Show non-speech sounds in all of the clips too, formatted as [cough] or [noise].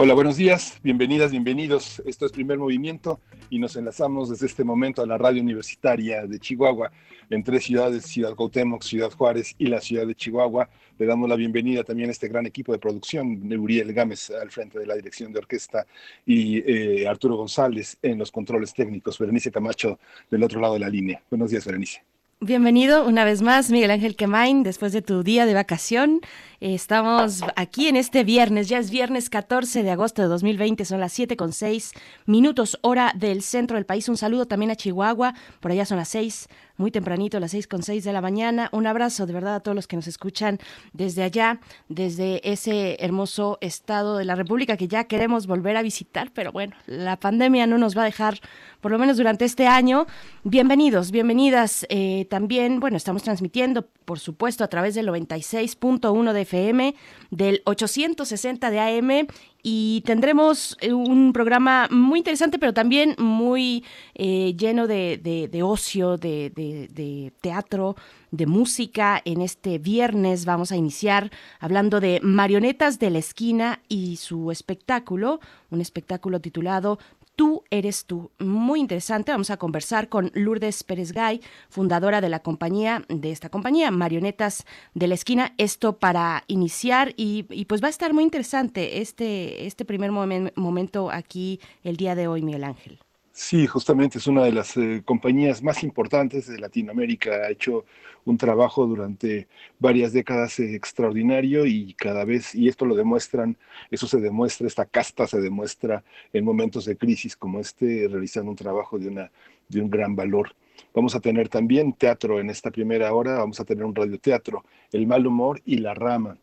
Hola, buenos días, bienvenidas, bienvenidos. Esto es Primer Movimiento y nos enlazamos desde este momento a la radio universitaria de Chihuahua, en tres ciudades, Ciudad Cuauhtémoc, Ciudad Juárez y la ciudad de Chihuahua. Le damos la bienvenida también a este gran equipo de producción, Uriel Gámez al frente de la dirección de orquesta y eh, Arturo González en los controles técnicos, Berenice Camacho del otro lado de la línea. Buenos días, Berenice. Bienvenido una vez más, Miguel Ángel Quemain, después de tu día de vacación. Estamos aquí en este viernes, ya es viernes 14 de agosto de 2020, son las 7 con 6 minutos hora del centro del país. Un saludo también a Chihuahua, por allá son las 6, muy tempranito, las 6 con 6 de la mañana. Un abrazo de verdad a todos los que nos escuchan desde allá, desde ese hermoso estado de la República que ya queremos volver a visitar, pero bueno, la pandemia no nos va a dejar, por lo menos durante este año. Bienvenidos, bienvenidas. Eh, también, bueno, estamos transmitiendo, por supuesto, a través del 96.1 de FM, del 860 de AM y tendremos eh, un programa muy interesante, pero también muy eh, lleno de, ocio, de, teatro, de música. En este viernes vamos a iniciar hablando de Marionetas de la Esquina y su espectáculo, un espectáculo titulado Tú eres tú. Muy interesante. Vamos a conversar con Lourdes Pérez Gay, fundadora de la compañía, de esta compañía, Marionetas de la Esquina. Esto para iniciar y, pues va a estar muy interesante este, este primer momento aquí el día de hoy, Miguel Ángel. Sí, justamente es una de las eh, compañías más importantes de Latinoamérica. Ha hecho un trabajo durante varias décadas eh, extraordinario y cada vez, y esto lo demuestran, eso se demuestra, esta casta se demuestra en momentos de crisis como este, realizando un trabajo de, una, de un gran valor. Vamos a tener también teatro en esta primera hora, vamos a tener un radioteatro, El mal humor y La rama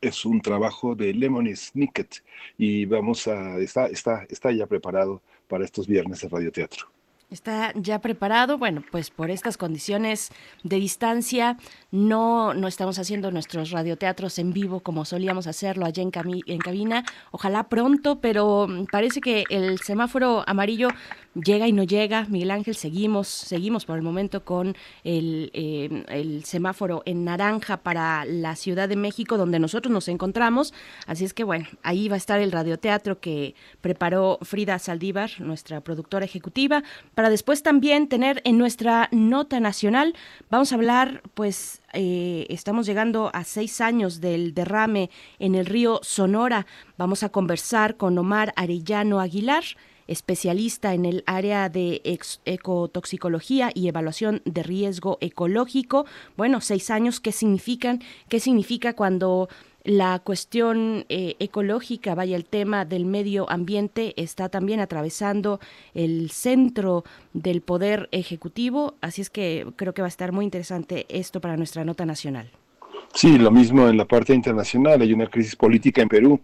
es un trabajo de Lemony Snicket y vamos a, está, está, está ya preparado para estos viernes de radioteatro. Está ya preparado. Bueno, pues por estas condiciones de distancia no, no estamos haciendo nuestros radioteatros en vivo como solíamos hacerlo allá en, en cabina. Ojalá pronto, pero parece que el semáforo amarillo llega y no llega. Miguel Ángel, seguimos, seguimos por el momento con el, eh, el semáforo en naranja para la Ciudad de México, donde nosotros nos encontramos. Así es que bueno, ahí va a estar el radioteatro que preparó Frida Saldívar, nuestra productora ejecutiva para después también tener en nuestra nota nacional, vamos a hablar, pues eh, estamos llegando a seis años del derrame en el río Sonora. Vamos a conversar con Omar Arellano Aguilar especialista en el área de ecotoxicología y evaluación de riesgo ecológico. Bueno, seis años, ¿qué significan? ¿Qué significa cuando la cuestión eh, ecológica, vaya, el tema del medio ambiente está también atravesando el centro del poder ejecutivo, así es que creo que va a estar muy interesante esto para nuestra nota nacional. Sí, lo mismo en la parte internacional, hay una crisis política en Perú.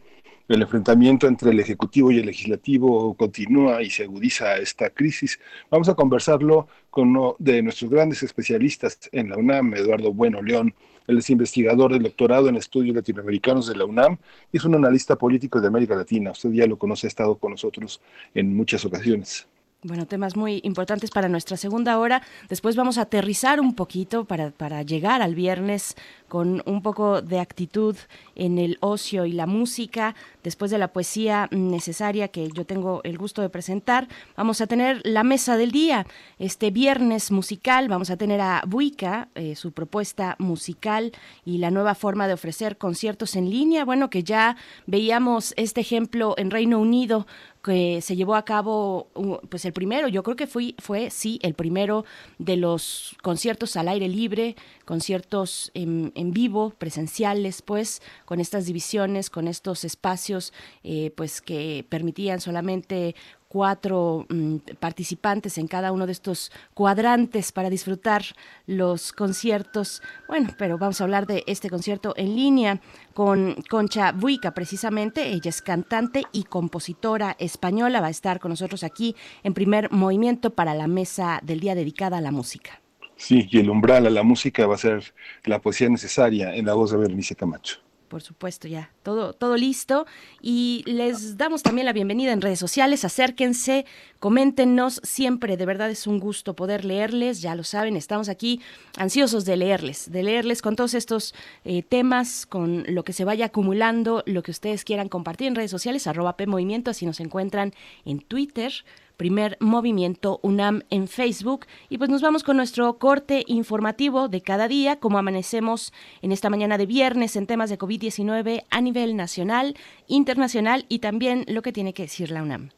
El enfrentamiento entre el Ejecutivo y el Legislativo continúa y se agudiza esta crisis. Vamos a conversarlo con uno de nuestros grandes especialistas en la UNAM, Eduardo Bueno León, él es investigador del doctorado en estudios latinoamericanos de la UNAM y es un analista político de América Latina. Usted ya lo conoce, ha estado con nosotros en muchas ocasiones. Bueno, temas muy importantes para nuestra segunda hora. Después vamos a aterrizar un poquito para, para llegar al viernes con un poco de actitud en el ocio y la música. Después de la poesía necesaria que yo tengo el gusto de presentar, vamos a tener la mesa del día. Este viernes musical vamos a tener a Buica, eh, su propuesta musical y la nueva forma de ofrecer conciertos en línea. Bueno, que ya veíamos este ejemplo en Reino Unido que se llevó a cabo, pues el primero, yo creo que fue, fue sí, el primero de los conciertos al aire libre, conciertos en, en vivo, presenciales, pues, con estas divisiones, con estos espacios, eh, pues, que permitían solamente cuatro mm, participantes en cada uno de estos cuadrantes para disfrutar los conciertos. Bueno, pero vamos a hablar de este concierto en línea con Concha Buica, precisamente. Ella es cantante y compositora española. Va a estar con nosotros aquí en primer movimiento para la mesa del día dedicada a la música. Sí, y el umbral a la música va a ser la poesía necesaria en la voz de Bernice Camacho por supuesto, ya todo, todo listo. Y les damos también la bienvenida en redes sociales. Acérquense, coméntenos. Siempre, de verdad, es un gusto poder leerles. Ya lo saben, estamos aquí ansiosos de leerles, de leerles con todos estos eh, temas, con lo que se vaya acumulando, lo que ustedes quieran compartir en redes sociales, arroba P Movimiento, así nos encuentran en Twitter primer movimiento UNAM en Facebook. Y pues nos vamos con nuestro corte informativo de cada día, como amanecemos en esta mañana de viernes en temas de COVID-19 a nivel nacional, internacional y también lo que tiene que decir la UNAM.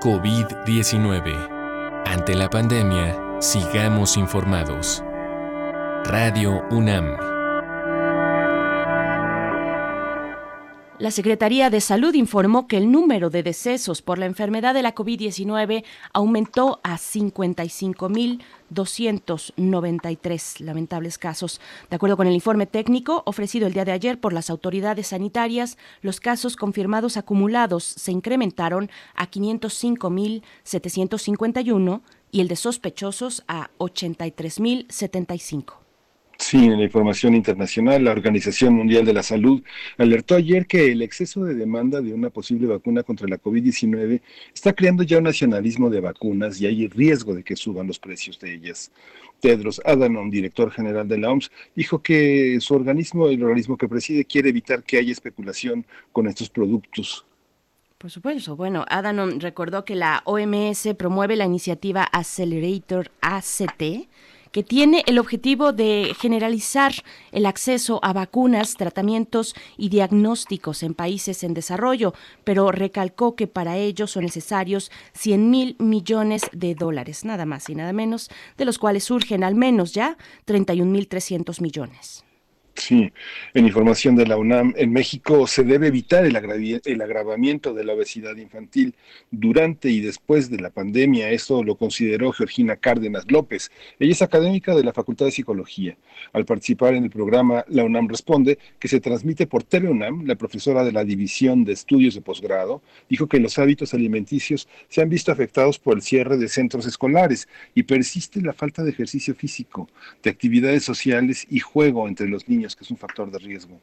COVID-19. Ante la pandemia, sigamos informados. Radio UNAM. La Secretaría de Salud informó que el número de decesos por la enfermedad de la COVID-19 aumentó a 55.293 lamentables casos. De acuerdo con el informe técnico ofrecido el día de ayer por las autoridades sanitarias, los casos confirmados acumulados se incrementaron a 505.751 y el de sospechosos a 83.075. Sí, en la información internacional, la Organización Mundial de la Salud alertó ayer que el exceso de demanda de una posible vacuna contra la COVID-19 está creando ya un nacionalismo de vacunas y hay riesgo de que suban los precios de ellas. Tedros Adhanom, director general de la OMS, dijo que su organismo, el organismo que preside, quiere evitar que haya especulación con estos productos. Por supuesto. Bueno, Adhanom recordó que la OMS promueve la iniciativa Accelerator ACT que tiene el objetivo de generalizar el acceso a vacunas, tratamientos y diagnósticos en países en desarrollo, pero recalcó que para ello son necesarios 100 mil millones de dólares, nada más y nada menos, de los cuales surgen al menos ya 31 mil 300 millones. Sí, en información de la UNAM, en México se debe evitar el, el, agravamiento de la obesidad infantil durante y después de la pandemia. Esto lo consideró Georgina Cárdenas López. Ella es académica de la Facultad de Psicología. Al participar en el programa La UNAM Responde, que se transmite por TV UNAM, la profesora de la División de Estudios de Posgrado dijo que los hábitos alimenticios se han visto afectados por el cierre de centros escolares y persiste la falta de ejercicio físico, de actividades sociales y juego entre los niños que es un factor de riesgo.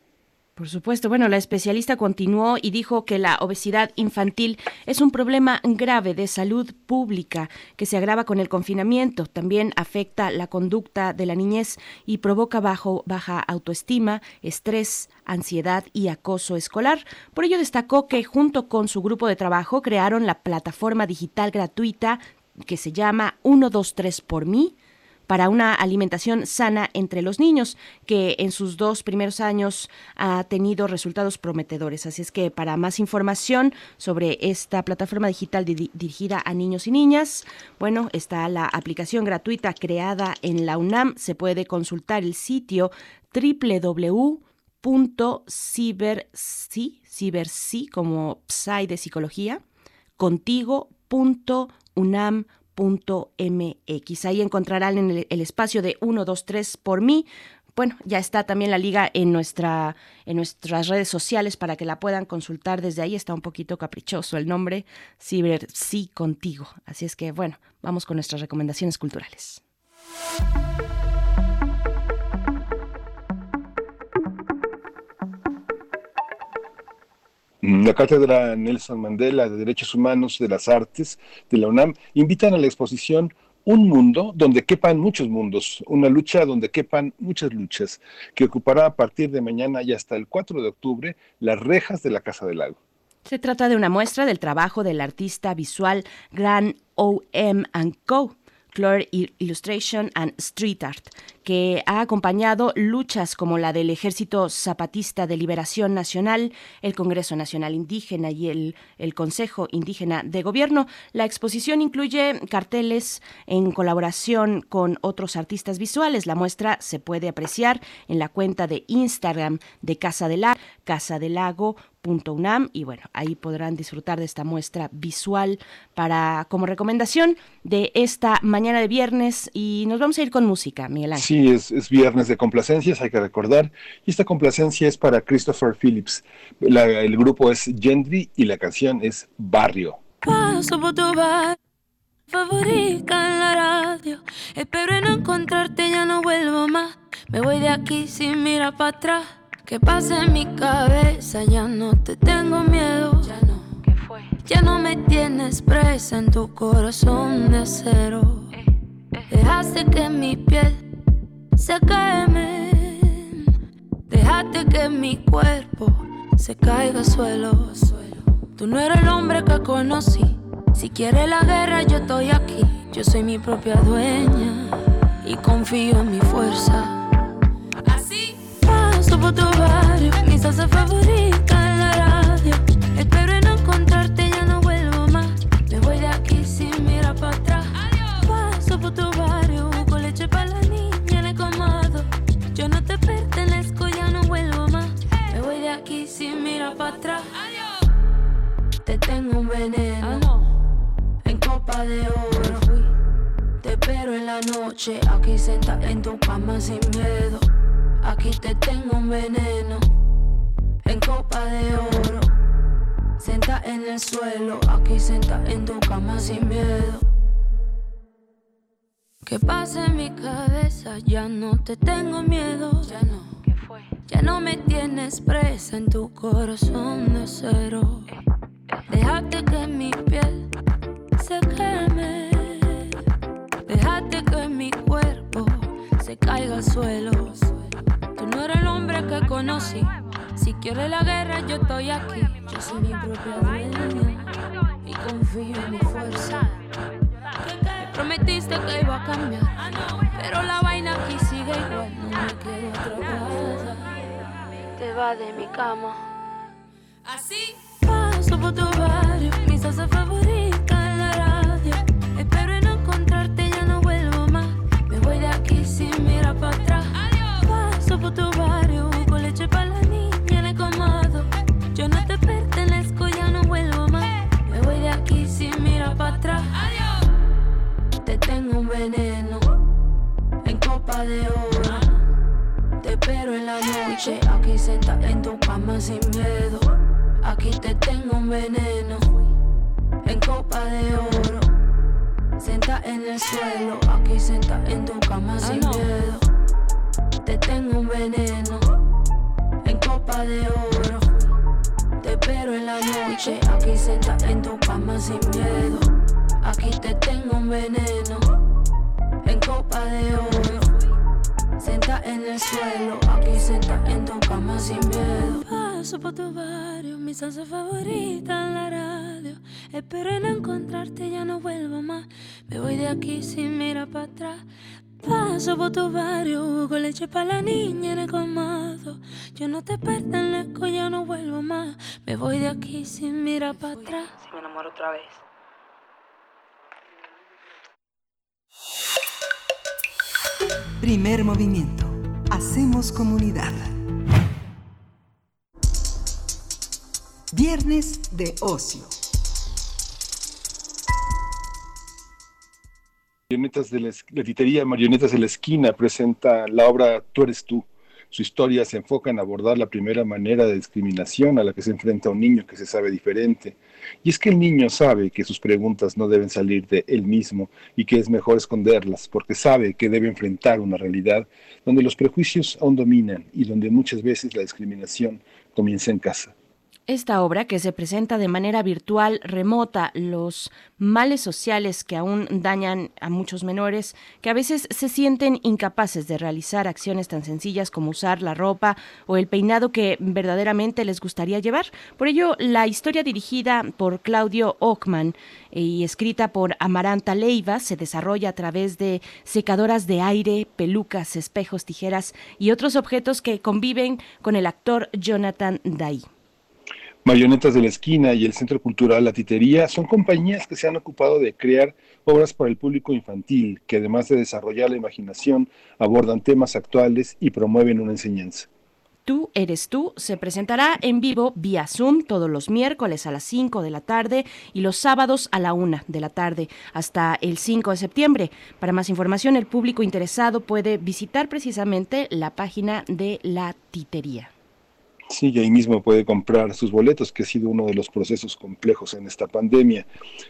Por supuesto. Bueno, la especialista continuó y dijo que la obesidad infantil es un problema grave de salud pública que se agrava con el confinamiento. También afecta la conducta de la niñez y provoca bajo, baja autoestima, estrés, ansiedad y acoso escolar. Por ello destacó que junto con su grupo de trabajo crearon la plataforma digital gratuita que se llama 123 por mí para una alimentación sana entre los niños, que en sus dos primeros años ha tenido resultados prometedores. Así es que para más información sobre esta plataforma digital dirigida a niños y niñas, bueno, está la aplicación gratuita creada en la UNAM. Se puede consultar el sitio www.cibersi, como psi de psicología, contigo.unam.com mx Ahí encontrarán en el, espacio de 1, 2, 3 por mí. Bueno, ya está también la liga en, nuestra, en nuestras redes sociales para que la puedan consultar desde ahí. Está un poquito caprichoso el nombre, Ciber Sí Contigo. Así es que, bueno, vamos con nuestras recomendaciones culturales. La Cátedra Nelson Mandela de Derechos Humanos de las Artes de la UNAM invitan a la exposición Un mundo donde quepan muchos mundos, una lucha donde quepan muchas luchas, que ocupará a partir de mañana y hasta el 4 de octubre las rejas de la Casa del Lago. Se trata de una muestra del trabajo del artista visual Gran O.M. Co Clore Illustration and Street Art, que ha acompañado luchas como la del Ejército Zapatista de Liberación Nacional, el Congreso Nacional Indígena y el, Consejo Indígena de Gobierno. La exposición incluye carteles en colaboración con otros artistas visuales. La muestra se puede apreciar en la cuenta de Instagram de Casa del Casa del Lago UNAM y bueno, ahí podrán disfrutar de esta muestra visual para como recomendación de esta mañana de viernes y nos vamos a ir con música, Miguel Ángel. Sí, es, es viernes de complacencias, hay que recordar, y esta complacencia es para Christopher Phillips. el grupo es Gendry y la canción es Barrio. Paso por tu bar, favorita en la radio. Espero en encontrarte, ya no vuelvo más. Me voy de aquí sin mirar para atrás. Que pasa en mi cabeza, ya no te tengo miedo. Ya no, ¿qué fue? Ya no me tienes presa en tu corazón de acero. Eh, eh. Dejaste que mi piel se queme. Dejaste que mi cuerpo se caiga al suelo. Tú no eres el hombre que conocí. Si quieres la guerra, yo estoy aquí. Yo soy mi propia dueña y confío en mi fuerza por tu barrio, mi salsa favorita en la radio. Espero en encontrarte, ya no vuelvo más. Me voy de aquí sin mirar para atrás. Paso por tu barrio, con leche para la niña en el comado. Yo no te pertenezco, ya no vuelvo más. Me voy de aquí sin mirar para atrás. Te tengo un veneno en copa de oro. Te espero en la noche, aquí sentada en tu cama sin miedo. Aquí te tengo un veneno en copa de oro. Senta en el suelo, aquí senta en tu cama sin miedo. ¿Qué pasa en mi cabeza? Ya no te tengo miedo. Ya no. ¿Qué fue? Ya no me tienes presa en tu corazón de acero. Eh, eh. Déjate que mi piel se queme. Déjate que mi cuerpo se caiga al suelo. No eres el hombre que conocí. Si quieres la guerra, yo estoy aquí. Yo soy mi propia dueña y confío en mi fuerza. Me prometiste que iba a cambiar, pero la vaina aquí sigue igual. No me quedo atrapada. Te va de mi cama. Así paso por tu barrio, mi salsa favorita en la radio. Espero en encontrarte, ya no vuelvo más. Me voy de aquí sin mirar para atrás por tu barrio, con leche para la niña en el comado. Yo no te pertenezco, ya no vuelvo más. Me voy de aquí sin mirar para atrás. Te tengo un veneno en copa de oro. Te espero en la noche, aquí sentada en tu cama sin miedo. Aquí te tengo un veneno en copa de oro. Senta en el suelo, aquí senta en tu cama sin miedo te tengo un veneno en copa de oro. Te espero en la noche, aquí sentada en tu cama sin miedo. Aquí te tengo un veneno en copa de oro. Senta en el suelo, aquí sentada en tu cama sin miedo. Paso por tu barrio, mi salsa favorita en la radio. Espero en encontrarte, ya no vuelvo más. Me voy de aquí sin mirar para atrás. Paso por tu barrio con leche para la niña en el colmado. Yo no te pertenezco, ya no vuelvo más. Me voy de aquí sin mirar para atrás. Si me enamoro otra vez. Primer movimiento. Hacemos comunidad. Viernes de ocio. Marionetas de la, la Marionetas de la Esquina presenta la obra Tú eres tú. Su historia se enfoca en abordar la primera manera de discriminación a la que se enfrenta un niño que se sabe diferente. Y es que el niño sabe que sus preguntas no deben salir de él mismo y que es mejor esconderlas porque sabe que debe enfrentar una realidad donde los prejuicios aún dominan y donde muchas veces la discriminación comienza en casa. Esta obra, que se presenta de manera virtual, remota, los males sociales que aún dañan a muchos menores, que a veces se sienten incapaces de realizar acciones tan sencillas como usar la ropa o el peinado que verdaderamente les gustaría llevar. Por ello, la historia dirigida por Claudio Ockman y escrita por Amaranta Leiva se desarrolla a través de secadoras de aire, pelucas, espejos, tijeras y otros objetos que conviven con el actor Jonathan Day. Marionetas de la Esquina y el Centro Cultural La Titería son compañías que se han ocupado de crear obras para el público infantil, que además de desarrollar la imaginación, abordan temas actuales y promueven una enseñanza. Tú eres tú se presentará en vivo vía Zoom todos los miércoles a las 5 de la tarde y los sábados a la 1 de la tarde hasta el 5 de septiembre. Para más información, el público interesado puede visitar precisamente la página de la titería. Sí, y ahí mismo puede comprar sus boletos, que ha sido uno de los procesos complejos en esta pandemia.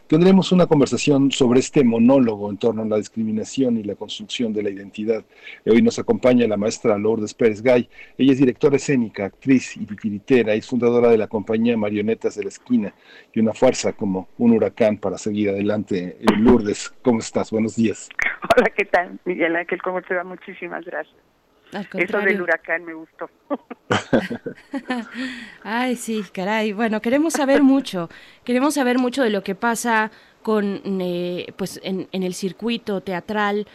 Tendremos una conversación sobre este monólogo en torno a la discriminación y la construcción de la identidad. Hoy nos acompaña la maestra Lourdes Pérez Gay. Ella es directora escénica, actriz y titiritera, y es fundadora de la compañía Marionetas de la Esquina y una fuerza como un huracán para seguir adelante. Eh, Lourdes, ¿cómo estás? Buenos días. Hola, ¿qué tal? Miguel Ángel, ¿cómo te va? Muchísimas gracias. Eso del huracán me gustó. [laughs] Ay, sí, caray. Bueno, queremos saber mucho. Queremos saber mucho de lo que pasa con, eh, pues, en, el circuito teatral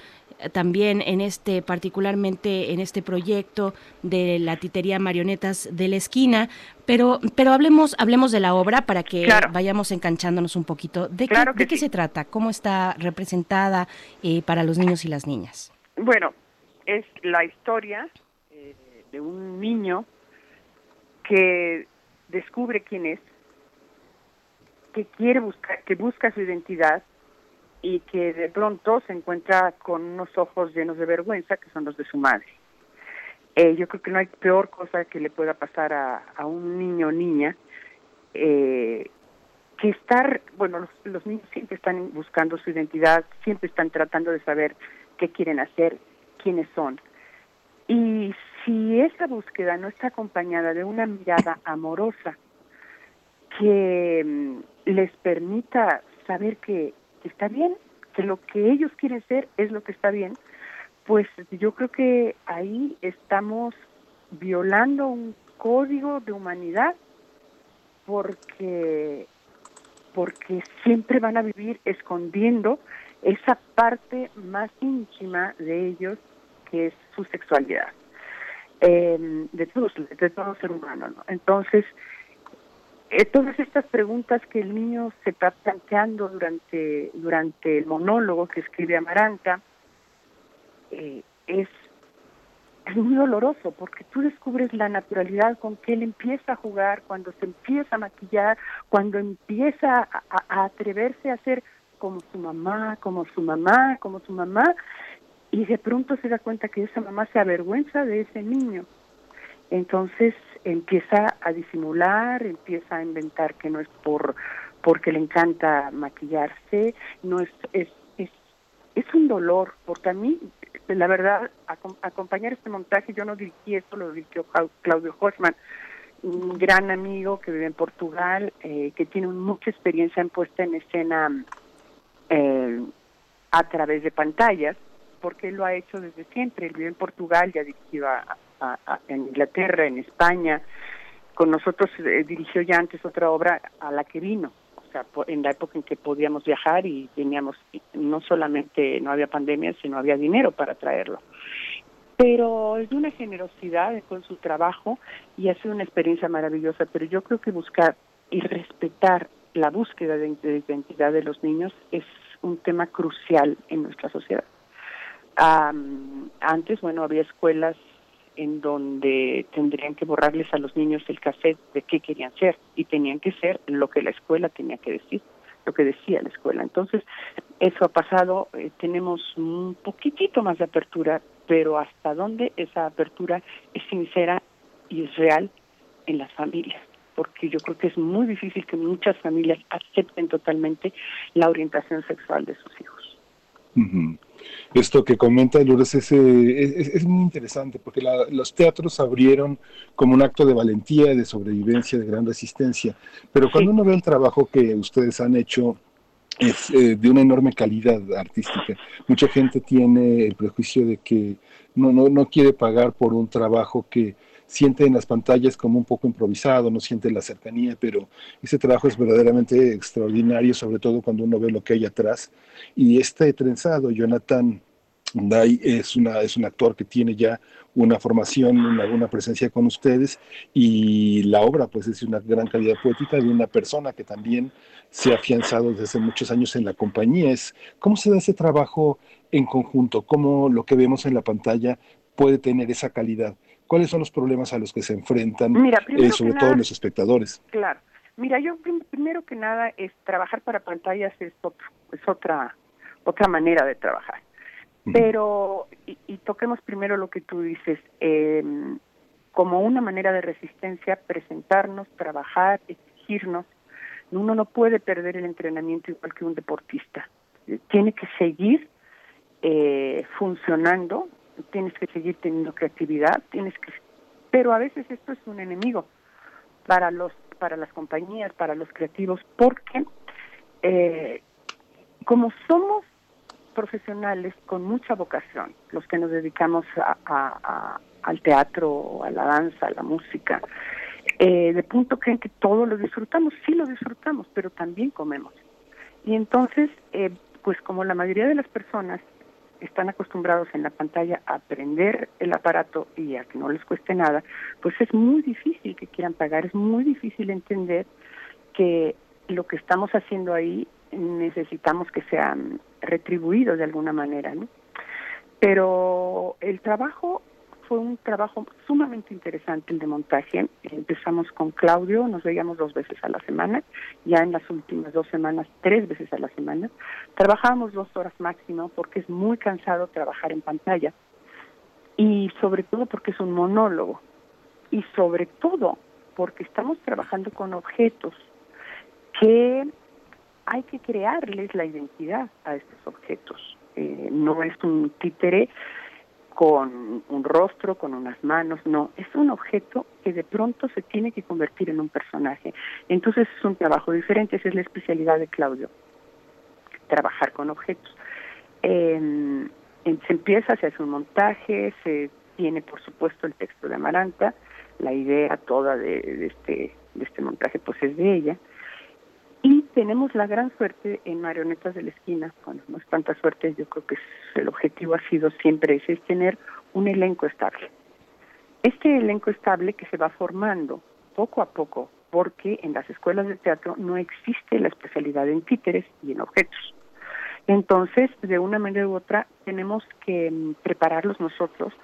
también en este particularmente en este proyecto de la titería marionetas de la esquina. Pero pero hablemos hablemos de la obra para que vayamos enganchándonos un poquito. De qué, de qué se trata cómo está representada eh, para los niños y las niñas bueno es la historia eh, de un niño que descubre quién es, que quiere buscar, que busca su identidad y que de pronto se encuentra con unos ojos llenos de vergüenza que son los de su madre. Eh, yo creo que no hay peor cosa que le pueda pasar a, un niño o niña eh, que estar, bueno, los, los niños siempre están buscando su identidad, siempre están tratando de saber qué quieren hacer, quiénes son. Y si esa búsqueda no está acompañada de una mirada amorosa que mm, les permita saber que, está bien, que lo que ellos quieren ser es lo que está bien, pues yo creo que ahí estamos violando un código de humanidad porque porque siempre van a vivir escondiendo esa parte más íntima de ellos que es su sexualidad, eh, de, todos, de todo ser humano. ¿no? Entonces, eh, todas estas preguntas que el niño se está planteando durante, durante el monólogo que escribe Amaranta, eh, es, muy doloroso porque tú descubres la naturalidad con que él empieza a jugar, cuando se empieza a maquillar, cuando empieza a atreverse a hacer como su mamá, como su mamá, como su mamá, y de pronto se da cuenta que esa mamá se avergüenza de ese niño. Entonces empieza a disimular, empieza a inventar que no es por porque le encanta maquillarse, no es es es, un dolor, porque a mí la verdad acompañar este montaje yo no dirigí esto, lo dirigió Claudio Hoffman, un gran amigo que vive en Portugal, eh, que tiene mucha experiencia en puesta en escena eh, a través de pantallas porque él lo ha hecho desde siempre. Él vive en Portugal, ya dirigió en Inglaterra, en España. Con nosotros eh, dirigió ya antes otra obra a la que vino, o sea, en la época en que podíamos viajar y teníamos, no solamente no había pandemia, sino había dinero para traerlo. Pero es de una generosidad con su trabajo y ha sido una experiencia maravillosa. Pero yo creo que buscar y respetar la búsqueda de identidad de los niños es un tema crucial en nuestra sociedad antes, bueno, había escuelas en donde tendrían que borrarles a los niños el cassette de qué querían ser y tenían que ser lo que la escuela tenía que decir, lo que decía la escuela. Entonces, eso ha pasado, eh, tenemos un poquitito más de apertura, pero hasta dónde esa apertura es sincera y es real en las familias porque yo creo que es muy difícil que muchas familias acepten totalmente la orientación sexual de sus hijos. Esto que comenta Lourdes es, es, muy interesante porque los teatros abrieron como un acto de valentía, de sobrevivencia, de gran resistencia. Pero cuando uno ve el trabajo que ustedes han hecho, es eh, de una enorme calidad artística. Mucha gente tiene el prejuicio de que no, no, no quiere pagar por un trabajo que siente en las pantallas como un poco improvisado, no siente la cercanía, pero ese trabajo es verdaderamente extraordinario, sobre todo cuando uno ve lo que hay atrás. Y este trenzado, Jonathan Day, es, una, es un actor que tiene ya una formación, una, una, presencia con ustedes y la obra pues es una gran calidad poética de una persona que también se ha afianzado desde muchos años en la compañía. Es, ¿Cómo se da ese trabajo en conjunto? ¿Cómo lo que vemos en la pantalla puede tener esa calidad? ¿Cuáles son los problemas a los que se enfrentan, eh, sobre todo los espectadores? Claro. Mira, yo primero que nada es trabajar para pantallas es, es otra otra manera de trabajar. Pero, y, toquemos primero lo que tú dices, eh, como una manera de resistencia, presentarnos, trabajar, exigirnos. Uno no puede perder el entrenamiento igual que un deportista. Tiene que seguir eh, funcionando, tienes que seguir teniendo creatividad, tienes que, pero a veces esto es un enemigo para los, para las compañías, para los creativos, porque eh, como somos profesionales con mucha vocación, los que nos dedicamos a, al teatro, a la danza, a la música, eh, de punto creen que todo lo disfrutamos, sí lo disfrutamos, pero también comemos. Y entonces, eh, pues como la mayoría de las personas están acostumbrados en la pantalla a aprender el aparato y a que no les cueste nada, pues es muy difícil que quieran pagar, es muy difícil entender que lo que estamos haciendo ahí necesitamos que sean retribuidos de alguna manera, ¿no? Pero el trabajo fue un trabajo sumamente interesante el de montaje. Empezamos con Claudio, nos veíamos dos veces a la semana, ya en las últimas dos semanas tres veces a la semana. Trabajábamos dos horas máximo porque es muy cansado trabajar en pantalla y sobre todo porque es un monólogo y sobre todo porque estamos trabajando con objetos que hay que crearles la identidad a estos objetos. Eh, no es un títere con un rostro, con unas manos, no, es un objeto que de pronto se tiene que convertir en un personaje. Entonces es un trabajo diferente, esa es la especialidad de Claudio, trabajar con objetos. se empieza, se hace un montaje, se tiene por supuesto el texto de Amaranta, la idea toda de, este, de este montaje pues es de ella, tenemos la gran suerte en Marionetas de la Esquina, bueno, no es tanta suerte, yo creo que el objetivo ha sido siempre ese, es tener un elenco estable. Este elenco estable que se va formando poco a poco, porque en las escuelas de teatro no existe la especialidad en títeres y en objetos. Entonces, de una manera u otra, tenemos que mm, prepararlos nosotros.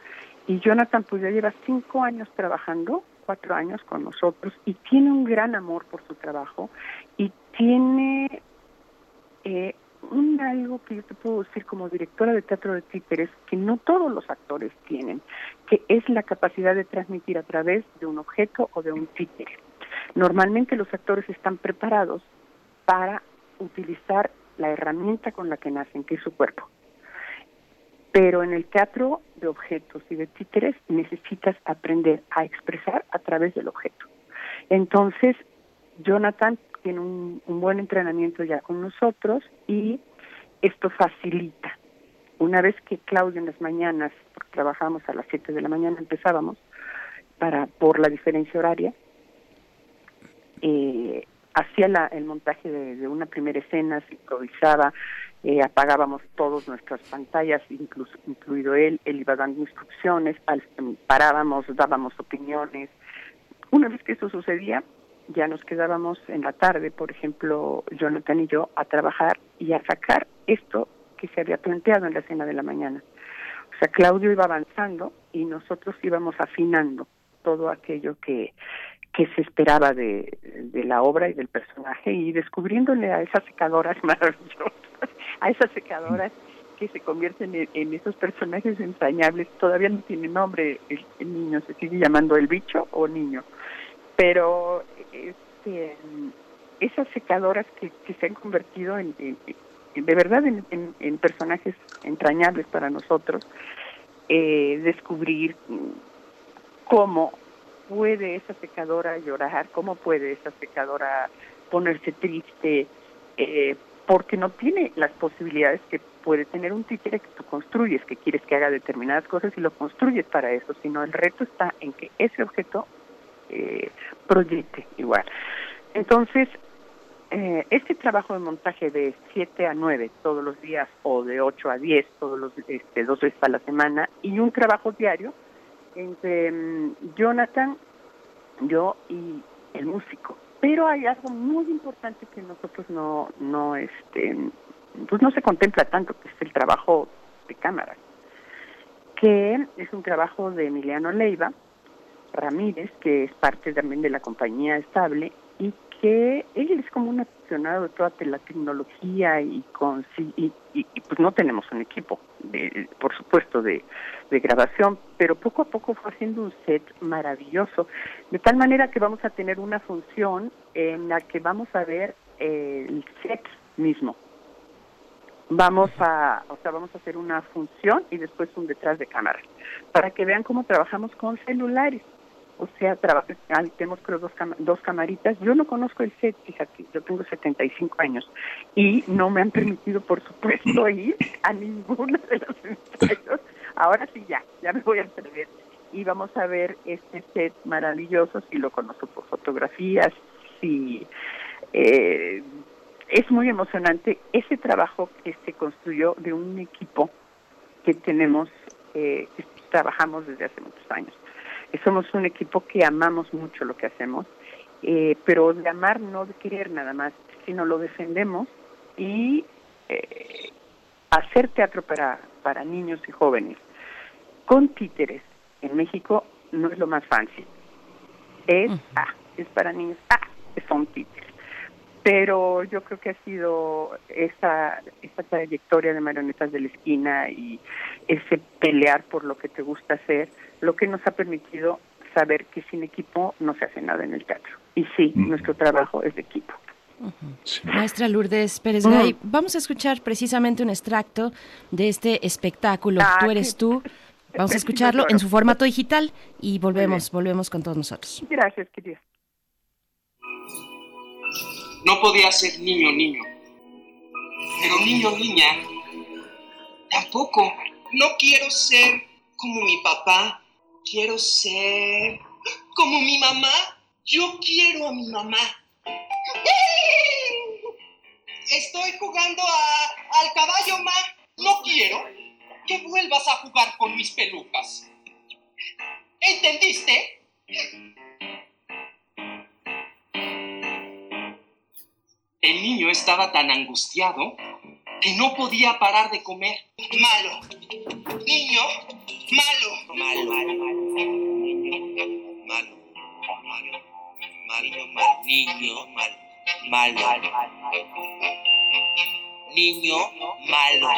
Y Jonathan, pues ya lleva cinco años trabajando cuatro años con nosotros y tiene un gran amor por su trabajo y tiene eh, un algo que yo te puedo decir como directora de teatro de títeres que no todos los actores tienen, que es la capacidad de transmitir a través de un objeto o de un títere. Normalmente los actores están preparados para utilizar la herramienta con la que nacen, que es su cuerpo. Pero en el teatro de objetos y de títeres necesitas aprender a expresar a través del objeto. Entonces, Jonathan tiene un, buen entrenamiento ya con nosotros y esto facilita. Una vez que Claudio en las mañanas, porque trabajamos a las 7 de la mañana, empezábamos, para por la diferencia horaria, eh, hacía el montaje de, una primera escena, se improvisaba, eh, apagábamos todas nuestras pantallas, incluso incluido él, él iba dando instrucciones, parábamos, dábamos opiniones. Una vez que eso sucedía, ya nos quedábamos en la tarde, por ejemplo, Jonathan y yo, a trabajar y a sacar esto que se había planteado en la escena de la mañana. O sea, Claudio iba avanzando y nosotros íbamos afinando todo aquello que, que se esperaba de, de la obra y del personaje y descubriéndole a esas secadoras [laughs] maravillosas, a esas secadoras que se convierten en, esos personajes entrañables. Todavía no tiene nombre el, niño, se sigue llamando el bicho o niño, pero este, esas secadoras que, se han convertido en, de verdad en, personajes entrañables para nosotros, eh, descubrir cómo puede esa secadora llorar? ¿Cómo puede esa secadora ponerse triste? Eh, porque no tiene las posibilidades que puede tener un títere que tú construyes, que quieres que haga determinadas cosas y lo construyes para eso, sino el reto está en que ese objeto eh, proyecte igual. Entonces, eh, este trabajo de montaje de 7 a 9 todos los días o de 8 a 10 todos los este, dos veces a la semana y un trabajo diario entre mm, Jonathan, yo y el músico. Pero hay algo muy importante que nosotros no, no, este, pues no se contempla tanto, que es el trabajo de cámara, que es un trabajo de Emiliano Leiva, Ramírez, que es parte también de la compañía estable que él es como un aficionado de toda la tecnología y, con, y, pues no tenemos un equipo, de, por supuesto, de, grabación, pero poco a poco fue haciendo un set maravilloso, de tal manera que vamos a tener una función en la que vamos a ver el set mismo. Vamos a, o sea, vamos a hacer una función y después un detrás de cámara, para que vean cómo trabajamos con celulares o sea, tenemos creo dos, dos camaritas. Yo no conozco el set, fíjate, yo tengo 75 años y no me han permitido, por supuesto, [laughs] ir a ninguno de los ensayos. Ahora sí ya, ya me voy a atrever. Y vamos a ver este set maravilloso, si lo conozco por fotografías, si... Eh, es muy emocionante ese trabajo que se construyó de un equipo que tenemos, eh, que trabajamos desde hace muchos años somos un equipo que amamos mucho lo que hacemos, eh, pero de amar no de querer nada más, sino lo defendemos y eh, hacer teatro para, para niños y jóvenes con títeres en México no es lo más fácil. Es, ah, es para niños, ah, son títeres. Pero yo creo que ha sido esa, esa trayectoria de marionetas de la esquina y ese pelear por lo que te gusta hacer, lo que nos ha permitido saber que sin equipo no se hace nada en el teatro. Y sí, nuestro trabajo es de equipo. Maestra Lourdes Pérez Gay, vamos a escuchar precisamente un extracto de este espectáculo. Ah, tú eres tú. Vamos a escucharlo en su formato digital y volvemos, volvemos con todos nosotros. Gracias, querida. No podía ser niño, niño. Pero niño, niña, tampoco. No quiero ser como mi papá quiero ser como mi mamá. Yo quiero a mi mamá. Estoy jugando al caballo, ma. No quiero que vuelvas a jugar con mis pelucas. ¿Entendiste? El niño estaba tan angustiado que no podía parar de comer. Malo. Niño, malo. Malo. Malo. Malo. Malo. Malo. Malo. Niño, malo. Malo. Niño, malo.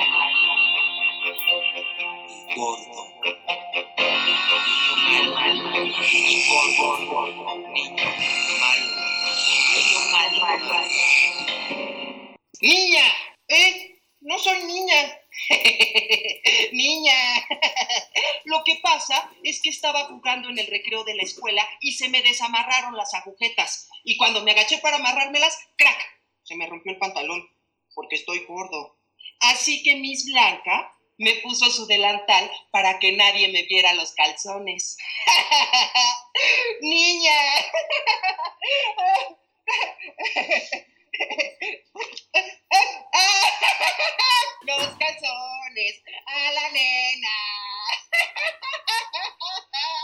Gordo. Niño malo. Gordo. Niño estaba jugando en el recreo de la escuela y se me desamarraron las agujetas. Y cuando me agaché para amarrármelas, ¡crack! Se me rompió el pantalón porque estoy gordo. Así que Miss Blanca me puso su delantal para que nadie me viera los calzones. [laughs] Niña. [laughs] [laughs] Los calzones a la nena. [laughs]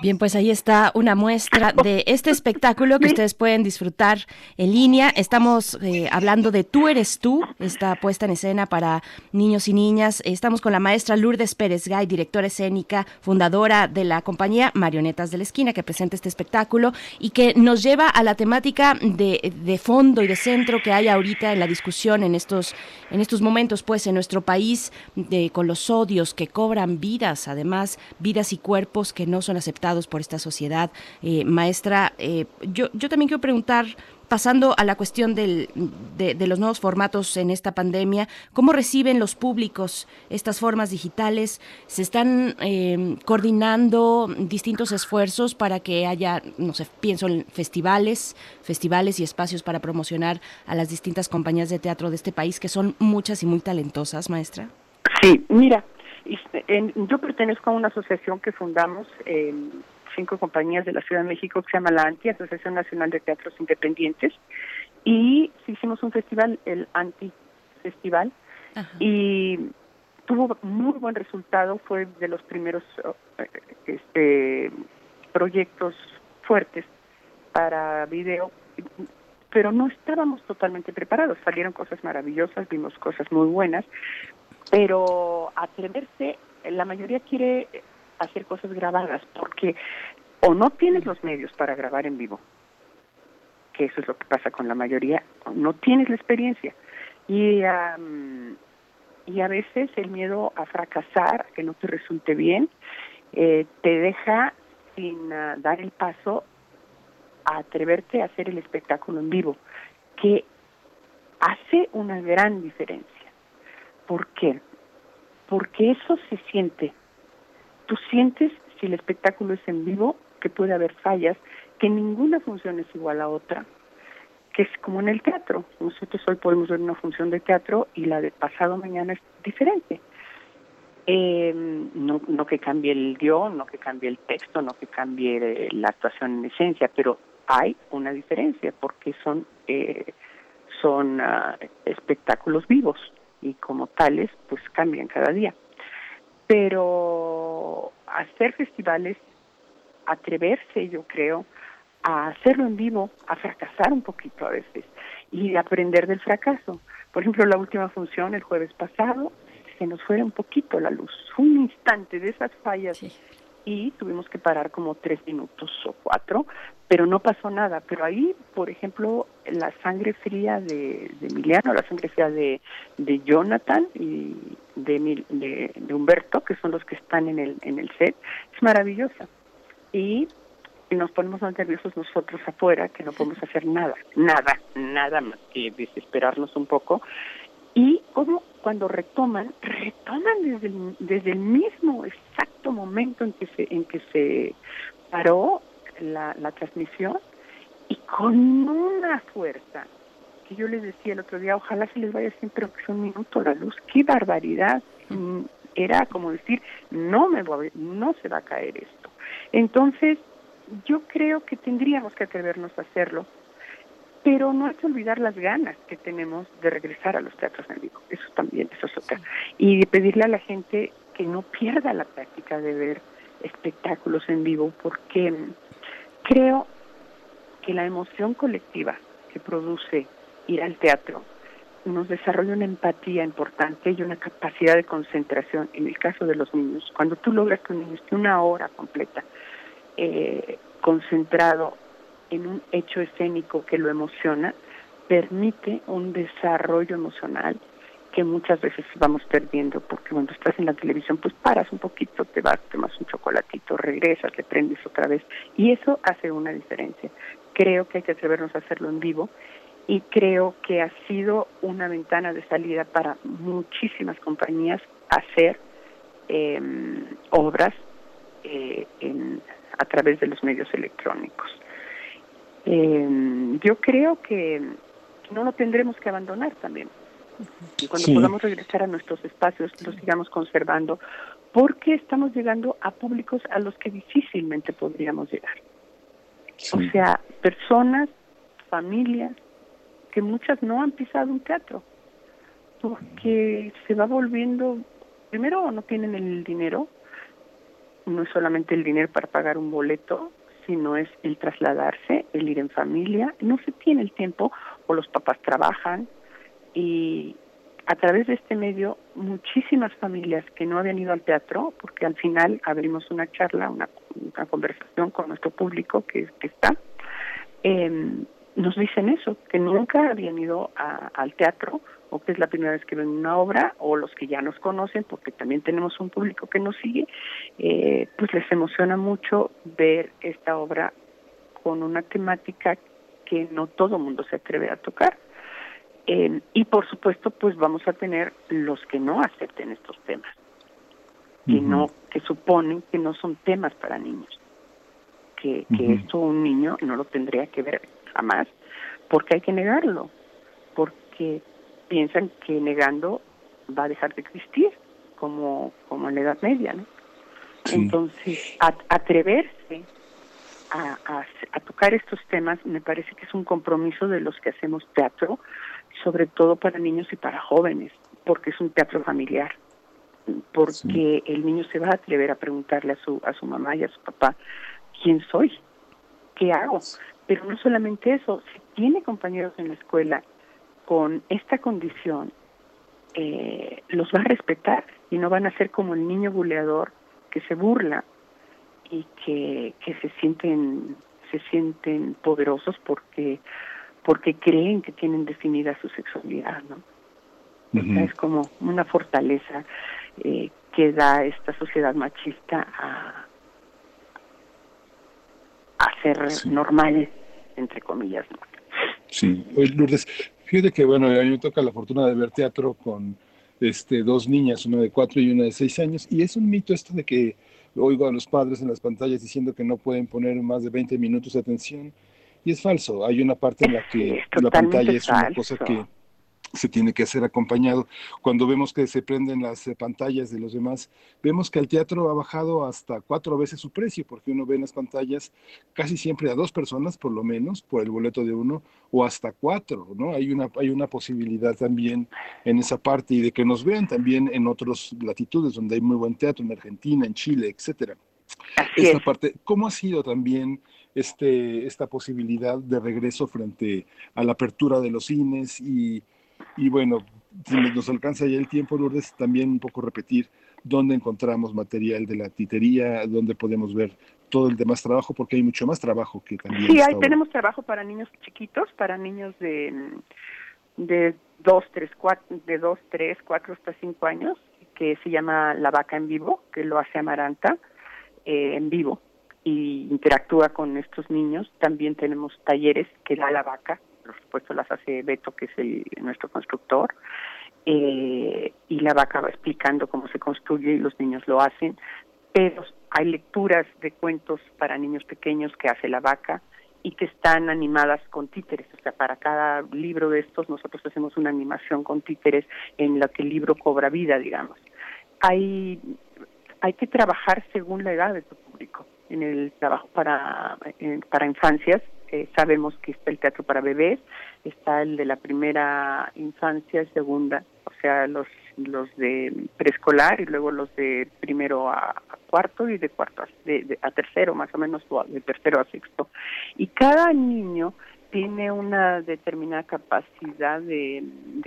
Bien, pues ahí está una muestra de este espectáculo que ustedes pueden disfrutar en línea. Estamos eh, hablando de Tú eres tú, esta puesta en escena para niños y niñas. Estamos con la maestra Lourdes Pérez Gay, directora escénica, fundadora de la compañía Marionetas de la Esquina, que presenta este espectáculo y que nos lleva a la temática de, de fondo y de centro que hay ahorita en la discusión en estos, en estos momentos, pues en nuestro país, de, con los odios que cobran vidas, además, vidas y cuerpos que no son aceptados por esta sociedad. Eh, maestra, eh, yo, yo también quiero preguntar pasando a la cuestión del, de, los nuevos formatos en esta pandemia, ¿cómo reciben los públicos estas formas digitales? ¿Se están eh, coordinando distintos esfuerzos para que haya, no sé, pienso en festivales, festivales y espacios para promocionar a las distintas compañías de teatro de este país, que son muchas y muy talentosas, maestra? Sí, mira, yo pertenezco a una asociación que fundamos en cinco compañías de la Ciudad de México que se llama la ANTI, Asociación Nacional de Teatros Independientes, y hicimos un festival, el ANTI Festival, y tuvo muy buen resultado, fue de los primeros eh, este, proyectos fuertes para video, pero no estábamos totalmente preparados, salieron cosas maravillosas, vimos cosas muy buenas, pero atreverse, la mayoría quiere hacer cosas grabadas, porque o no tienes los medios para grabar en vivo, que eso es lo que pasa con la mayoría, no tienes la experiencia. Y, y a veces el miedo a fracasar, que no te resulte bien, eh, te deja sin ah, dar el paso a atreverte a hacer el espectáculo en vivo, que hace una gran diferencia. ¿Por qué? Porque eso se siente. Tú sientes, si el espectáculo es en vivo, que puede haber fallas, que ninguna función es igual a otra, que es como en el teatro. Nosotros hoy podemos ver una función de teatro y la de pasado mañana es diferente. Eh, no, no que cambie el guion, no que cambie el texto, no que cambie eh, la actuación en esencia, pero hay una diferencia porque son eh, son uh, espectáculos vivos y como tales pues cambian cada día. Pero hacer festivales, atreverse yo creo a hacerlo en vivo, a fracasar un poquito a veces y aprender del fracaso. Por ejemplo, la última función el jueves pasado se nos fue un poquito la luz, un instante de esas fallas y tuvimos que parar como tres minutos o cuatro, pero no pasó nada. Pero ahí, por ejemplo, la sangre fría de, Emiliano, la sangre fría de, de Jonathan y de, de, Humberto, que son los que están en el, en el set, es maravillosa. Y nos ponemos más nerviosos nosotros afuera, que no podemos hacer nada, nada, nada más que desesperarnos un poco. Y como cuando retoman, retoman desde el, mismo exacto momento en que se, en que se paró la, transmisión y con una fuerza que yo les decía el otro día, ojalá se les vaya siempre aunque un minuto la luz, qué barbaridad. Mm, era como decir, no me voy, no se va a caer esto. Entonces, yo creo que tendríamos que atrevernos a hacerlo, pero no hay que olvidar las ganas que tenemos de regresar a los teatros en vivo. Eso también, eso es otra. Y pedirle a la gente que no pierda la práctica de ver espectáculos en vivo, porque creo que la emoción colectiva que produce ir al teatro nos desarrolla una empatía importante y una capacidad de concentración. En el caso de los niños, cuando tú logras que un niño esté una hora completa eh, concentrado en un hecho escénico que lo emociona, permite un desarrollo emocional que muchas veces vamos perdiendo, porque cuando estás en la televisión, pues paras un poquito, te vas, tomas un chocolatito, regresas, le prendes otra vez, y eso hace una diferencia. Creo que hay que atrevernos a hacerlo en vivo y creo que ha sido una ventana de salida para muchísimas compañías hacer eh, obras eh, a través de los medios electrónicos. Eh, yo creo que no lo tendremos que abandonar también. Y cuando podamos regresar a nuestros espacios, los sigamos conservando, porque estamos llegando a públicos a los que difícilmente podríamos llegar. O sea, personas, familias, que muchas no han pisado un teatro, porque se va volviendo, primero no tienen el dinero, no es solamente el dinero para pagar un boleto, sino es el trasladarse, el ir en familia, no se tiene el tiempo o los papás trabajan y a través de este medio muchísimas familias que no habían ido al teatro, porque al final abrimos una charla, una, conversación con nuestro público que, está, eh, nos dicen eso, que nunca habían ido al teatro o que es la primera vez que ven una obra, o los que ya nos conocen, porque también tenemos un público que nos sigue, eh, pues les emociona mucho ver esta obra con una temática que no todo mundo se atreve a tocar. Eh, y por supuesto, pues vamos a tener los que no acepten estos temas, que no, que suponen que no son temas para niños, que, que esto un niño no lo tendría que ver jamás, porque hay que negarlo, porque piensan que negando va a dejar de existir, como, como en la Edad Media, ¿no? Entonces, atreverse a, a, tocar estos temas me parece que es un compromiso de los que hacemos teatro, sobre todo para niños y para jóvenes, porque es un teatro familiar, porque el niño se va a atrever a preguntarle a su, a su mamá y a su papá, ¿quién soy? ¿Qué hago? Pero no solamente eso, si tiene compañeros en la escuela con esta condición, eh, los va a respetar y no van a ser como el niño buleador que se burla y que, que se sienten se sienten poderosos porque porque creen que tienen definida su sexualidad, ¿no? Es como una fortaleza eh, que da esta sociedad machista a, a ser normales, entre comillas. ¿no? Sí, Lourdes, fíjate que bueno, a mí me toca la fortuna de ver teatro con este, dos niñas, una de cuatro y una de seis años, y es un mito esto de que oigo a los padres en las pantallas diciendo que no pueden poner más de 20 minutos de atención, y es falso, hay una parte en la que la pantalla es una cosa que se tiene que hacer acompañado. Cuando vemos que se prenden las eh, pantallas de los demás, vemos que el teatro ha bajado hasta cuatro veces su precio, porque uno ve en las pantallas casi siempre a dos personas, por lo menos, por el boleto de uno, o hasta cuatro, ¿no? Hay una, hay una posibilidad también en esa parte y de que nos vean también en otras latitudes donde hay muy buen teatro, en Argentina, en Chile, etcétera. esta parte, ¿cómo ha sido también este, esta posibilidad de regreso frente a la apertura de los cines y y bueno, si nos alcanza ya el tiempo, Lourdes, también un poco repetir dónde encontramos material de la titería, dónde podemos ver todo el demás trabajo, porque hay mucho más trabajo que también. Sí, ahí tenemos trabajo para niños chiquitos, para niños de, de dos, tres, cuatro, de dos, tres, cuatro hasta cinco años, que se llama La Vaca en Vivo, que lo hace Amaranta eh, en vivo y interactúa con estos niños. También tenemos talleres que da La Vaca, por supuesto las hace Beto, que es nuestro constructor, eh, y la vaca va explicando cómo se construye y los niños lo hacen, pero hay lecturas de cuentos para niños pequeños que hace la vaca y que están animadas con títeres, o sea, para cada libro de estos nosotros hacemos una animación con títeres en la que el libro cobra vida, digamos. Hay, hay que trabajar según la edad de tu público. En el trabajo para, para infancias eh, sabemos que está el teatro para bebés, está el de la primera infancia, segunda, o sea, los los de preescolar y luego los de primero a, cuarto y de cuarto a, de, a tercero, más o menos, de tercero a sexto. Y cada niño tiene una determinada capacidad de,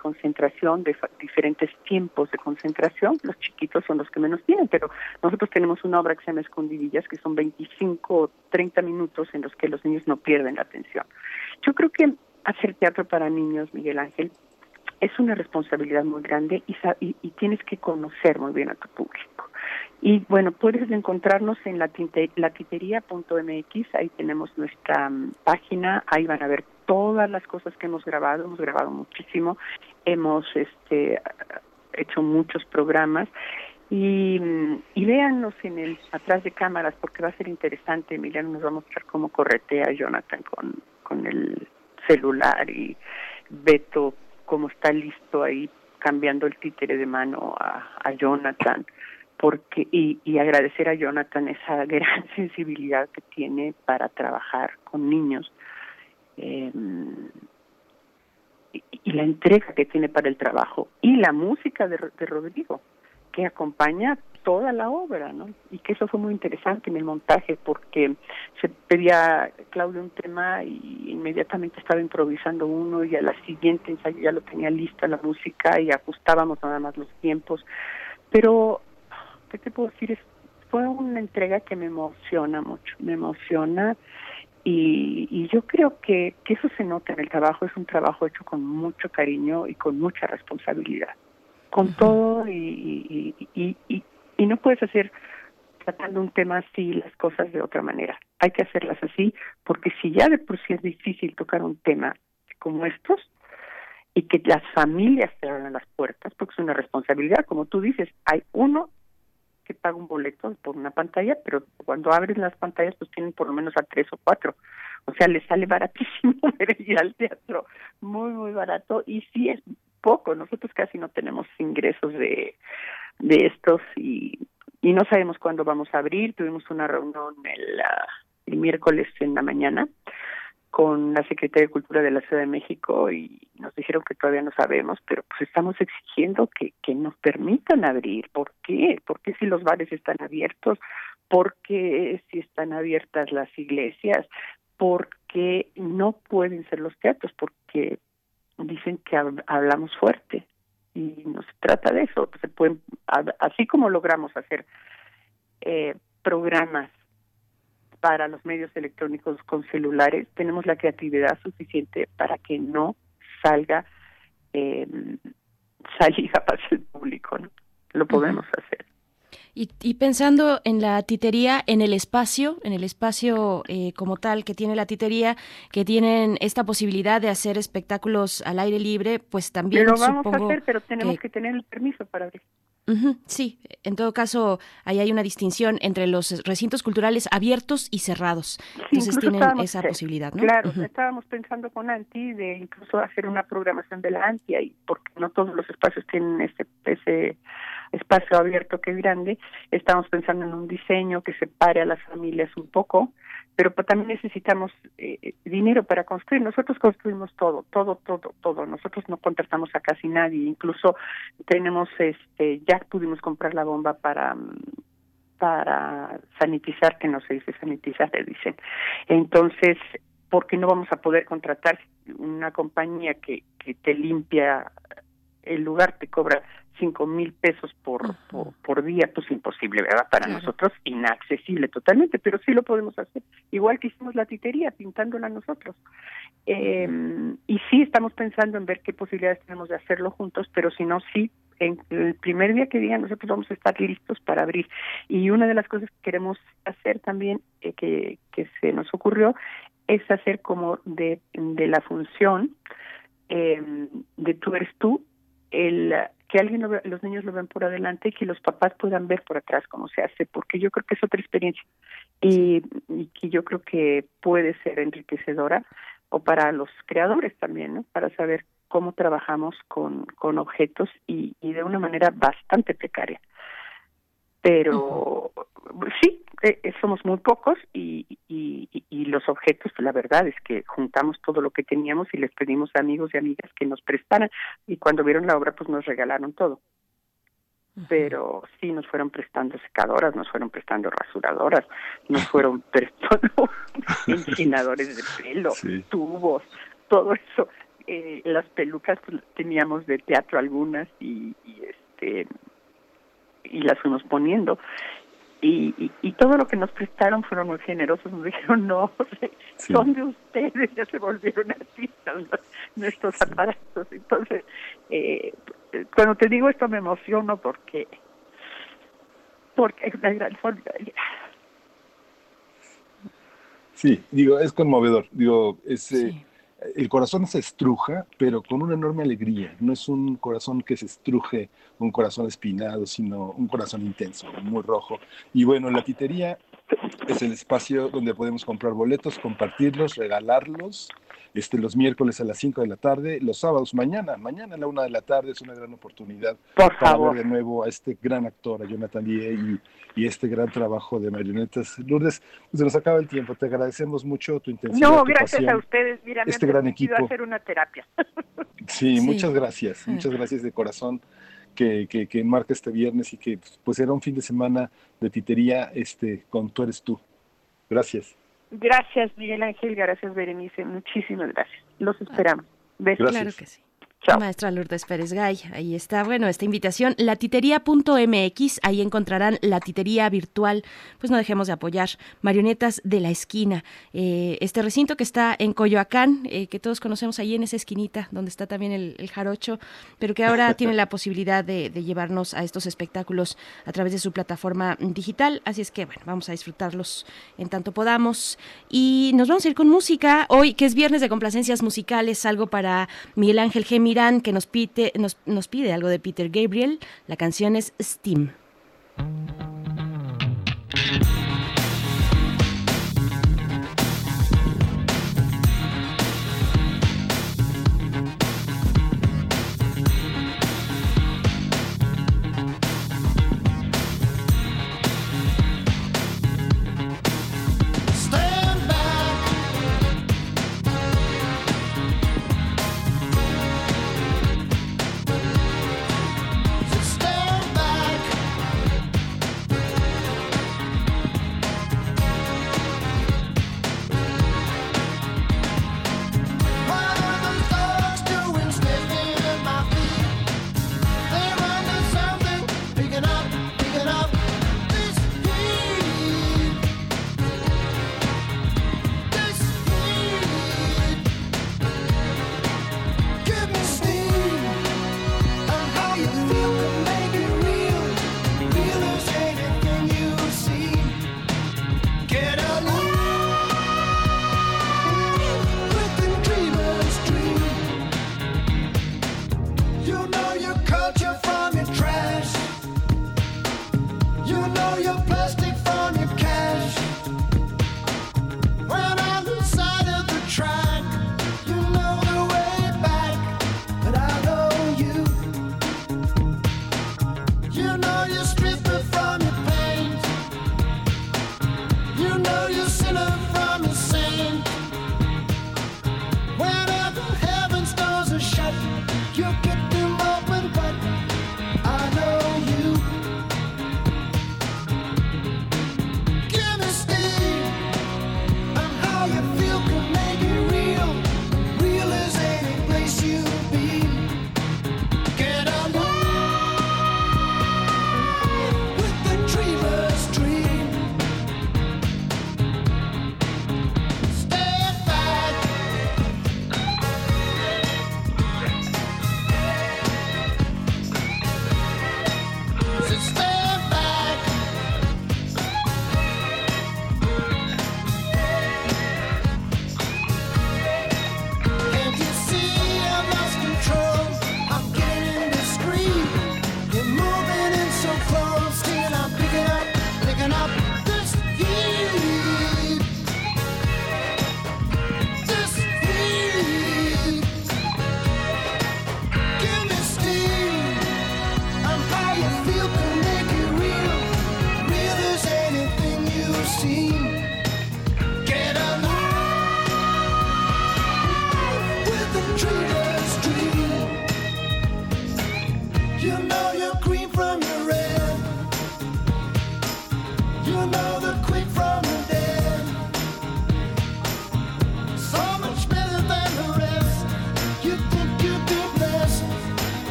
concentración, de diferentes tiempos de concentración. Los chiquitos son los que menos tienen, pero nosotros tenemos una obra que se llama Escondidillas, que son 25 o 30 minutos en los que los niños no pierden la atención. Yo creo que hacer teatro para niños, Miguel Ángel, es una responsabilidad muy grande y, y, y tienes que conocer muy bien a tu público. Y bueno, puedes encontrarnos en la latitería.mx, ahí tenemos nuestra mm, página, ahí van a ver todas las cosas que hemos grabado, hemos grabado muchísimo, hemos este hecho muchos programas y, mm, y véannos en el atrás de cámaras porque va a ser interesante, Emiliano nos va a mostrar cómo corretea Jonathan con, con el celular y Beto cómo está listo ahí cambiando el títere de mano a, Jonathan porque y, agradecer a Jonathan esa [laughs] gran sensibilidad que tiene para trabajar con niños eh, y, la entrega que tiene para el trabajo y la música de Rodrigo que acompaña toda la obra, ¿no? Y que eso fue muy interesante en el montaje porque se pedía Claudio un tema y inmediatamente estaba improvisando uno y a la siguiente ensayo ya lo tenía lista la música y ajustábamos nada más los tiempos. Pero ¿qué te puedo decir? fue una entrega que me emociona mucho, me emociona y, y yo creo que, que eso se nota en el trabajo, es un trabajo hecho con mucho cariño y con mucha responsabilidad, con todo y, y, y, y no puedes hacer tratando un tema así las cosas de otra manera. Hay que hacerlas así porque si ya de por sí es difícil tocar un tema como estos y que las familias te abran las puertas, porque es una responsabilidad, como tú dices, hay uno que paga un boleto por una pantalla, pero cuando abres las pantallas pues tienen por lo menos a tres o cuatro. O sea, les sale baratísimo [laughs] ir al teatro, muy, muy barato. Y sí es poco, nosotros casi no tenemos ingresos de, de estos y, y no sabemos cuándo vamos a abrir. Tuvimos una reunión el, ah, el miércoles en la mañana con la Secretaría de Cultura de la Ciudad de México y nos dijeron que todavía no sabemos, pero pues estamos exigiendo que, que nos permitan abrir. ¿Por qué? ¿Por qué si los bares están abiertos? ¿Por qué si están abiertas las iglesias? ¿Por qué no pueden ser los teatros? Porque dicen que hablamos fuerte y no se trata de eso. Se pueden, así como logramos hacer eh, programas para los medios electrónicos con celulares, tenemos la creatividad suficiente para que no salga eh, [laughs] salida para el público, ¿no? Lo podemos hacer. Y, pensando en la titería, en el espacio, en el espacio eh, como tal que tiene la titería, que tienen esta posibilidad de hacer espectáculos al aire libre, pues también lo vamos a hacer, pero tenemos que, tener el permiso para abrir. sí, en todo caso, ahí hay una distinción entre los recintos culturales abiertos y cerrados. Entonces tienen esa posibilidad, ¿no? Claro, estábamos pensando con Anti de incluso hacer una programación de la Anti, ahí, porque no todos los espacios tienen ese, ese espacio abierto que grande, estamos pensando en un diseño que separe a las familias un poco, pero también necesitamos eh, dinero para construir. Nosotros construimos todo, todo, todo, todo. Nosotros no contratamos a casi nadie. Incluso tenemos, este, ya pudimos comprar la bomba para para sanitizar, que no se dice sanitizar, le dicen. Entonces, ¿por qué no vamos a poder contratar una compañía que, que te limpia el lugar, te cobra cinco mil pesos por, por, día, pues imposible, ¿verdad? Para nosotros inaccesible totalmente, pero sí lo podemos hacer. Igual que hicimos la titería, pintándola nosotros. Eh, y sí estamos pensando en ver qué posibilidades tenemos de hacerlo juntos, pero si no, sí, en el primer día que digan nosotros vamos a estar listos para abrir. Y una de las cosas que queremos hacer también, eh, que, que se nos ocurrió, es hacer como de, de la función eh, de tú eres tú, el que alguien los niños lo ven por adelante y que los papás puedan ver por atrás cómo se hace, porque yo creo que es otra experiencia y, que yo creo que puede ser enriquecedora o para los creadores también, ¿no? Para saber cómo trabajamos con, con objetos y, y de una manera bastante precaria. Pero sí, eh, eh, somos muy pocos y, y, y, los objetos, la verdad es que juntamos todo lo que teníamos y les pedimos a amigos y amigas que nos prestaran y cuando vieron la obra pues nos regalaron todo. Pero sí nos fueron prestando secadoras, nos fueron prestando rasuradoras, nos fueron [laughs] prestando [laughs] encinadores de pelo, tubos, todo eso. Eh, las pelucas pues, teníamos de teatro algunas y, y este y las fuimos poniendo. Y, y, todo lo que nos prestaron fueron muy generosos, nos dijeron, no, [laughs] son de ustedes, ya se volvieron artistas nuestros aparatos. Entonces, eh, cuando te digo esto me emociono porque porque es una gran solidaridad. Sí, digo, es conmovedor. Digo, es, eh, el corazón se estruja, pero con una enorme alegría. No es un corazón que se estruje, un corazón espinado, sino un corazón intenso, muy rojo. Y bueno, la titería es el espacio donde podemos comprar boletos, compartirlos, regalarlos este, los miércoles a las 5 de la tarde, los sábados mañana, mañana a la 1 de la tarde es una gran oportunidad para ver de nuevo a este gran actor, a Jonathan Lie y, y, este gran trabajo de marionetas. Lourdes, se nos acaba el tiempo, te agradecemos mucho tu intensidad. No, gracias a ustedes, mira, este gran equipo. hacer una terapia. Sí, muchas gracias, muchas [laughs] gracias de corazón. Que, que, que marca este viernes y que pues era un fin de semana de titería este con tú eres tú. Gracias. Gracias, Miguel Ángel. Gracias, Berenice. Muchísimas gracias. Los esperamos. Besos. Claro que sí. Maestra Lourdes Pérez Gay, ahí está, bueno, esta invitación, latitería.mx, ahí encontrarán la titería virtual, pues no dejemos de apoyar Marionetas de la Esquina, eh, este recinto que está en Coyoacán, eh, que todos conocemos ahí en esa esquinita, donde está también el, jarocho, pero que ahora [laughs] tiene la posibilidad de, llevarnos a estos espectáculos a través de su plataforma digital, así es que, bueno, vamos a disfrutarlos en tanto podamos. Y nos vamos a ir con música, hoy que es viernes de complacencias musicales, algo para Miguel Ángel Gemi que nos pide, nos, nos pide algo de Peter Gabriel. La canción es Steam.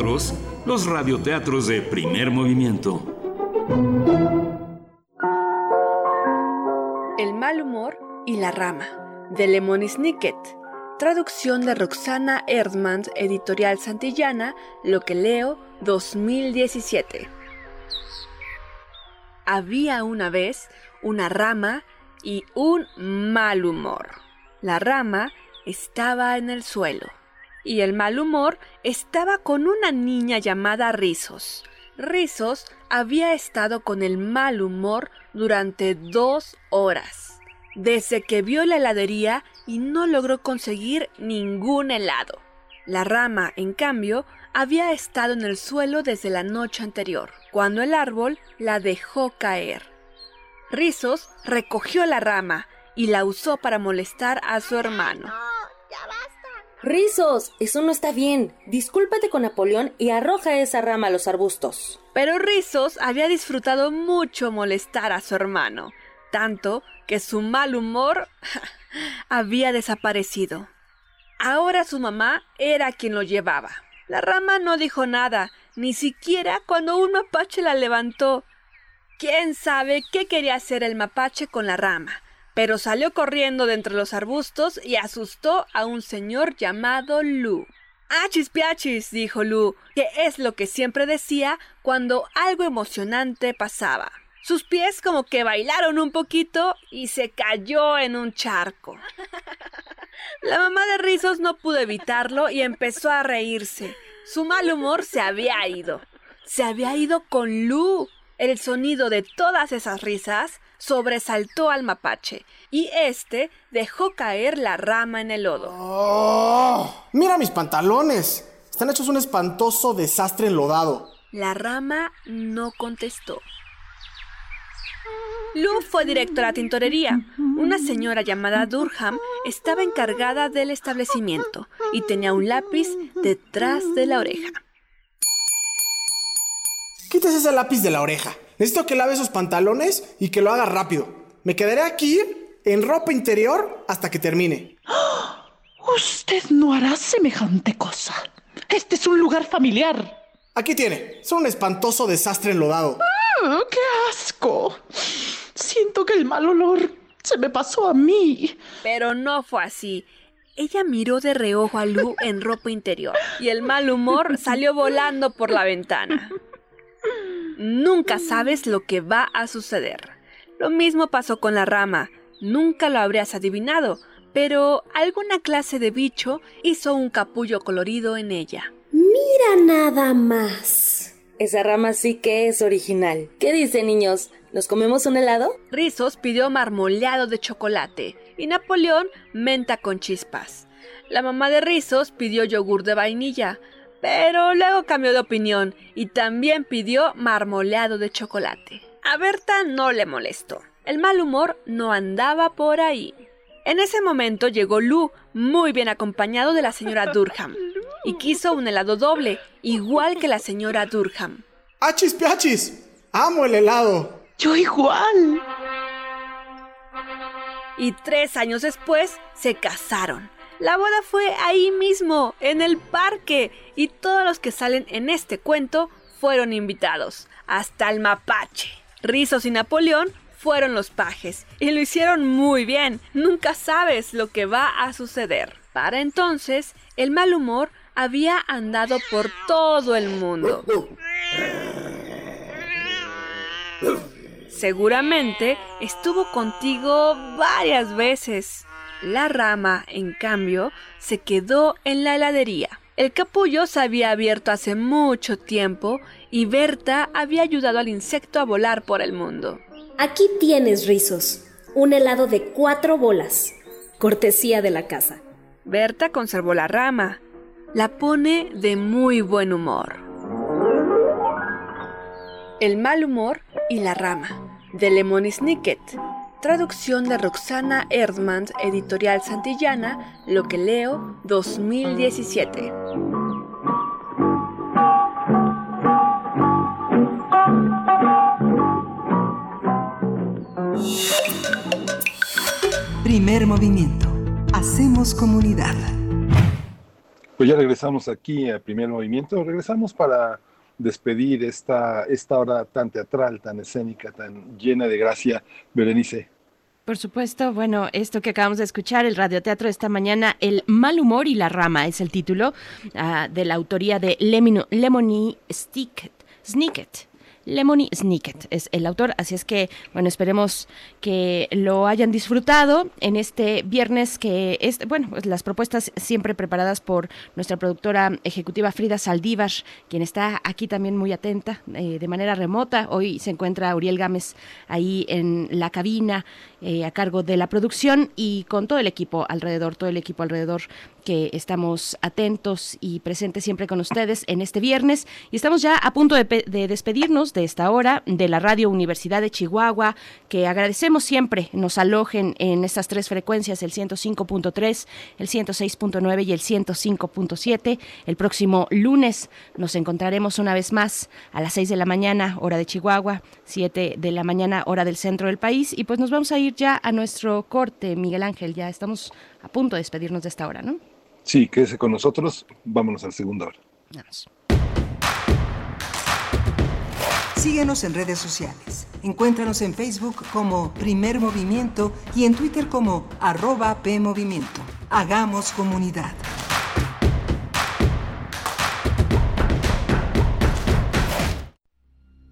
Los radioteatros de primer movimiento. El mal humor y la rama, de Lemony Snicket. Traducción de Roxana Erdmann, editorial Santillana, Lo que leo, 2017. Había una vez una rama y un mal humor. La rama estaba en el suelo y el mal humor estaba con una niña llamada Rizos. Rizos había estado con el mal humor durante dos horas, desde que vio la heladería y no logró conseguir ningún helado. La rama, en cambio, había estado en el suelo desde la noche anterior, cuando el árbol la dejó caer. Rizos recogió la rama y la usó para molestar a su hermano. Rizos, eso no está bien. Discúlpate con Napoleón y arroja esa rama a los arbustos. Pero Rizos había disfrutado mucho molestar a su hermano, tanto que su mal humor [laughs] había desaparecido. Ahora su mamá era quien lo llevaba. La rama no dijo nada, ni siquiera cuando un mapache la levantó Quién sabe qué quería hacer el mapache con la rama, pero salió corriendo de entre los arbustos y asustó a un señor llamado Lu. Achis piachis, dijo Lu, que es lo que siempre decía cuando algo emocionante pasaba. Sus pies como que bailaron un poquito y se cayó en un charco. La mamá de Rizos no pudo evitarlo y empezó a reírse. Su mal humor se había ido. Se había ido con Lu. El sonido de todas esas risas sobresaltó al mapache y éste dejó caer la rama en el lodo. Oh, ¡Mira mis pantalones! Están hechos un espantoso desastre enlodado. La rama no contestó. Lu fue directora a la tintorería. Una señora llamada Durham estaba encargada del establecimiento y tenía un lápiz detrás de la oreja. Quítese ese lápiz de la oreja. Necesito que lave esos pantalones y que lo haga rápido. Me quedaré aquí en ropa interior hasta que termine. [gasps] Usted no hará semejante cosa. Este es un lugar familiar. Aquí tiene. Es un espantoso desastre enlodado. ¡Ah, ¡Qué asco! Siento que el mal olor se me pasó a mí. Pero no fue así. Ella miró de reojo a Lu en ropa interior y el mal humor salió volando por la ventana. [laughs] Nunca sabes lo que va a suceder. Lo mismo pasó con la rama. Nunca lo habrías adivinado, pero alguna clase de bicho hizo un capullo colorido en ella. Mira nada más. Esa rama sí que es original. ¿Qué dicen, niños? ¿Nos comemos un helado? Rizos pidió marmoleado de chocolate y Napoleón menta con chispas. La mamá de Rizos pidió yogur de vainilla, pero luego cambió de opinión y también pidió marmoleado de chocolate. A Berta no le molestó. El mal humor no andaba por ahí. En ese momento llegó Lu, muy bien acompañado de la señora [laughs] Durham, y quiso un helado doble, igual que la señora Durham. ¡Achis piachis! ¡Amo el helado! Yo igual. Y tres años después se casaron. La boda fue ahí mismo, en el parque, y todos los que salen en este cuento fueron invitados, hasta el mapache. Rizos y Napoleón fueron los pajes, y lo hicieron muy bien. Nunca sabes lo que va a suceder. Para entonces, el mal humor había andado por todo el mundo. Seguramente estuvo contigo varias veces. La rama, en cambio, se quedó en la heladería. El capullo se había abierto hace mucho tiempo y Berta había ayudado al insecto a volar por el mundo. Aquí tienes, Rizos, un helado de cuatro bolas, cortesía de la casa. Berta conservó la rama, la pone de muy buen humor. El mal humor y la rama, de Lemony Snicket. Traducción de Roxana Erdmann, editorial Santillana, Lo que leo, 2017. Primer movimiento. Hacemos comunidad. Pues ya regresamos aquí a primer movimiento. Regresamos para despedir esta, esta hora tan teatral, tan escénica, tan llena de gracia, Berenice. Por supuesto, bueno, esto que acabamos de escuchar, el radioteatro esta mañana, El mal humor y la rama, es el título uh, de la autoría de Lemony Snicket. Lemony Snicket es el autor, así es que, bueno, esperemos que lo hayan disfrutado en este viernes que es, bueno, pues las propuestas siempre preparadas por nuestra productora ejecutiva Frida Saldívar, quien está aquí también muy atenta eh, de manera remota. Hoy se encuentra Uriel Gámez ahí en la cabina eh, a cargo de la producción y con todo el equipo alrededor, todo el equipo alrededor que estamos atentos y presentes siempre con ustedes en este viernes. Y estamos ya a punto de, de, despedirnos de esta hora de la Radio Universidad de Chihuahua, que agradecemos siempre nos alojen en estas tres frecuencias, el 105.3, el 106.9 y el 105.7. El próximo lunes nos encontraremos una vez más a las 6 de la mañana, hora de Chihuahua, 7 de la mañana, hora del centro del país. Y pues nos vamos a ir ya a nuestro corte, Miguel Ángel. Ya estamos a punto de despedirnos de esta hora, ¿no? Sí, quédese con nosotros. Vámonos a la segunda hora. Vamos. Síguenos en redes sociales. Encuéntranos en Facebook como Primer Movimiento y en Twitter como arroba PMovimiento. Hagamos comunidad.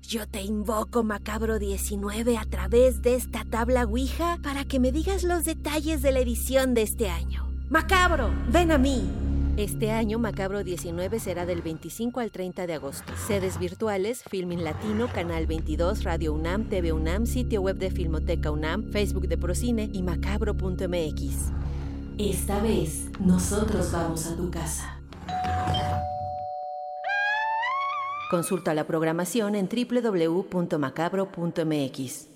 Yo te invoco, Macabro 19, a través de esta tabla Ouija para que me digas los detalles de la edición de este año. Macabro, ven a mí. Este año Macabro 19 será del 25 al 30 de agosto. Sedes virtuales, Filmin Latino, Canal 22, Radio UNAM, TV UNAM, sitio web de Filmoteca UNAM, Facebook de Procine y macabro.mx. Esta vez, nosotros vamos a tu casa. Consulta la programación en www.macabro.mx.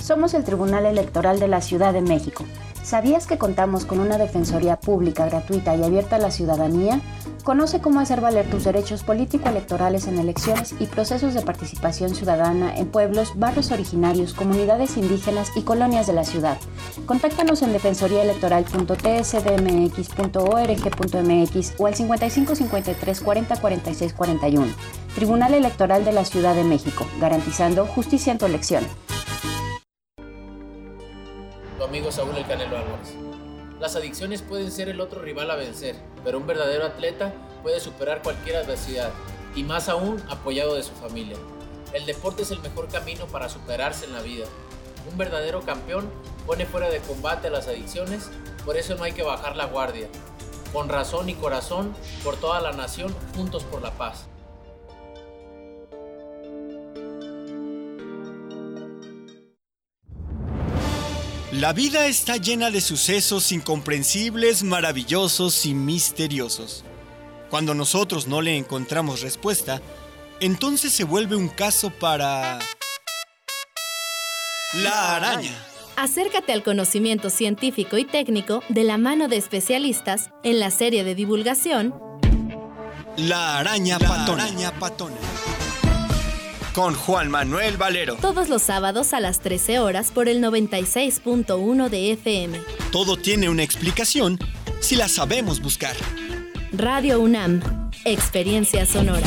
Somos el Tribunal Electoral de la Ciudad de México. ¿Sabías que contamos con una defensoría pública, gratuita y abierta a la ciudadanía? Conoce cómo hacer valer tus derechos político-electorales en elecciones y procesos de participación ciudadana en pueblos, barrios originarios, comunidades indígenas y colonias de la ciudad. Contáctanos en defensoriaelectoral.tsdmx.org.mx o al 55 53 40 46 41. Tribunal Electoral de la Ciudad de México, garantizando justicia en tu elección amigo Saúl El Canelo Álvarez. Las adicciones pueden ser el otro rival a vencer, pero un verdadero atleta puede superar cualquier adversidad, y más aún apoyado de su familia. El deporte es el mejor camino para superarse en la vida. Un verdadero campeón pone fuera de combate a las adicciones, por eso no hay que bajar la guardia. Con razón y corazón, por toda la nación, juntos por la paz. La vida está llena de sucesos incomprensibles, maravillosos y misteriosos. Cuando nosotros no le encontramos respuesta, entonces se vuelve un caso para... La araña. Acércate al conocimiento científico y técnico de la mano de especialistas en la serie de divulgación La araña patona. araña patona. Con Juan Manuel Valero. todos los sábados a las 13 horas por el 96.1 de FM. Todo tiene una explicación si la sabemos buscar. Radio UNAM, Experiencia Sonora.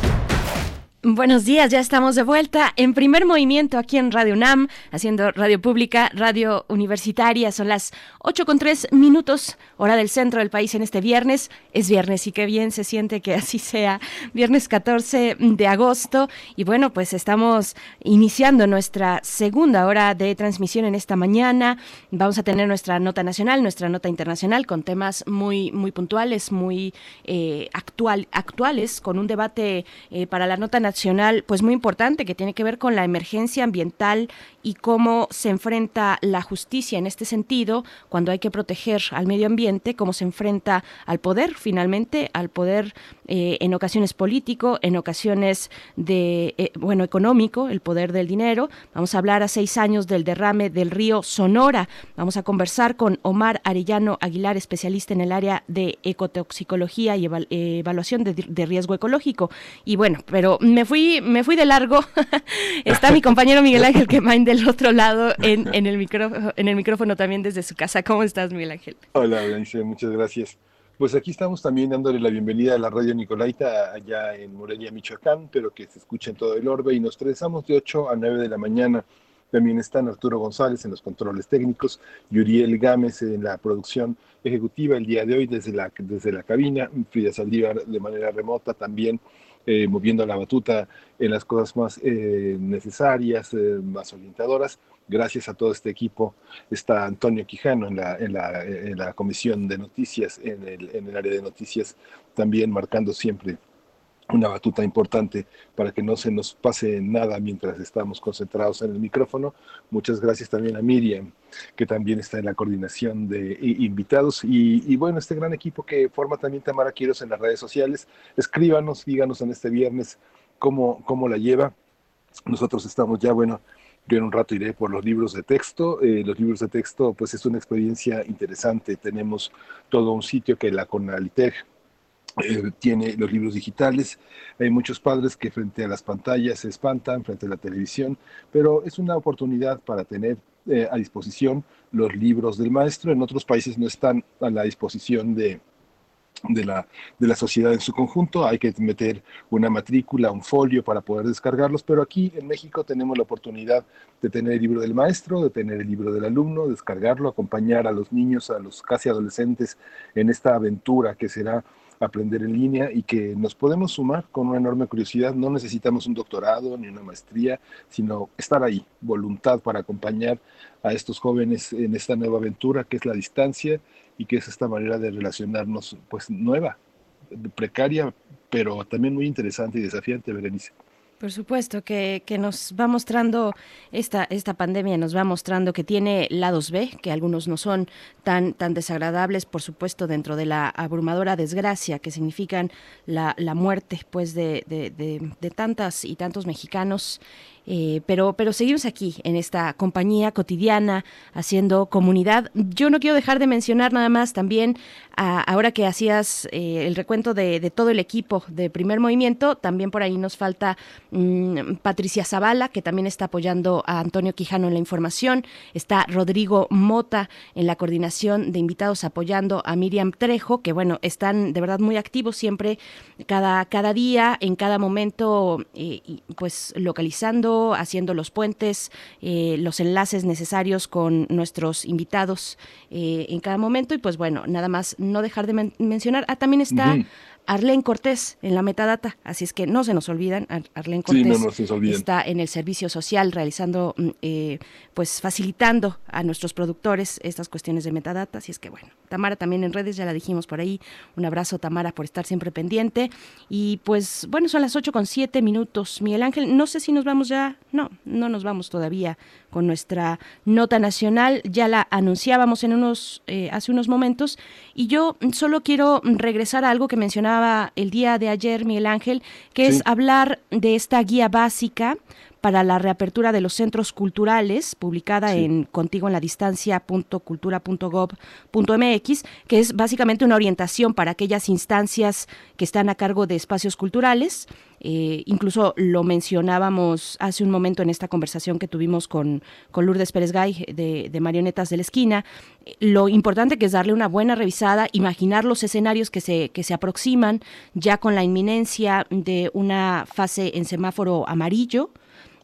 Buenos días, ya estamos de vuelta en primer movimiento aquí en Radio UNAM, haciendo radio pública, radio universitaria. Son las 8 con 3 minutos, hora del centro del país en este viernes. Es viernes y qué bien se siente que así sea. Viernes 14 de agosto. Y bueno, pues estamos iniciando nuestra segunda hora de transmisión en esta mañana. Vamos a tener nuestra nota nacional, nuestra nota internacional con temas muy, muy puntuales, muy eh, actual, actuales, con un debate eh, para la nota nacional pues muy importante que tiene que ver con la emergencia ambiental y cómo se enfrenta la justicia en este sentido cuando hay que proteger al medio ambiente, cómo se enfrenta al poder finalmente, al poder eh, en ocasiones político, en ocasiones de, eh, bueno, económico, el poder del dinero. Vamos a hablar a seis años del derrame del río Sonora. Vamos a conversar con Omar Arellano Aguilar, especialista en el área de ecotoxicología y evaluación de, de riesgo ecológico. Y bueno, pero me fui, me fui de largo. [laughs] Está mi compañero Miguel Ángel Quemain del otro lado en, en, el micrófono, en el micrófono también desde su casa. ¿Cómo estás, Miguel Ángel? Hola, Benice, muchas gracias. Pues aquí estamos también dándole la bienvenida a la radio Nicolaita allá en Morelia, Michoacán, pero que se escucha en todo el orbe y nos trenzamos de 8 a 9 de la mañana. También están Arturo González en los controles técnicos, Yuriel Gámez en la producción ejecutiva el día de hoy desde la, desde la cabina, Frida Saldívar de manera remota también eh, moviendo la batuta en las cosas más eh, necesarias, eh, más orientadoras. Gracias a todo este equipo está Antonio Quijano en la, en la, en la comisión de noticias, en el, en el área de noticias, también marcando siempre una batuta importante para que no se nos pase nada mientras estamos concentrados en el micrófono. Muchas gracias también a Miriam, que también está en la coordinación de invitados. Y, bueno, este gran equipo que forma también Tamara Quiros en las redes sociales. Escríbanos, díganos en este viernes cómo, cómo la lleva. Nosotros estamos ya, bueno, yo en un rato iré por los libros de texto. Eh, los libros de texto, pues es una experiencia interesante. Tenemos todo un sitio que la Conalitech eh, tiene los libros digitales. Hay muchos padres que frente a las pantallas se espantan, frente a la televisión, pero es una oportunidad para tener eh, a disposición los libros del maestro. En otros países no están a la disposición de, de la, de la sociedad en su conjunto. Hay que meter una matrícula, un folio para poder descargarlos, pero aquí en México tenemos la oportunidad de tener el libro del maestro, de tener el libro del alumno, descargarlo, acompañar a los niños, a los casi adolescentes en esta aventura que será aprender en línea y que nos podemos sumar con una enorme curiosidad. No necesitamos un doctorado ni una maestría, sino estar ahí, voluntad para acompañar a estos jóvenes en esta nueva aventura que es la distancia y que es esta manera de relacionarnos pues nueva, precaria, pero también muy interesante y desafiante, Berenice. Por supuesto, que, que, nos va mostrando esta, esta pandemia, nos va mostrando que tiene lados B, que algunos no son tan, tan desagradables, por supuesto, dentro de la abrumadora desgracia que significan la, la muerte pues, de, de, de, de tantas y tantos mexicanos eh, pero, pero seguimos aquí en esta compañía cotidiana haciendo comunidad. Yo no quiero dejar de mencionar nada más también, ahora que hacías eh, el recuento de, todo el equipo de primer movimiento, también por ahí nos falta mm, Patricia Zavala, que también está apoyando a Antonio Quijano en la información, está Rodrigo Mota en la coordinación de invitados apoyando a Miriam Trejo, que bueno, están de verdad muy activos siempre, cada, cada día, en cada momento, eh, pues localizando haciendo los puentes, eh, los enlaces necesarios con nuestros invitados eh, en cada momento. Y pues bueno, nada más no dejar de mencionar. Ah, también está Arlene Cortés en la metadata, así es que no se nos olvidan, Arlene Cortés está en el servicio social realizando, mm, eh, pues facilitando a nuestros productores estas cuestiones de metadata, así es que bueno, Tamara también en redes, ya la dijimos por ahí, un abrazo Tamara por estar siempre pendiente. Y pues bueno, son las 8 con 7 minutos, Miguel Ángel, no sé si nos vamos ya, no, no nos vamos todavía con nuestra nota nacional, ya la anunciábamos en unos, eh, hace unos momentos. Y yo solo quiero regresar a algo que mencionaba el día de ayer Miguel Ángel, que es hablar de esta guía básica para la reapertura de los centros culturales, publicada en contigo en la distancia.cultura.gov.mx, que es básicamente una orientación para aquellas instancias que están a cargo de espacios culturales eh, incluso lo mencionábamos hace un momento en esta conversación que tuvimos con, con Lourdes Pérez Gay de, Marionetas de la Esquina. Lo importante que es darle una buena revisada, imaginar los escenarios que se, que se aproximan ya con la inminencia de una fase en semáforo amarillo.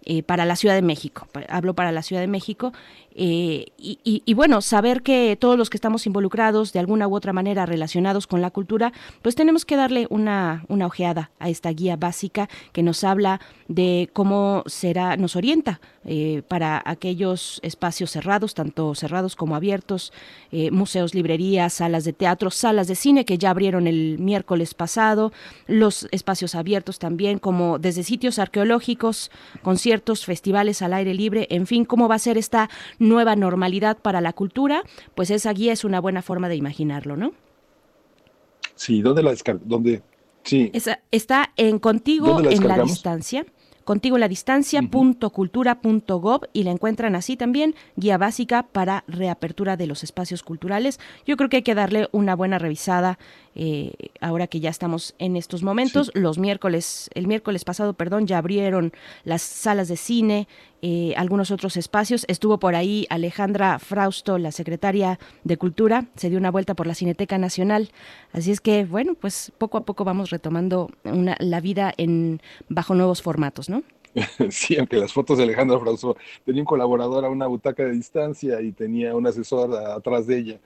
Eh, para la Ciudad de México, hablo para la Ciudad de México, eh, y, bueno, saber que todos los que estamos involucrados de alguna u otra manera relacionados con la cultura, pues tenemos que darle una, una ojeada a esta guía básica que nos habla de cómo será, nos orienta eh, para aquellos espacios cerrados, tanto cerrados como abiertos, eh, museos, librerías, salas de teatro, salas de cine que ya abrieron el miércoles pasado, los espacios abiertos también, como desde sitios arqueológicos, conciertos, festivales al aire libre, en fin, cómo va a ser esta nueva normalidad para la cultura, pues esa guía es una buena forma de imaginarlo, ¿no? Sí, ¿dónde la descarga? ¿Dónde? Sí. está en Contigo en la distancia contigo en la distancia, y la encuentran así también, guía básica para reapertura de los espacios culturales. Yo creo que hay que darle una buena revisada eh, ahora que ya estamos en estos momentos. Los miércoles, el miércoles pasado, perdón, ya abrieron las salas de cine, eh, algunos otros espacios. Estuvo por ahí Alejandra Frausto, la secretaria de Cultura, se dio una vuelta por la Cineteca Nacional. Así es que, bueno, pues poco a poco vamos retomando una, la vida en bajo nuevos formatos, ¿no? [laughs] Sí, aunque las fotos de Alejandra Frausto tenía un colaborador a una butaca de distancia y tenía un asesor atrás de ella.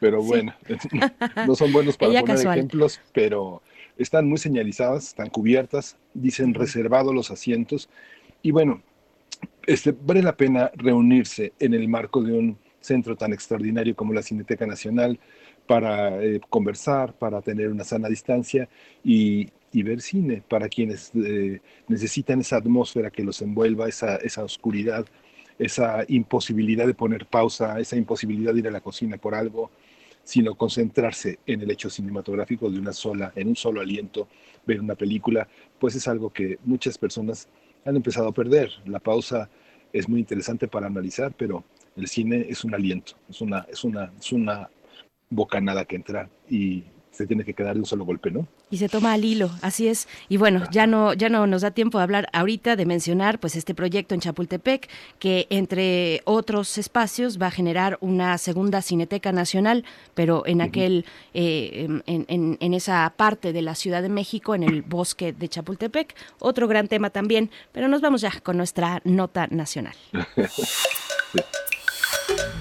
pero bueno, [laughs] no son buenos para poner ejemplos, pero están muy señalizadas, están cubiertas, dicen reservado los asientos. Y bueno, este, vale la pena reunirse en el marco de un centro tan extraordinario como la Cineteca Nacional para eh, conversar, para tener una sana distancia y, ver cine para quienes eh, necesitan esa atmósfera que los envuelva, esa, esa oscuridad, esa imposibilidad de poner pausa, esa imposibilidad de ir a la cocina por algo, sino concentrarse en el hecho cinematográfico de una sola, en un solo aliento, ver una película, pues es algo que muchas personas han empezado a perder. La pausa es muy interesante para analizar, pero el cine es un aliento, es una, es una, es una bocanada que entra y se tiene que quedar de un solo golpe, ¿no? Y se toma al hilo, así es. Y bueno, ya no, ya no nos da tiempo de hablar ahorita, de mencionar pues este proyecto en Chapultepec, que entre otros espacios va a generar una segunda Cineteca Nacional, pero en aquel, eh, en, en, esa parte de la Ciudad de México, en el bosque de Chapultepec. Otro gran tema también, pero nos vamos ya con nuestra nota nacional. [laughs]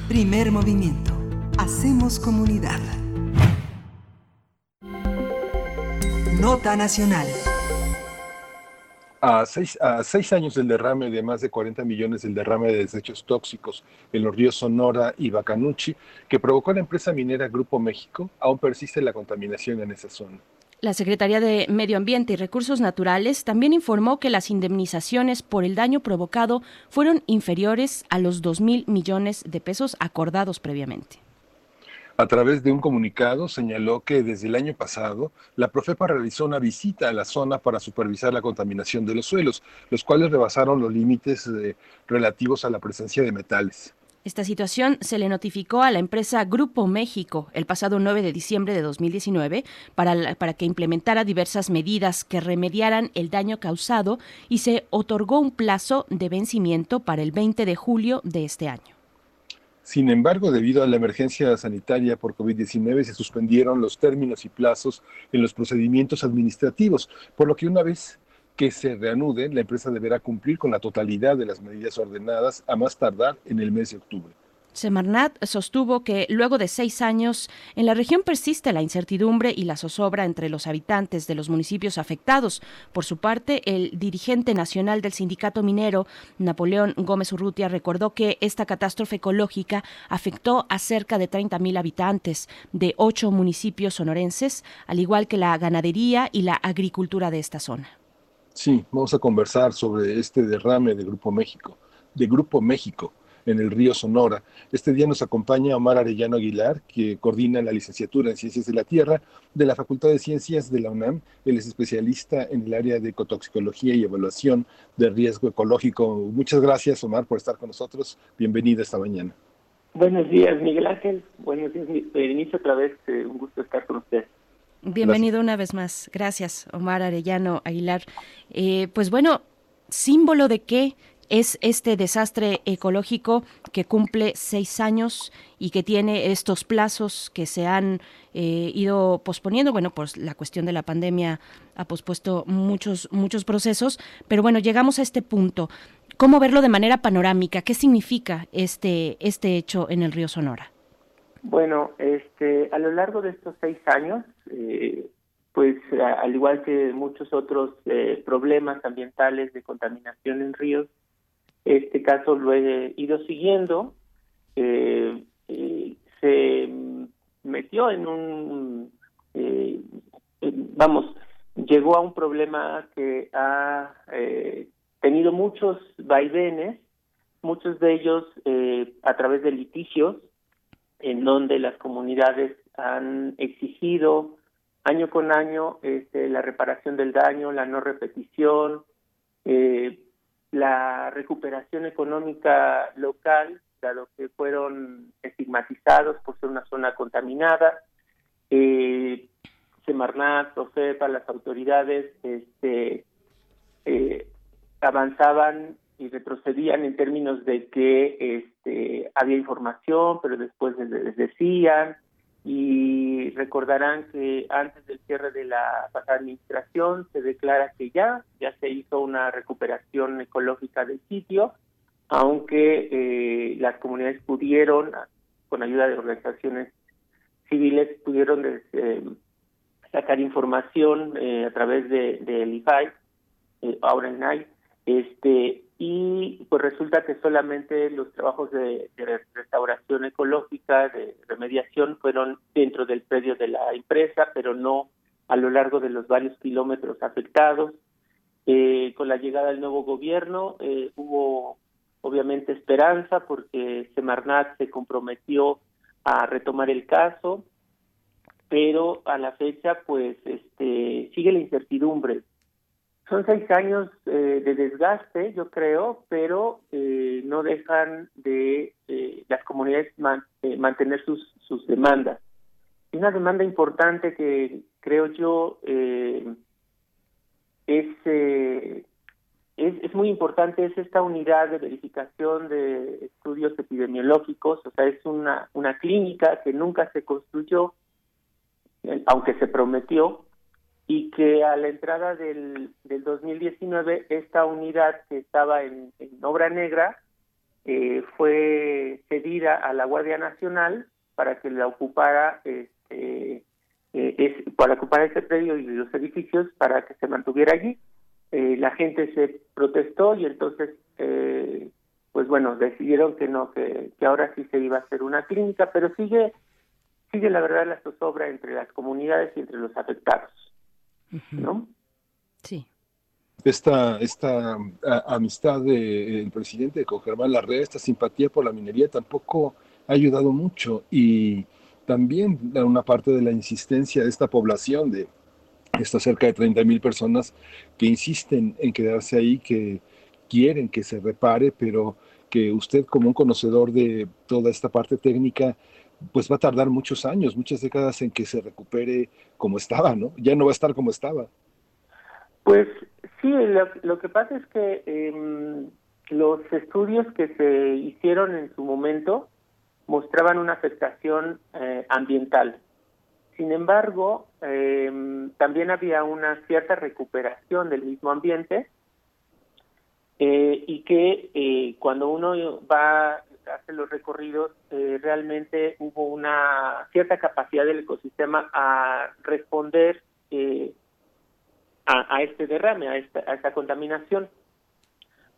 Primer movimiento. Hacemos comunidad. Nota Nacional. A seis, a seis, años del derrame de más de 40 millones del derrame de desechos tóxicos en los ríos Sonora y Bacanuchi, que provocó la empresa minera Grupo México, aún persiste la contaminación en esa zona. La Secretaría de Medio Ambiente y Recursos Naturales también informó que las indemnizaciones por el daño provocado fueron inferiores a los 2 mil millones de pesos acordados previamente. A través de un comunicado señaló que desde el año pasado la Profepa realizó una visita a la zona para supervisar la contaminación de los suelos, los cuales rebasaron los límites eh, relativos a la presencia de metales. Esta situación se le notificó a la empresa Grupo México el pasado 9 de diciembre de 2019 para, para, que implementara diversas medidas que remediaran el daño causado y se otorgó un plazo de vencimiento para el 20 de julio de este año. Sin embargo, debido a la emergencia sanitaria por COVID-19, se suspendieron los términos y plazos en los procedimientos administrativos, por lo que una vez que se reanuden, la empresa deberá cumplir con la totalidad de las medidas ordenadas a más tardar en el mes de octubre. Semarnat sostuvo que luego de seis años en la región persiste la incertidumbre y la zozobra entre los habitantes de los municipios afectados. Por su parte, el dirigente nacional del sindicato minero, Napoleón Gómez Urrutia, recordó que esta catástrofe ecológica afectó a cerca de 30.000 habitantes de ocho municipios sonorenses, al igual que la ganadería y la agricultura de esta zona. Sí, vamos a conversar sobre este derrame de Grupo México, de Grupo México en el río Sonora. Este día nos acompaña Omar Arellano Aguilar, que coordina la licenciatura en Ciencias de la Tierra de la Facultad de Ciencias de la UNAM. Él es especialista en el área de ecotoxicología y evaluación de riesgo ecológico. Muchas gracias, Omar, por estar con nosotros. Bienvenido esta mañana. Buenos días, Miguel Ángel. Buenos días, Berenice, otra vez. Eh, un gusto estar con usted. Bienvenido una vez más. Gracias, Omar Arellano Aguilar. Eh, pues bueno, símbolo de qué es este desastre ecológico que cumple seis años y que tiene estos plazos que se han eh, ido posponiendo. Bueno, pues la cuestión de la pandemia ha pospuesto muchos, muchos procesos, pero bueno, llegamos a este punto. ¿Cómo verlo de manera panorámica? ¿Qué significa este, este hecho en el río Sonora? Bueno, este, a lo largo de estos seis años, eh, pues al igual que muchos otros eh, problemas ambientales de contaminación en ríos, este caso lo he ido siguiendo. Eh, se metió en un, vamos, llegó a un problema que ha tenido muchos vaivenes, muchos de ellos eh, a través de litigios, en donde las comunidades han exigido año con año este, la reparación del daño, la no repetición, eh, la recuperación económica local, dado que fueron estigmatizados por ser una zona contaminada. Eh, Semarnat, OFEPA, las autoridades este, eh, avanzaban y retrocedían en términos de que este, había información, pero después les decían, y recordarán que antes del cierre de la pasada administración se declara que ya, ya se hizo una recuperación ecológica del sitio, aunque eh, las comunidades pudieron, con ayuda de organizaciones civiles, pudieron eh, sacar información eh, a través del de, IFAI, ahora en NICE, este y pues resulta que solamente los trabajos de, restauración ecológica, de remediación, fueron dentro del predio de la empresa, pero no a lo largo de los varios kilómetros afectados. Eh, con la llegada del nuevo gobierno eh, hubo obviamente esperanza porque Semarnat se comprometió a retomar el caso, pero a la fecha pues este sigue la incertidumbre son seis años eh, de desgaste, yo creo, pero eh, no dejan de eh, las comunidades mantener sus, sus demandas. Una demanda importante que creo yo es, es, es muy importante es esta unidad de verificación de estudios epidemiológicos, o sea, es una, una clínica que nunca se construyó, aunque se prometió, y que a la entrada del, del 2019 esta unidad que estaba en, obra negra eh, fue cedida a la Guardia Nacional para que la ocupara este, eh, para ocupar ese predio y los edificios para que se mantuviera allí. Eh, la gente se protestó y entonces, pues bueno, decidieron que no, que, que ahora sí se iba a hacer una clínica, pero sigue, sigue la verdad la zozobra entre las comunidades y entre los afectados. ¿No? Sí. Esta, esta amistad del presidente con Germán Larrea, esta simpatía por la minería tampoco ha ayudado mucho y también una parte de la insistencia de esta población de estas cerca de 30 mil personas que insisten en quedarse ahí, que quieren que se repare, pero que usted como un conocedor de toda esta parte técnica pues va a tardar muchos años, muchas décadas en que se recupere como estaba, ¿no? Ya no va a estar como estaba. Pues sí, lo, que pasa es que em, los estudios que se hicieron en su momento mostraban una afectación eh, ambiental. Sin embargo, em, también había una cierta recuperación del mismo ambiente eh, y que eh, cuando uno va hace los recorridos, eh, realmente hubo una cierta capacidad del ecosistema a responder eh, a, este derrame, a esta, a esta contaminación.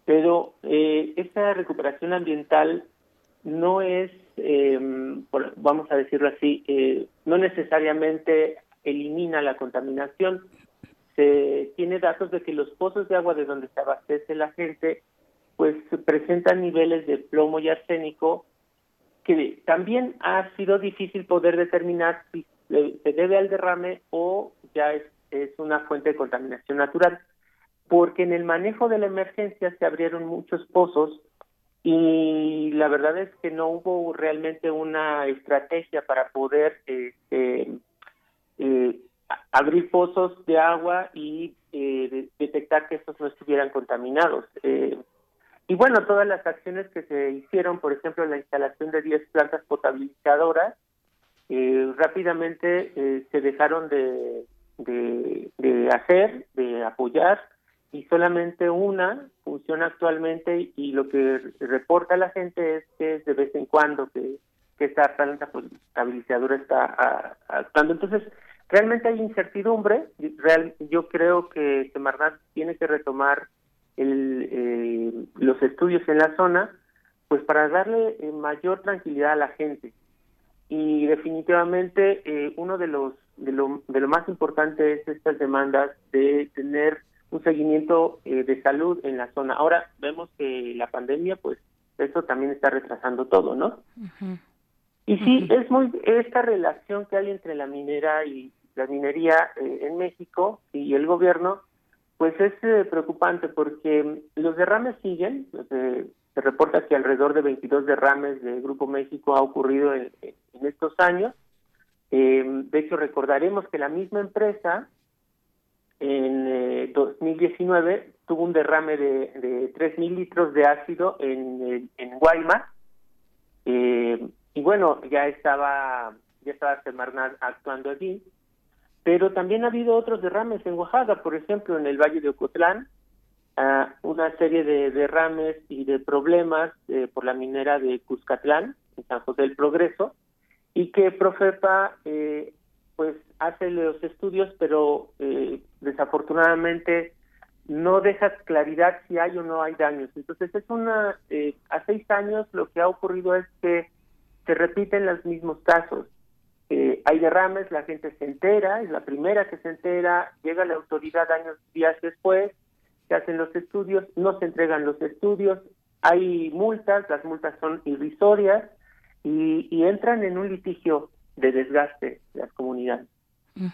Pero eh, esta recuperación ambiental no es, em, vamos a decirlo así, eh, no necesariamente elimina la contaminación. Se tiene datos de que los pozos de agua de donde se abastece la gente pues presentan niveles de plomo y arsénico que también ha sido difícil poder determinar si se debe al derrame o ya es, es una fuente de contaminación natural, porque en el manejo de la emergencia se abrieron muchos pozos y la verdad es que no hubo realmente una estrategia para poder este, eh, abrir pozos de agua y eh, detectar que estos no estuvieran contaminados. Eh, y bueno, todas las acciones que se hicieron, por ejemplo, la instalación de 10 plantas potabilizadoras, rápidamente se dejaron de, de hacer, de apoyar, y solamente una funciona actualmente y lo que reporta la gente es que es de vez en cuando que, que esta planta estabilizadora está actuando. Entonces, realmente hay incertidumbre. Real, yo creo que Semarnat tiene que retomar el, eh, los estudios en la zona pues para darle eh, mayor tranquilidad a la gente. Y definitivamente eh, uno de los de lo, de lo más importante es estas demandas de tener un seguimiento eh, de salud en la zona. Ahora vemos que la pandemia, pues eso también está retrasando todo, ¿no? Y sí, es muy esta relación que hay entre la minera y la minería eh, en México y el gobierno, pues es eh, preocupante porque los derrames siguen. se reporta que alrededor de 22 derrames de Grupo México ha ocurrido en, estos años. de hecho, recordaremos que la misma empresa en 2019 eh, tuvo un derrame de, de 3.000 litros de ácido en, en Guaymas. Eh, y bueno, ya estaba, ya estaba Semarnat actuando allí. Pero también ha habido otros derrames en Oaxaca, por ejemplo, en el Valle de Ocotlán, uh, una serie de derrames y de problemas eh, por la minera de Cuscatlán, en San José del Progreso, y que Profepa eh, pues hace los estudios, pero eh, desafortunadamente no deja claridad si hay o no hay daños. Entonces es una, eh, a seis años lo que ha ocurrido es que se repiten los mismos casos. Hay derrames, la gente se entera, es la primera que se entera, llega la autoridad años, días después, se hacen los estudios, no se entregan los estudios, hay multas, las multas son irrisorias y, y entran en un litigio de desgaste de las comunidades.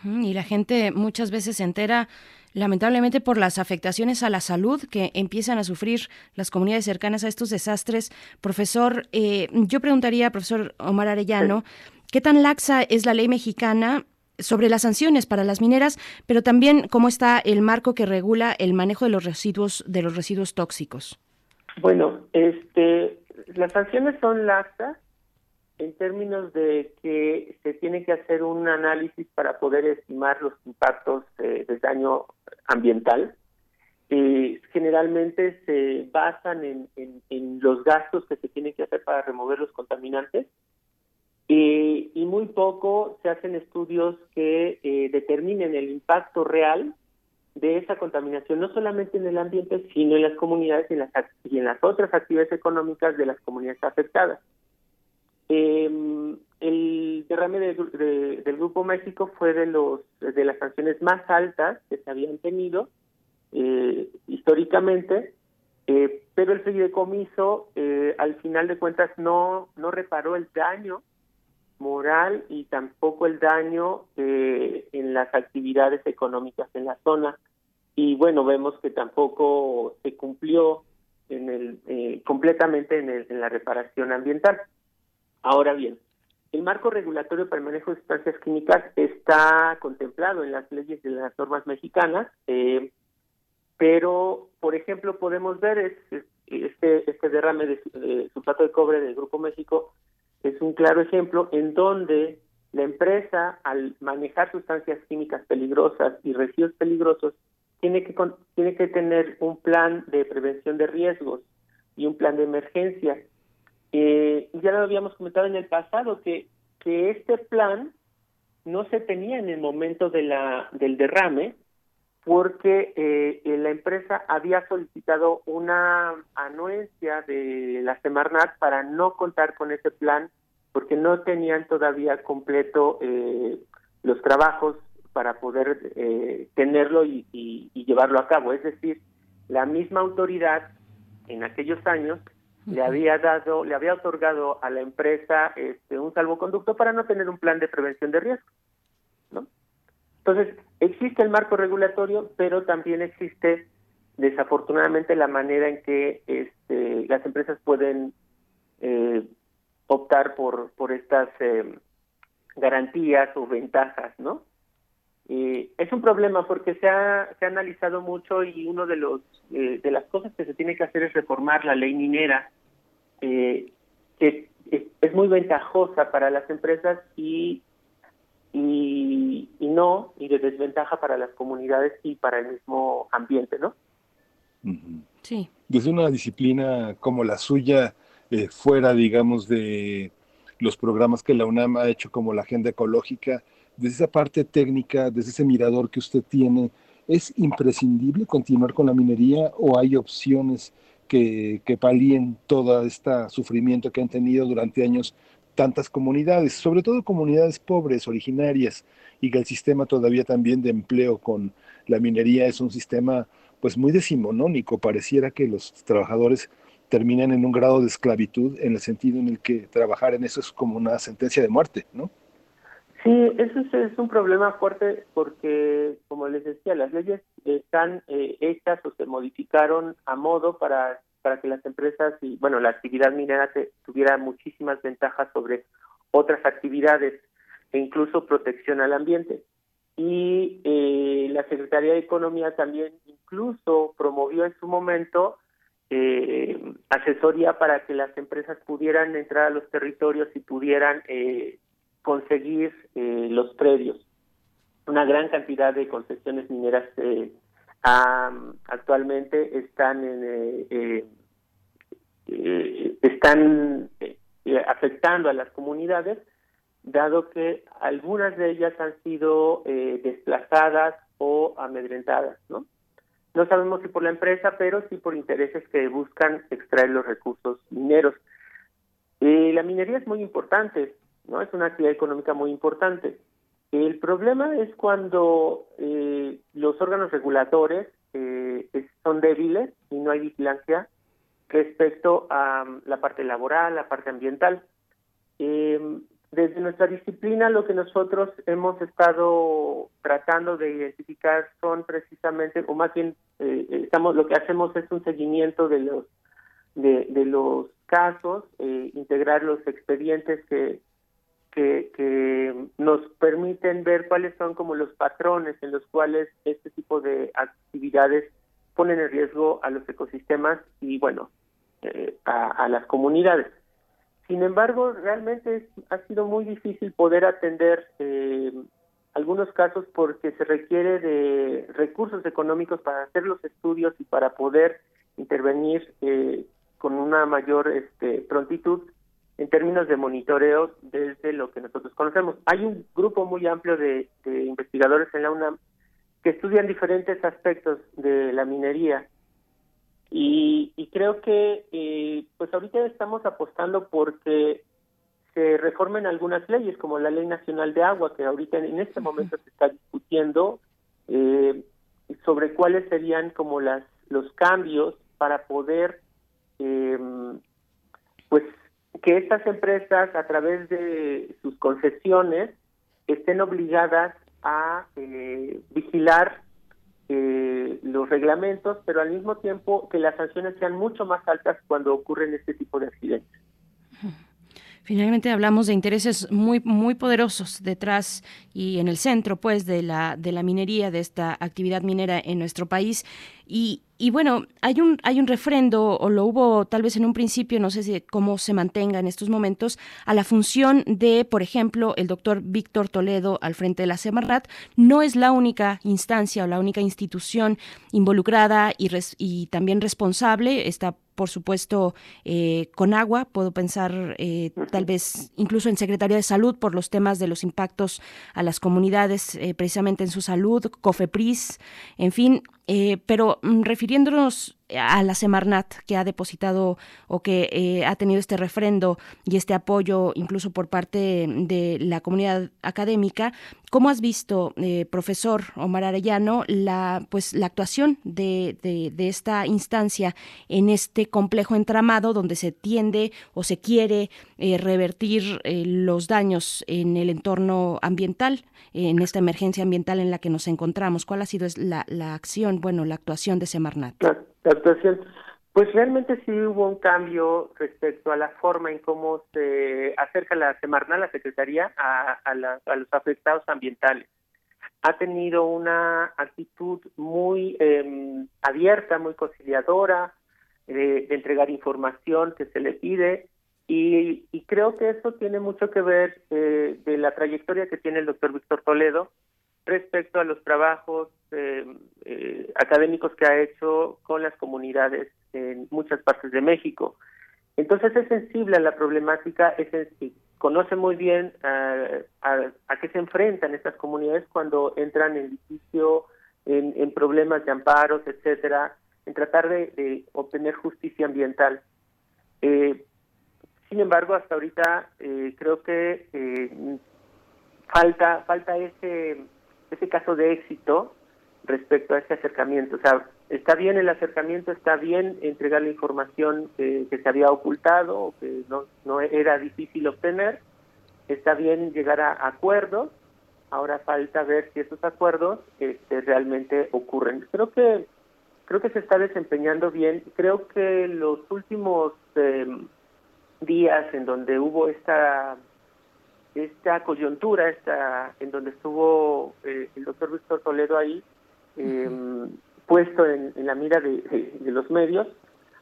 Y la gente muchas veces se entera lamentablemente por las afectaciones a la salud que empiezan a sufrir las comunidades cercanas a estos desastres. Profesor, eh, yo preguntaría, profesor Omar Arellano, ¿qué tan laxa es la ley mexicana sobre las sanciones para las mineras, pero también cómo está el marco que regula el manejo de los residuos de los residuos tóxicos? Bueno, este, las sanciones son laxas en términos de que se tiene que hacer un análisis para poder estimar los impactos eh, del daño ambiental. Eh, generalmente se basan en, en, los gastos que se tienen que hacer para remover los contaminantes eh, y muy poco se hacen estudios que determinen el impacto real de esa contaminación, no solamente en el ambiente, sino en las comunidades y en las, otras actividades económicas de las comunidades afectadas. Eh, el derrame del Grupo México fue de los de las sanciones más altas que se habían tenido eh, históricamente, eh, pero el fideicomiso eh, al final de cuentas no no reparó el daño moral y tampoco el daño eh, en las actividades económicas en la zona y bueno vemos que tampoco se cumplió en el eh, completamente en, el, en la reparación ambiental. Ahora bien, el marco regulatorio para el manejo de sustancias químicas está contemplado en las leyes de las normas mexicanas, eh, pero, por ejemplo, podemos ver este, este derrame de, sulfato de cobre del Grupo México es un claro ejemplo en donde la empresa, al manejar sustancias químicas peligrosas y residuos peligrosos, tiene que, tiene que tener un plan de prevención de riesgos y un plan de emergencia. Eh, ya lo habíamos comentado en el pasado que, que este plan no se tenía en el momento de la, del derrame porque eh, la empresa había solicitado una anuencia de la Semarnat para no contar con ese plan porque no tenían todavía completo eh, los trabajos para poder eh, tenerlo y, y, y, llevarlo a cabo. Es decir, la misma autoridad en aquellos años le había dado, le había otorgado a la empresa este, un salvoconducto para no tener un plan de prevención de riesgo. ¿no? Entonces, existe el marco regulatorio, pero también existe desafortunadamente la manera en que este, las empresas pueden eh, optar por, por estas eh, garantías o ventajas, ¿no? es un problema porque se ha, se ha analizado mucho y uno de los eh, de las cosas que se tiene que hacer es reformar la ley minera, eh, que es, muy ventajosa para las empresas y, y, y no, y de desventaja para las comunidades y para el mismo ambiente, ¿no? Sí. Desde una disciplina como la suya, eh, fuera, digamos, de los programas que la UNAM ha hecho como la agenda ecológica, desde esa parte técnica, desde ese mirador que usted tiene, ¿es imprescindible continuar con la minería o hay opciones que, que palíen todo este sufrimiento que han tenido durante años tantas comunidades, sobre todo comunidades pobres, originarias, y que el sistema todavía también de empleo con la minería es un sistema pues muy decimonónico, pareciera que los trabajadores terminan en un grado de esclavitud en el sentido en el que trabajar en eso es como una sentencia de muerte, ¿no? Sí, eso es, un problema fuerte porque, como les decía, las leyes están eh, hechas o se modificaron a modo para, para que las empresas y, bueno, la actividad minera tuviera muchísimas ventajas sobre otras actividades e incluso protección al ambiente. Y eh, la Secretaría de Economía también incluso promovió en su momento eh, asesoría para que las empresas pudieran entrar a los territorios y pudieran eh, conseguir eh, los predios. Una gran cantidad de concesiones mineras eh, actualmente están en, eh, están afectando a las comunidades, dado que algunas de ellas han sido desplazadas o amedrentadas, ¿no? No sabemos si por la empresa, pero sí por intereses que buscan extraer los recursos mineros. la minería es muy importante, ¿no? Es una actividad económica muy importante. El problema es cuando eh, los órganos reguladores eh, son débiles y no hay vigilancia respecto a um, la parte laboral, la parte ambiental. Em, desde nuestra disciplina lo que nosotros hemos estado tratando de identificar son precisamente, o más bien eh, estamos, lo que hacemos es un seguimiento de los de, de los casos, integrar los expedientes que, que, nos permiten ver cuáles son como los patrones en los cuales este tipo de actividades ponen en riesgo a los ecosistemas y bueno eh, a, las comunidades. Sin embargo, realmente ha sido muy difícil poder atender eh, algunos casos porque se requiere de recursos económicos para hacer los estudios y para poder intervenir eh, con una mayor este, prontitud en términos de monitoreo desde lo que nosotros conocemos. Hay un grupo muy amplio de, investigadores en la UNAM que estudian diferentes aspectos de la minería y, creo que eh, pues ahorita estamos apostando porque se reformen algunas leyes como la ley nacional de agua que ahorita en este momento se está discutiendo eh, sobre cuáles serían como las los cambios para poder eh, pues que estas empresas a través de sus concesiones estén obligadas a eh, vigilar eh, los reglamentos, pero al mismo tiempo que las sanciones sean mucho más altas cuando ocurren este tipo de accidentes. Finalmente hablamos de intereses muy muy poderosos detrás y en el centro pues de la de la minería de esta actividad minera en nuestro país y y bueno, hay un, hay un refrendo, o lo hubo tal vez en un principio, no sé si cómo se mantenga en estos momentos, a la función de, por ejemplo, el doctor Víctor Toledo al frente de la Semarrat, no es la única instancia o la única institución involucrada y, y también responsable. Está por supuesto, eh, con agua, puedo pensar eh, tal vez incluso en Secretaría de Salud por los temas de los impactos a las comunidades, eh, precisamente en su salud, COFEPRIS, en fin, Eh, pero mm, refiriéndonos a la Semarnat, que ha depositado o que eh, ha tenido este refrendo y este apoyo incluso por parte de la comunidad académica, ¿cómo has visto, eh, profesor Omar Arellano, la, pues, la actuación de, de, esta instancia en este complejo entramado donde se tiende o se quiere revertir los daños en el entorno ambiental, en esta emergencia ambiental en la que nos encontramos? ¿Cuál ha sido la, la acción? bueno, la actuación de Semarnat? La, actuación, pues realmente sí hubo un cambio respecto a la forma en cómo se acerca la Semarnat, la Secretaría, a, a, los afectados ambientales. Ha tenido una actitud muy em, abierta, muy conciliadora, de, entregar información que se le pide y, creo que eso tiene mucho que ver eh, de la trayectoria que tiene el doctor Víctor Toledo respecto a los trabajos eh, eh, académicos que ha hecho con las comunidades en muchas partes de México. Entonces es sensible a la problemática, es conoce muy bien eh, a, qué se enfrentan estas comunidades cuando entran en litigio, en, problemas de amparos, etcétera, en tratar de, obtener justicia ambiental. Sin embargo, hasta ahorita creo que falta falta ese ese caso de éxito respecto a ese acercamiento. O sea, está bien el acercamiento, está bien entregar la información que, se había ocultado que no, no era difícil obtener, está bien llegar a acuerdos, ahora falta ver si esos acuerdos este, realmente ocurren. Creo que creo que se está desempeñando bien. Creo que los últimos em, días en donde hubo esta esta coyuntura esta en donde estuvo eh, el doctor Víctor Toledo ahí em, puesto en, la mira de, los medios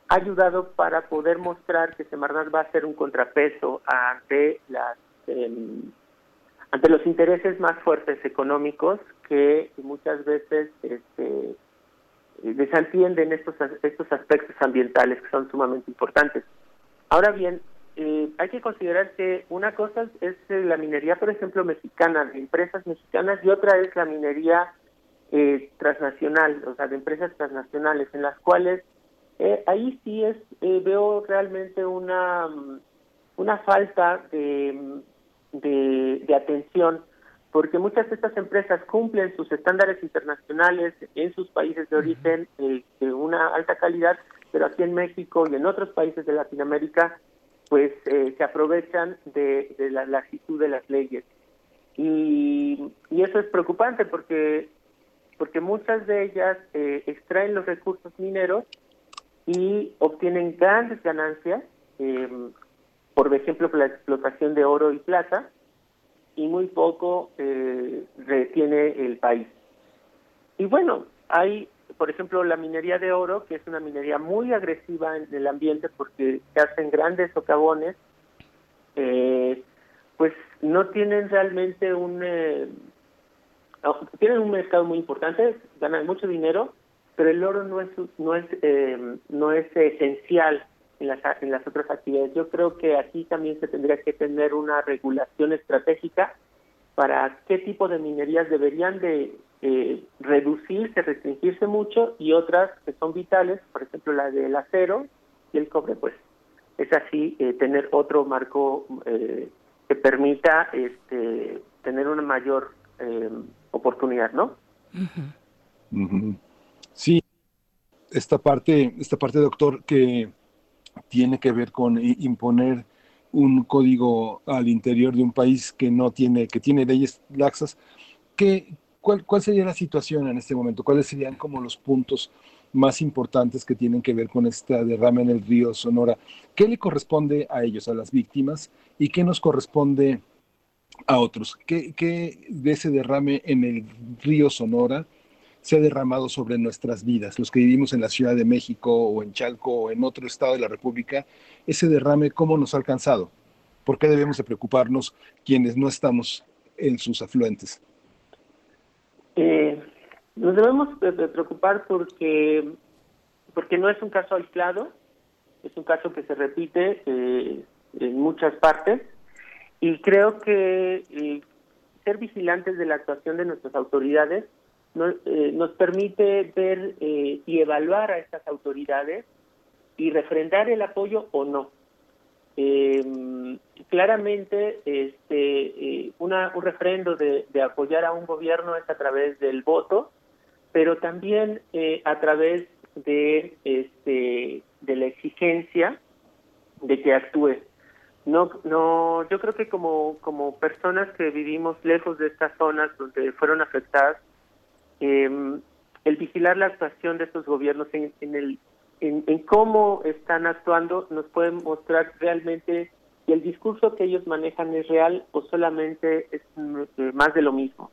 ha ayudado para poder mostrar que Semarnat va a ser un contrapeso ante las em, ante los intereses más fuertes económicos que muchas veces este, desatienden estos estos aspectos ambientales que son sumamente importantes. Ahora bien, eh, hay que considerar que una cosa es eh, la minería, por ejemplo, mexicana, de empresas mexicanas, y otra es la minería eh, transnacional, o sea, de empresas transnacionales, en las cuales ahí sí es veo realmente una una falta de, de, atención porque muchas de estas empresas cumplen sus estándares internacionales en sus países de origen de una alta calidad, pero aquí en México y en otros países de Latinoamérica pues eh, se aprovechan de, la laxitud de las leyes. Y, eso es preocupante porque, porque muchas de ellas eh, extraen los recursos mineros y obtienen grandes ganancias, em, por ejemplo, la explotación de oro y plata, y muy poco eh, retiene el país. Y bueno, hay por ejemplo, la minería de oro, que es una minería muy agresiva en el ambiente porque se hacen grandes socavones, eh, pues no tienen realmente un... Eh, tienen un mercado muy importante, ganan mucho dinero, pero el oro no es no es eh, no es esencial en las en las otras actividades. Yo creo que aquí también se tendría que tener una regulación estratégica para qué tipo de minerías deberían de eh, reducirse, restringirse mucho y otras que son vitales, por ejemplo la del acero y el cobre, pues es así eh, tener otro marco eh, que permita este, tener una mayor eh, oportunidad, ¿no? Sí, esta parte, esta parte, doctor, que tiene que ver con imponer un código al interior de un país que no tiene, que tiene leyes laxas, ¿qué, ¿Cuál, ¿Cuál sería la situación en este momento? ¿Cuáles serían como los puntos más importantes que tienen que ver con esta derrama en el río Sonora? ¿Qué le corresponde a ellos, a las víctimas? ¿Y qué nos corresponde a otros? ¿Qué, qué de ese derrame en el río Sonora se ha derramado sobre nuestras vidas? Los que vivimos en la Ciudad de México o en Chalco o en otro estado de la República, ese derrame, ¿cómo nos ha alcanzado? ¿Por qué debemos de preocuparnos quienes no estamos en sus afluentes? Eh, nos debemos preocupar porque, porque no es un caso aislado, es un caso que se repite eh, en muchas partes y creo que eh, ser vigilantes de la actuación de nuestras autoridades eh, nos permite ver eh, y evaluar a estas autoridades y refrendar el apoyo o no. Eh, claramente, este, una, un refrendo de, apoyar a un gobierno es a través del voto, pero también a través de, este, de la exigencia de que actúe. No, no, yo creo que como, como personas que vivimos lejos de estas zonas donde fueron afectadas, eh, el vigilar la actuación de estos gobiernos en, en el en, cómo están actuando nos puede mostrar realmente si el discurso que ellos manejan es real o solamente es eh, más de lo mismo.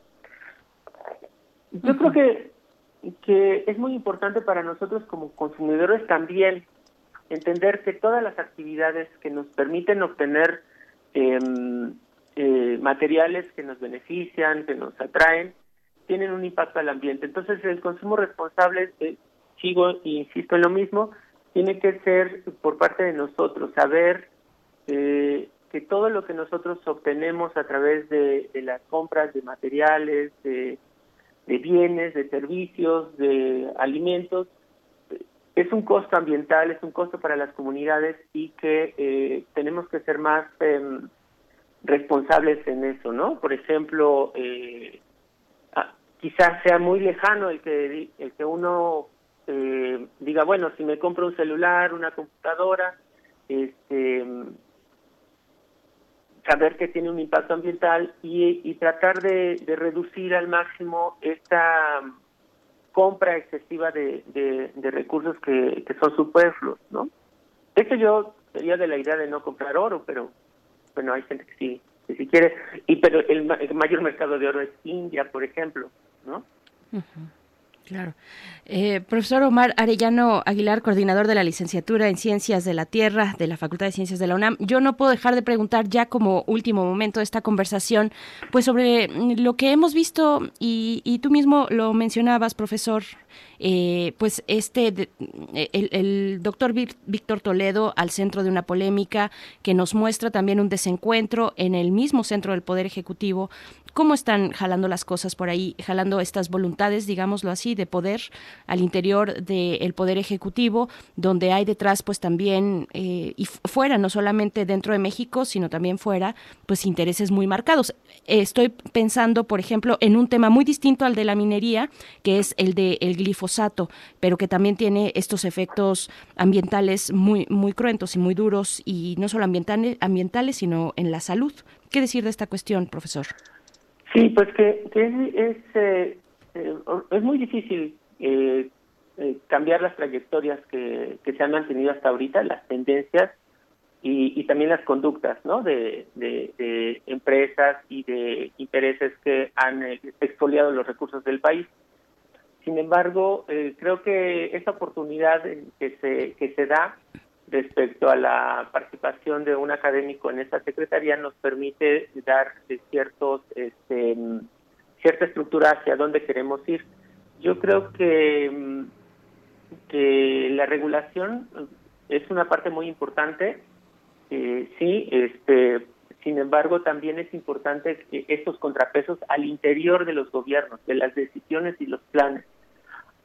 Yo creo que que es muy importante para nosotros como consumidores también entender que todas las actividades que nos permiten obtener em, eh, materiales que nos benefician, que nos atraen, tienen un impacto al ambiente. Entonces, el consumo responsable, eh, sigo e insisto en lo mismo, tiene que ser por parte de nosotros, saber eh, que todo lo que nosotros obtenemos a través de, las compras de materiales, de, bienes, de servicios, de alimentos, es un costo ambiental, es un costo para las comunidades y que eh, tenemos que ser más em, responsables en eso, ¿no? Por ejemplo, eh, quizás sea muy lejano el que el que uno eh, diga bueno si me compro un celular una computadora este saber que tiene un impacto ambiental y, tratar de, reducir al máximo esta compra excesiva de, de, recursos que, que, son superfluos, ¿no? De yo sería de la idea de no comprar oro, pero bueno, hay gente que sí, que sí quiere. Y pero el mayor mercado de oro es India, por ejemplo. ¿no? Claro. Eh, profesor Omar Arellano Aguilar, coordinador de la licenciatura en Ciencias de la Tierra de la Facultad de Ciencias de la UNAM, yo no puedo dejar de preguntar ya como último momento de esta conversación, pues sobre lo que hemos visto y, y tú mismo lo mencionabas, profesor, eh, pues este, el, el doctor Víctor Toledo al centro de una polémica que nos muestra también un desencuentro en el mismo centro del Poder Ejecutivo. ¿Cómo están jalando las cosas por ahí, jalando estas voluntades, digámoslo así, de poder al interior del Poder Ejecutivo, donde hay detrás, pues también, eh, y fuera, no solamente dentro de México, sino también fuera, pues intereses muy marcados? estoy pensando, por ejemplo, en un tema muy distinto al de la minería, que es el de el glifosato, pero que también tiene estos efectos ambientales muy, muy cruentos y muy duros, y no solo ambientales, ambientales sino en la salud. ¿Qué decir de esta cuestión, profesor? Sí, pues que, es, eh, eh, muy difícil eh, cambiar las trayectorias que, se han mantenido hasta ahorita, las tendencias y, también las conductas ¿no? de, de, empresas y de intereses que han expoliado los recursos del país. Sin embargo, eh, creo que esa oportunidad que se, que se da respecto a la participación de un académico en esta secretaría nos permite dar ciertos este, cierta estructura hacia dónde queremos ir. Yo creo que, que la regulación es una parte muy importante, eh, sí, este, sin embargo también es importante estos contrapesos al interior de los gobiernos, de las decisiones y los planes.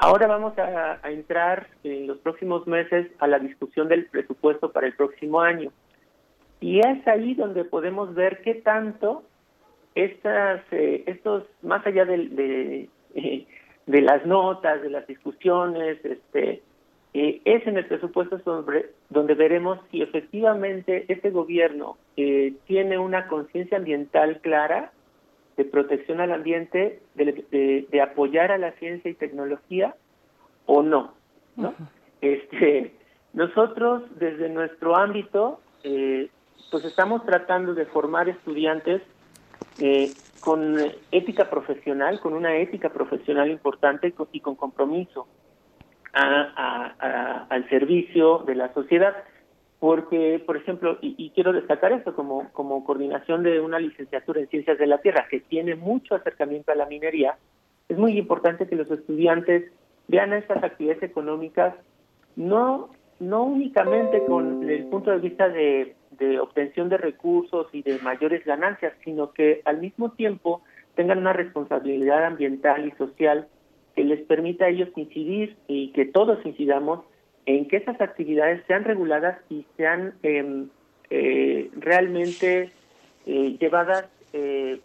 Ahora vamos a, entrar en los próximos meses a la discusión del presupuesto para el próximo año. Y es ahí donde podemos ver qué tanto estas, eh, estos, más allá de, [laughs] de, las notas, de las discusiones, este, eh, es en el presupuesto sobre, donde veremos si efectivamente este gobierno eh, tiene una conciencia ambiental clara de protección al ambiente, de, apoyar a la ciencia y tecnología o no. ¿no? este, nosotros desde nuestro ámbito, eh, pues estamos tratando de formar estudiantes eh, con ética profesional, con una ética profesional importante y con compromiso al servicio de la sociedad porque, por ejemplo, y, quiero destacar esto como, coordinación de una licenciatura en Ciencias de la Tierra, que tiene mucho acercamiento a la minería, es muy importante que los estudiantes vean estas actividades económicas no, no únicamente con el punto de vista de obtención de recursos y de mayores ganancias, sino que al mismo tiempo tengan una responsabilidad ambiental y social que les permita a ellos incidir y que todos incidamos en que esas actividades sean reguladas y sean em, eh, realmente eh, llevadas eh,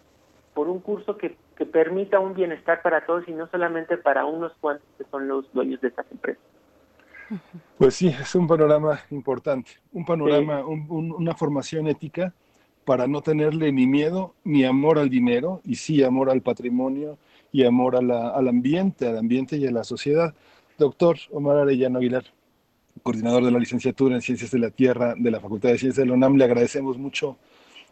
por un curso que, que permita un bienestar para todos y no solamente para unos cuantos que son los dueños de estas empresas. Pues sí, es un panorama importante, un panorama, un- un- una formación ética para no tenerle ni miedo ni amor al dinero, y sí amor al patrimonio y amor a la- al ambiente, al ambiente y a la sociedad. Doctor Omar Arellano Aguilar, coordinador de la licenciatura en Ciencias de la Tierra de la Facultad de Ciencias de la UNAM, le agradecemos mucho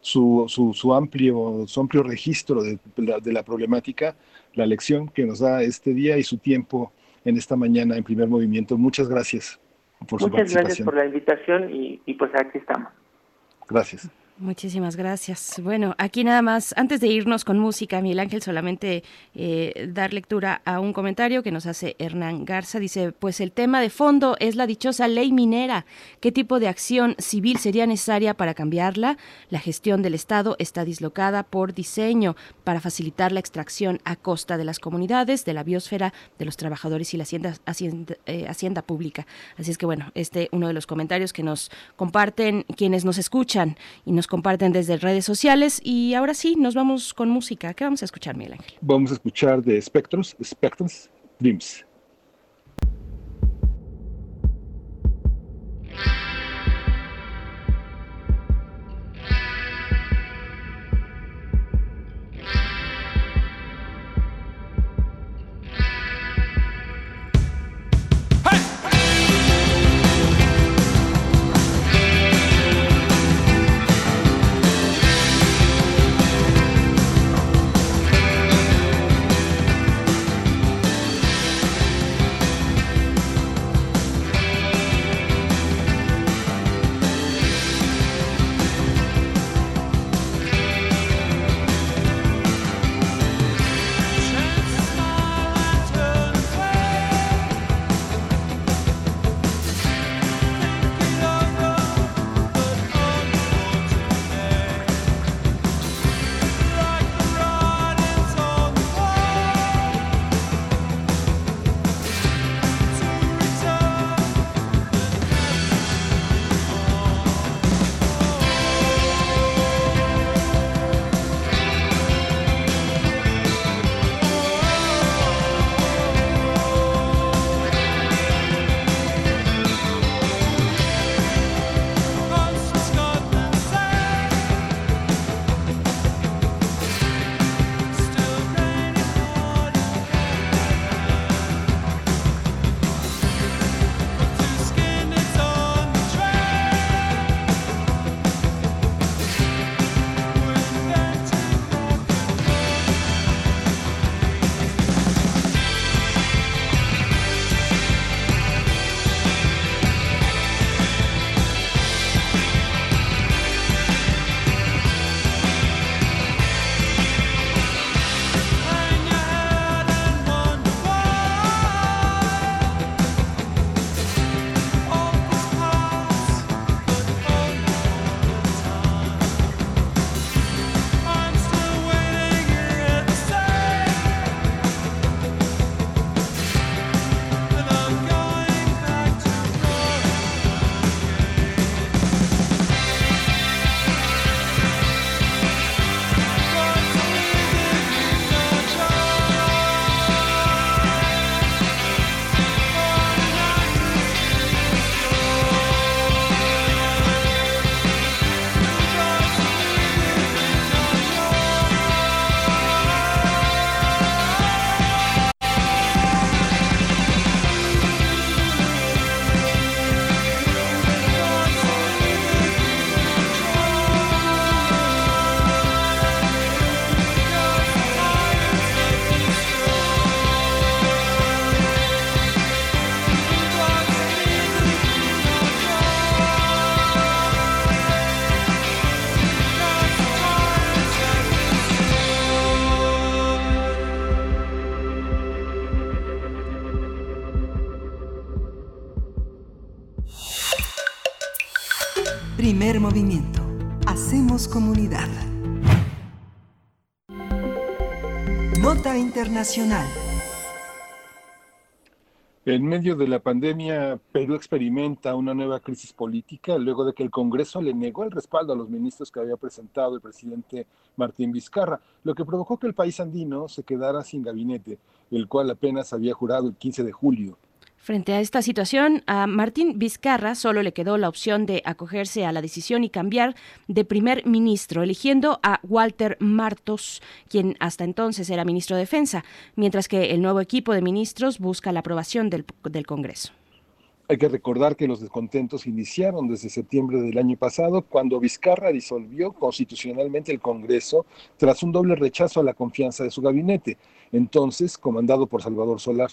su, su, su amplio, su amplio registro de la, de la problemática, la lección que nos da este día y su tiempo en esta mañana en primer movimiento. Muchas gracias por su Muchas gracias por la invitación y, y pues aquí estamos. Gracias. Muchísimas gracias. Bueno, aquí nada más, antes de irnos con música, Miguel Ángel, solamente eh, dar lectura a un comentario que nos hace Hernán Garza. Dice, pues el tema de fondo es la dichosa ley minera. ¿Qué tipo de acción civil sería necesaria para cambiarla? La gestión del Estado está dislocada por diseño para facilitar la extracción a costa de las comunidades, de la biosfera, de los trabajadores y la hacienda, hacienda, eh, hacienda pública. Así es que bueno, este uno de los comentarios que nos comparten quienes nos escuchan y nos comparten desde redes sociales. Y ahora sí, nos vamos con música. ¿Qué vamos a escuchar, Miguel Ángel? Vamos a escuchar de Spectros, Spectrums, Dreams. En medio de la pandemia, Perú experimenta una nueva crisis política luego de que el Congreso le negó el respaldo a los ministros que había presentado el presidente Martín Vizcarra, lo que provocó que el país andino se quedara sin gabinete, el cual apenas había jurado el 15 de julio. Frente a esta situación, a Martín Vizcarra solo le quedó la opción de acogerse a la decisión y cambiar de primer ministro, eligiendo a Walter Martos, quien hasta entonces era ministro de Defensa, mientras que el nuevo equipo de ministros busca la aprobación del, del Congreso. Hay que recordar que los descontentos iniciaron desde septiembre del año pasado, cuando Vizcarra disolvió constitucionalmente el Congreso tras un doble rechazo a la confianza de su gabinete, entonces comandado por Salvador Solar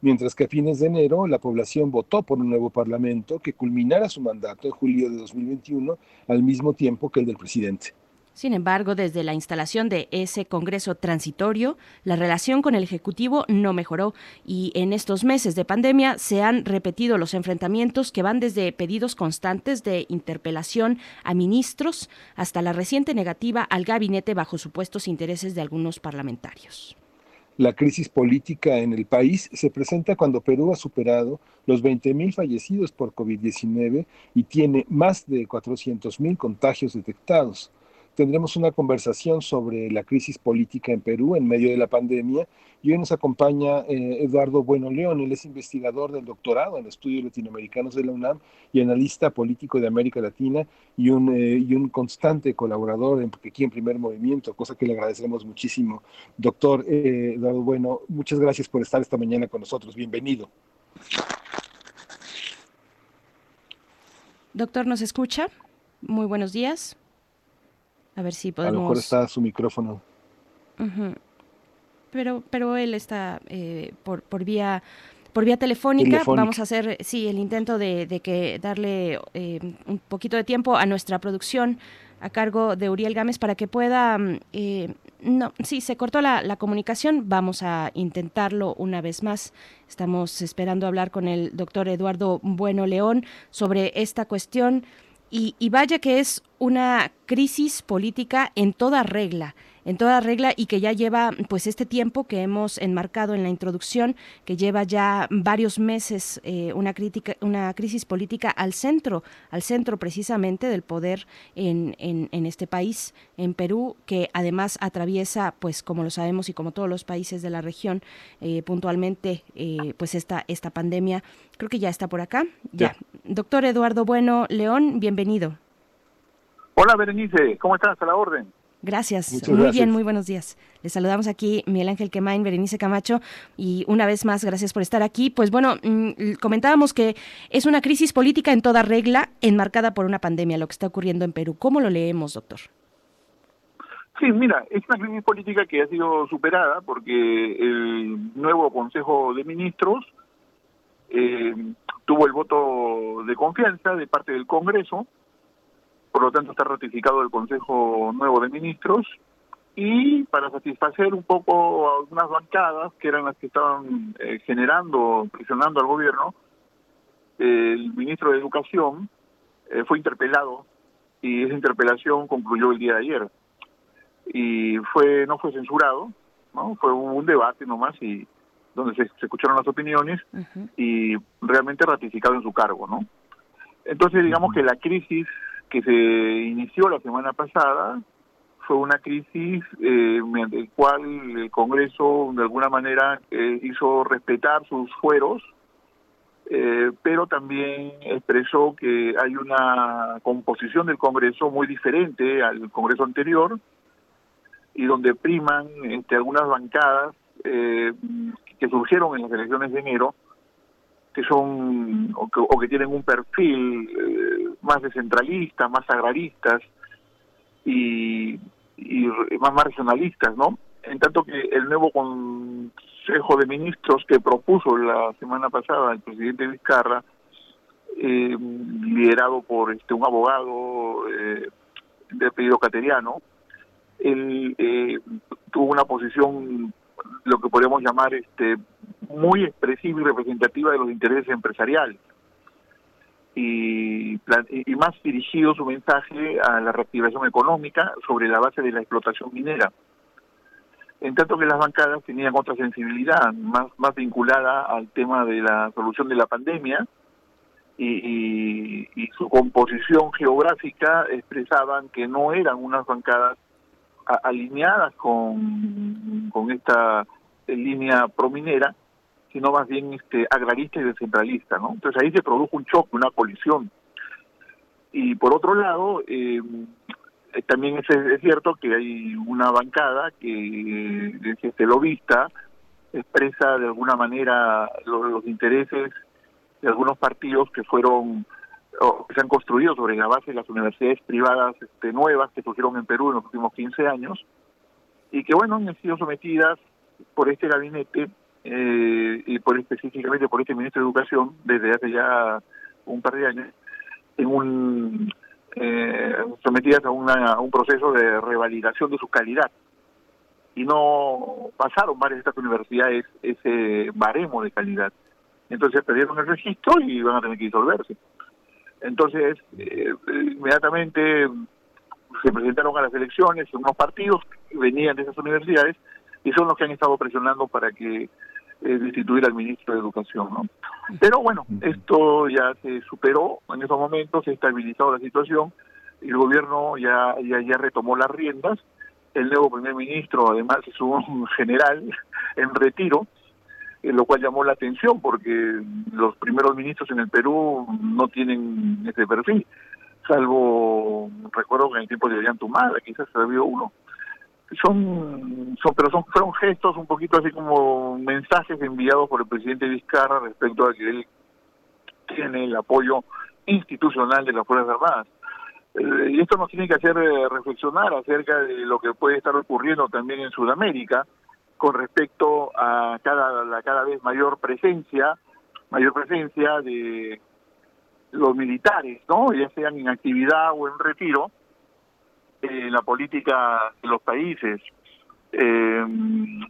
mientras que a fines de enero la población votó por un nuevo parlamento que culminara su mandato en julio de 2021 al mismo tiempo que el del presidente. Sin embargo, desde la instalación de ese Congreso transitorio, la relación con el Ejecutivo no mejoró y en estos meses de pandemia se han repetido los enfrentamientos que van desde pedidos constantes de interpelación a ministros hasta la reciente negativa al gabinete bajo supuestos intereses de algunos parlamentarios. La crisis política en el país se presenta cuando Perú ha superado los 20.000 fallecidos por COVID-19 y tiene más de 400.000 contagios detectados tendremos una conversación sobre la crisis política en Perú en medio de la pandemia y hoy nos acompaña eh, Eduardo Bueno León, él es investigador del doctorado en estudios latinoamericanos de la UNAM y analista político de América Latina y un, eh, y un constante colaborador aquí en Primer Movimiento, cosa que le agradecemos muchísimo. Doctor eh, Eduardo Bueno, muchas gracias por estar esta mañana con nosotros, bienvenido. Doctor, ¿nos escucha? Muy buenos días. A ver si podemos. A lo mejor está su micrófono. Pero, pero él está eh, por, por vía por vía telefónica. Vamos a hacer, sí, el intento de, que darle eh, un poquito de tiempo a nuestra producción a cargo de Uriel Gámez para que pueda... Mm, eh, no, sí, se cortó la, la, comunicación. Vamos a intentarlo una vez más. Estamos esperando hablar con el doctor Eduardo Bueno León sobre esta cuestión. Y, y vaya que es una crisis política en toda regla en toda regla y que ya lleva pues este tiempo que hemos enmarcado en la introducción, que lleva ya varios meses eh, una crítica, una crisis política al centro, al centro precisamente del poder en, en, este país, en Perú, que además atraviesa, pues como lo sabemos y como todos los países de la región, eh, puntualmente, eh, pues esta, esta pandemia, creo que ya está por acá. Ya. Doctor Eduardo Bueno León, bienvenido. Hola Berenice, ¿cómo estás? A la orden. Gracias, muy bien, muy buenos días. Les saludamos aquí Miguel Ángel Quemain, Berenice Camacho, y una vez más, gracias por estar aquí. Pues bueno, mm, comentábamos que es una crisis política en toda regla, enmarcada por una pandemia, lo que está ocurriendo en Perú. ¿Cómo lo leemos, doctor? Sí, mira, es una crisis política que ha sido superada porque el nuevo Consejo de Ministros eh, tuvo el voto de confianza de parte del Congreso, por lo tanto está ratificado el Consejo Nuevo de Ministros. Y para satisfacer un poco algunas bancadas que eran las que estaban eh, generando, presionando al gobierno, el ministro de Educación eh, fue interpelado. Y esa interpelación concluyó el día de ayer. Y fue no fue censurado, no fue un debate nomás y donde se, escucharon las opiniones y realmente ratificado en su cargo, ¿no? Entonces digamos que la crisis que se inició la semana pasada fue una crisis eh, mediante el cual el Congreso de alguna manera eh, hizo respetar sus fueros, eh, pero también expresó que hay una composición del Congreso muy diferente al Congreso anterior y donde priman entre algunas bancadas que surgieron en las elecciones de enero que son o que, tienen un perfil eh, más descentralista, más agraristas y, y más marginalistas, ¿no? En tanto que el nuevo Consejo de Ministros que propuso la semana pasada el presidente Vizcarra, eh, liderado por este un abogado eh, de apellido cateriano, él eh, tuvo una posición lo que podríamos llamar este muy expresiva y representativa de los intereses empresariales y, y más dirigido su mensaje a la reactivación económica sobre la base de la explotación minera. en tanto que las bancadas tenían otra sensibilidad, más, más vinculada al tema de la solución de la pandemia, y, y, su composición geográfica expresaban que no eran unas bancadas alineadas con, con esta línea prominera, sino más bien este, agrarista y descentralista. ¿no? Entonces ahí se produjo un choque, una colisión. Y por otro lado, eh, también es, es, cierto que hay una bancada que es este lobista, expresa de alguna manera los intereses de algunos partidos que fueron o que se han construido sobre la base de las universidades privadas este, nuevas que surgieron en Perú en los últimos 15 años y que bueno han sido sometidas por este gabinete eh, y por específicamente por este ministro de Educación desde hace ya un par de años en un eh, sometidas a, una, a un proceso de revalidación de su calidad y no pasaron varias de estas universidades ese baremo de calidad entonces perdieron el registro y van a tener que disolverse. Entonces, eh, inmediatamente se presentaron a las elecciones unos partidos que venían de esas universidades y son los que han estado presionando para que eh, destituir al ministro de Educación. ¿no? Pero bueno, esto ya se superó, en esos momentos se ha estabilizado la situación el gobierno ya, ya, ya retomó las riendas. El nuevo primer ministro, además, es un [laughs] general en retiro, eh, lo cual llamó la atención porque los primeros ministros en el Perú no tienen ese perfil, salvo, recuerdo que en el tiempo de Ollantumala quizás se vio uno. Son, son, pero son, fueron gestos un poquito así como mensajes enviados por el presidente Vizcarra respecto a que él tiene el apoyo institucional de las Fuerzas Armadas. Eh, y esto nos tiene que hacer eh, reflexionar acerca de lo que puede estar ocurriendo también en Sudamérica, con respecto a cada la cada vez mayor presencia mayor presencia de los militares no ya sean en actividad o en retiro en la política de los países. Eh,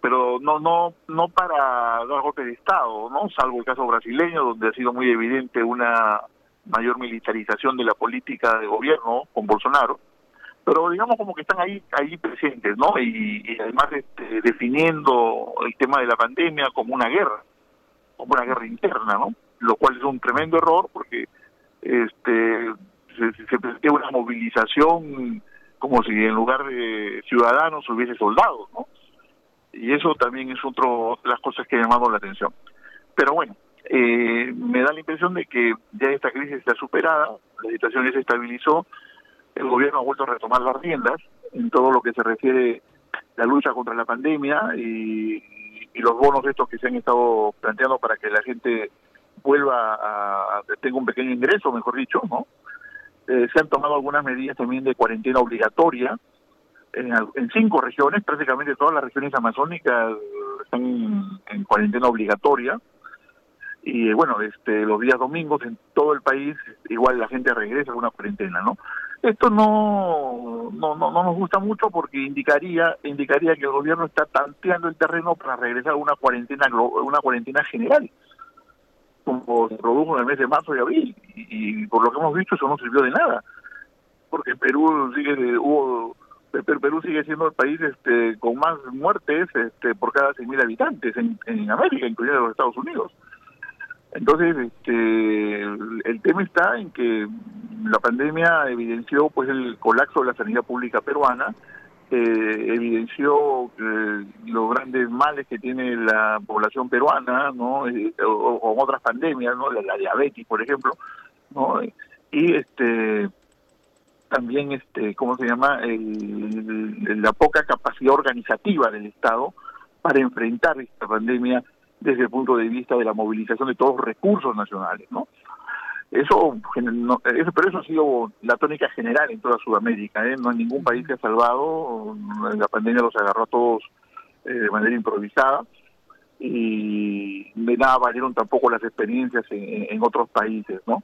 pero no no no para dar golpe de estado no salvo el caso brasileño donde ha sido muy evidente una mayor militarización de la política de gobierno con Bolsonaro pero digamos como que están ahí ahí presentes, ¿no? Y, además este, definiendo el tema de la pandemia como una guerra, como una guerra interna, ¿no? Lo cual es un tremendo error porque este se, se una movilización como si en lugar de ciudadanos hubiese soldados, ¿no? Y eso también es otro de las cosas que ha llamado la atención. Pero bueno, eh, me da la impresión de que ya esta crisis está superada, la situación ya se estabilizó, el gobierno ha vuelto a retomar las riendas en todo lo que se refiere a la lucha contra la pandemia y, los bonos estos que se han estado planteando para que la gente vuelva a, tenga un pequeño ingreso, mejor dicho, ¿no? Eh, se han tomado algunas medidas también de cuarentena obligatoria en, en, cinco regiones, prácticamente todas las regiones amazónicas están en cuarentena obligatoria y bueno, este los días domingos en todo el país igual la gente regresa a una cuarentena, ¿no? Esto no, no, no, nos gusta mucho porque indicaría indicaría que el gobierno está tanteando el terreno para regresar a una cuarentena una cuarentena general, como se produjo en el mes de marzo y abril. Y, por lo que hemos visto eso no sirvió de nada, porque Perú sigue hubo Perú sigue siendo el país este con más muertes este por cada 100.000 habitantes en, en América, incluyendo los Estados Unidos. Entonces, este, el tema está en que la pandemia evidenció pues el colapso de la sanidad pública peruana, eh, evidenció eh, los grandes males que tiene la población peruana, ¿no? Eh, o, otras pandemias, ¿no? La, diabetes, por ejemplo, ¿no? Y este también este cómo se llama la poca capacidad organizativa del Estado para enfrentar esta pandemia desde el punto de vista de la movilización de todos los recursos nacionales, ¿no? Eso, eso, pero eso ha sido la tónica general en toda Sudamérica, ¿eh? No hay ningún país que ha salvado, la pandemia los agarró a todos eh, de manera improvisada y de nada valieron tampoco las experiencias en, otros países, ¿no?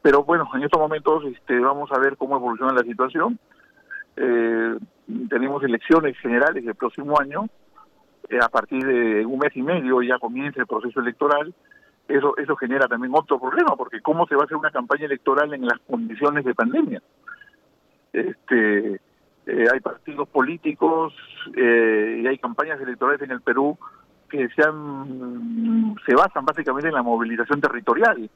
Pero bueno, en estos momentos este, vamos a ver cómo evoluciona la situación. Eh, tenemos elecciones generales el próximo año a partir de un mes y medio ya comienza el proceso electoral, eso eso genera también otro problema, porque cómo se va a hacer una campaña electoral en las condiciones de pandemia. Este eh, hay partidos políticos eh, y hay campañas electorales en el Perú que se, han, se basan básicamente en la movilización territorial,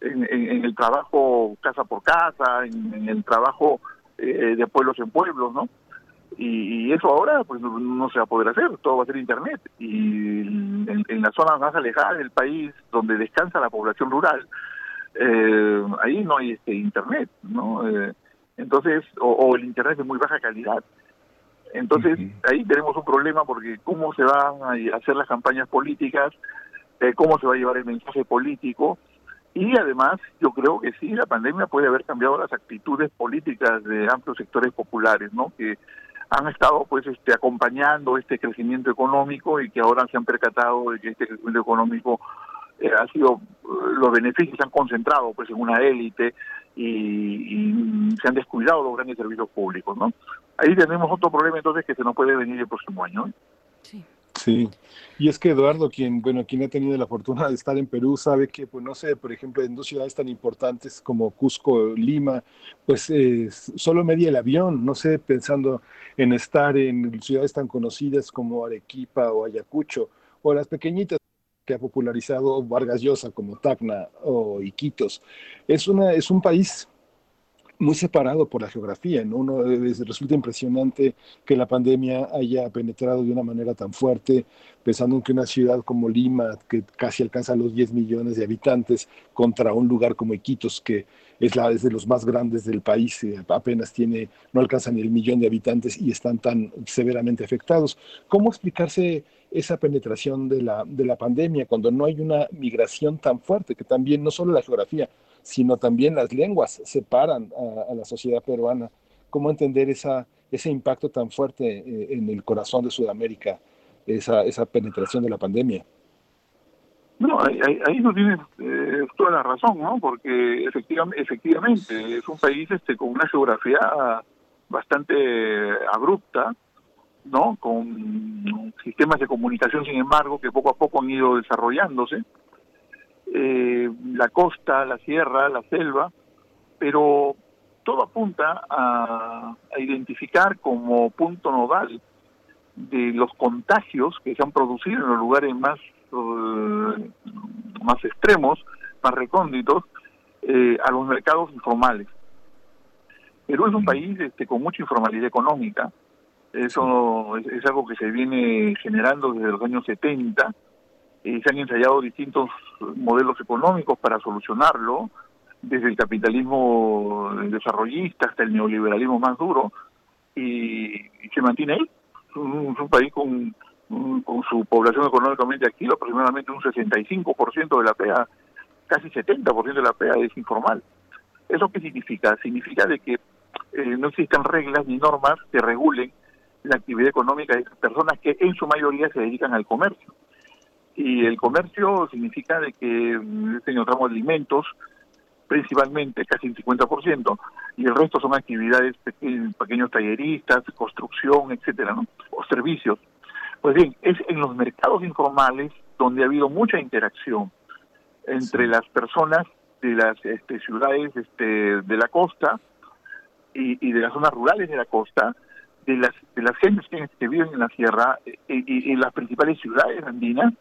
en, el trabajo casa por casa, en, el trabajo eh, de pueblos en pueblos, ¿no? Y, eso ahora pues no, se va a poder hacer, todo va a ser internet. Y en, en las zonas más alejadas del país, donde descansa la población rural, eh, ahí no hay este internet, ¿no? Eh, entonces, o, el internet de muy baja calidad. Entonces, ahí tenemos un problema porque cómo se van a hacer las campañas políticas, eh, cómo se va a llevar el mensaje político, y además, yo creo que sí, la pandemia puede haber cambiado las actitudes políticas de amplios sectores populares, ¿no? Que han estado pues este acompañando este crecimiento económico y que ahora se han percatado de que este crecimiento económico eh, ha sido eh, los beneficios se han concentrado pues en una élite y, se han descuidado los grandes servicios públicos, ¿no? Ahí tenemos otro problema entonces que se nos puede venir el próximo año. ¿Eh? Sí. Y es que Eduardo, quien, bueno, quien ha tenido la fortuna de estar en Perú, sabe que, pues no sé, por ejemplo, en dos ciudades tan importantes como Cusco, Lima, pues solo media el avión, no sé, pensando en estar en ciudades tan conocidas como Arequipa o Ayacucho, o las pequeñitas que ha popularizado Vargas Llosa como Tacna o Iquitos. Es, una, es un país muy separado por la geografía, ¿no? Uno, resulta impresionante que la pandemia haya penetrado de una manera tan fuerte, pensando en que una ciudad como Lima, que casi alcanza los 10 millones de habitantes, contra un lugar como Iquitos, que es, la, es de los más grandes del país, eh, apenas tiene, no alcanza ni el millón de habitantes y están tan severamente afectados. ¿Cómo explicarse esa penetración de la, de la pandemia cuando no hay una migración tan fuerte, que también no solo la geografía, sino también las lenguas separan a, la sociedad peruana. ¿Cómo entender esa, ese impacto tan fuerte eh, en el corazón de Sudamérica, esa, esa penetración de la pandemia? No, ahí, ahí no tienes eh, toda la razón, ¿no? Porque efectivamente, efectivamente es un país este con una geografía bastante abrupta, ¿no? Con sistemas de comunicación, sin embargo, que poco a poco han ido desarrollándose eh, la costa, la sierra, la selva, pero todo apunta a, identificar como punto nodal de los contagios que se han producido en los lugares más, eh, más extremos, más recónditos, eh, a los mercados informales. Perú es un país este, con mucha informalidad económica, eso es, es, algo que se viene generando desde los años 70, y se han ensayado distintos modelos económicos para solucionarlo, desde el capitalismo desarrollista hasta el neoliberalismo más duro, y, se mantiene ahí. Es un, país con, su población económicamente activa, aproximadamente un 65% de la PEA, casi 70% de la PEA es informal. ¿Eso qué significa? Significa de que eh, no existen reglas ni normas que regulen la actividad económica de personas que en su mayoría se dedican al comercio y el comercio significa de que este encontramos alimentos principalmente, casi el 50%, y el resto son actividades pequeños talleristas, construcción, etcétera, ¿no? o servicios. Pues bien, es en los mercados informales donde ha habido mucha interacción entre las personas de las este, ciudades este, de la costa y, de las zonas rurales de la costa, de las de las gentes que, viven en la sierra eh, y en las principales ciudades andinas,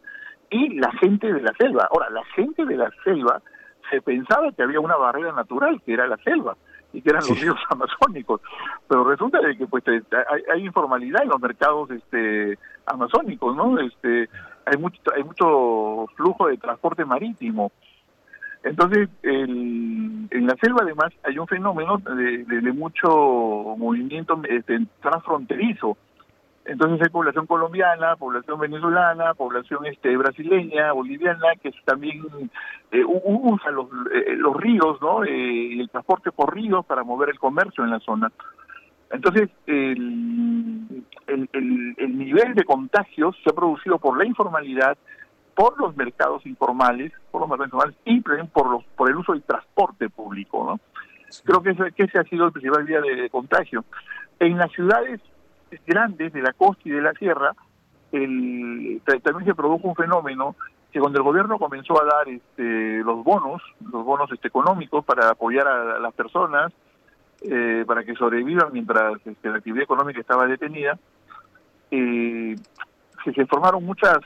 y la gente de la selva. Ahora, la gente de la selva se pensaba que había una barrera natural, que era la selva, y que eran los ríos [laughs] amazónicos, pero resulta de que pues hay, informalidad en los mercados este amazónicos, ¿no? Este hay mucho hay mucho flujo de transporte marítimo. Entonces, en la selva además hay un fenómeno de, de mucho movimiento este, transfronterizo. Entonces hay población colombiana, población venezolana, población este brasileña, boliviana, que también eh, usa los, eh, los ríos, ¿no? Eh, el transporte por ríos para mover el comercio en la zona. Entonces, el, el, el, nivel de contagios se ha producido por la informalidad, por los mercados informales, por los mercados informales y por, los, por el uso del transporte público, ¿no? Creo que ese, que ese ha sido el principal vía de contagio. En las ciudades grandes de la costa y de la sierra, el, también se produjo un fenómeno que cuando el gobierno comenzó a dar este, los bonos, los bonos este, económicos para apoyar a, las personas, eh, para que sobrevivan mientras este, la actividad económica estaba detenida, eh, se, se formaron muchas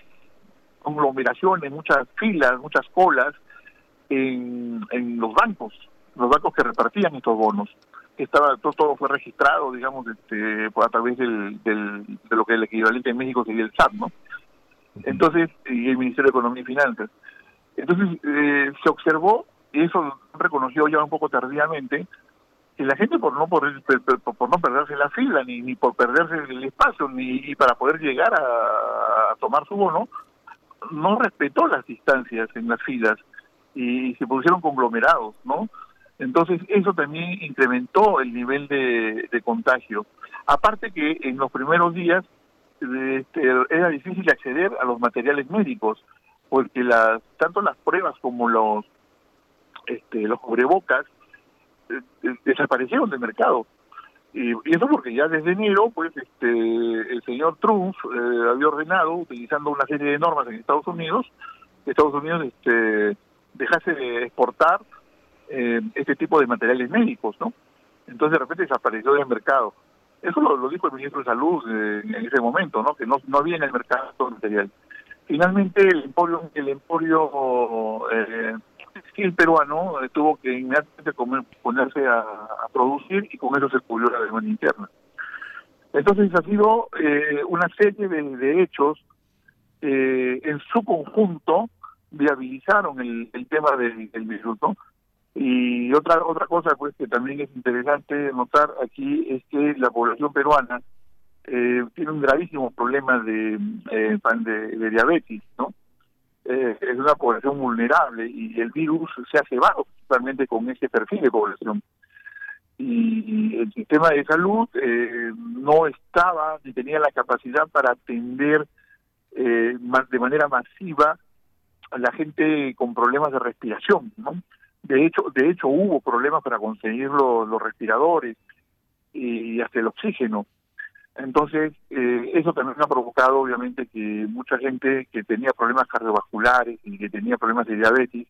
conglomeraciones, muchas filas, muchas colas en, en los bancos, los bancos que repartían estos bonos. Estaba todo, todo fue registrado, digamos, este, a través del, del, de lo que el equivalente en México sería el SAT, ¿no? Entonces, y el Ministerio de Economía y Finanzas. Entonces, eh, se observó, y eso reconoció ya un poco tardíamente, que la gente por no por, por, no perderse la fila, ni, ni por perderse el espacio, ni y para poder llegar a, a tomar su bono, no respetó las distancias en las filas y se pusieron conglomerados, ¿no? Entonces eso también incrementó el nivel de, de contagio. Aparte que en los primeros días este, era difícil acceder a los materiales médicos, porque las tanto las pruebas como los este, los cubrebocas eh, eh, desaparecieron del mercado. Y, eso porque ya desde enero, pues, este, el señor Trump eh, había ordenado, utilizando una serie de normas en Estados Unidos, que Estados Unidos este, dejase de exportar eh, este tipo de materiales médicos, ¿no? Entonces de repente desapareció del mercado. Eso lo, dijo el ministro de Salud eh, en ese momento, ¿no? Que no, no había en el mercado todo el material. Finalmente el emporio, el emporio eh, peruano eh, tuvo que inmediatamente ponerse a, producir y con eso se cubrió la demanda interna. Entonces ha sido eh, una serie de, hechos eh, en su conjunto viabilizaron el, el tema del, del virus, ¿no? Y otra otra cosa pues que también es interesante notar aquí es que la población peruana eh, tiene un gravísimo problema de, eh, de, diabetes, ¿no? Eh, es una población vulnerable y el virus se ha cebado principalmente con ese perfil de población. Y el sistema de salud eh, no estaba ni tenía la capacidad para atender eh, de manera masiva a la gente con problemas de respiración, ¿no? De hecho, de hecho hubo problemas para conseguir los, los respiradores y hasta el oxígeno. Entonces, eh, eso también ha provocado, obviamente, que mucha gente que tenía problemas cardiovasculares y que tenía problemas de diabetes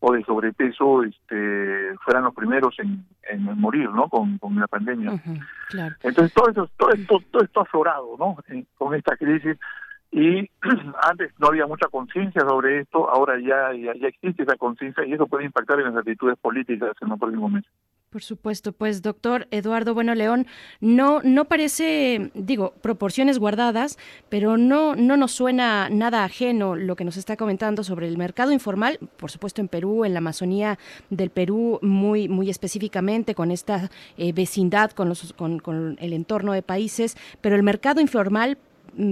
o de sobrepeso este, fueran los primeros en, en morir, ¿no? Con, con la pandemia. Uh -huh, claro. Entonces, todo, eso, todo, esto, todo esto ha aflorado, ¿no? Eh, con esta crisis. Y [clears throat] antes no había mucha conciencia sobre esto, ahora ya, ya, existe esa conciencia y eso puede impactar en las actitudes políticas en los próximos meses. Por supuesto, pues doctor Eduardo Bueno León, no, no parece, digo, proporciones guardadas, pero no, no nos suena nada ajeno lo que nos está comentando sobre el mercado informal, por supuesto en Perú, en la Amazonía del Perú, muy, muy específicamente con esta eh, vecindad, con, los, con, con el entorno de países, pero el mercado informal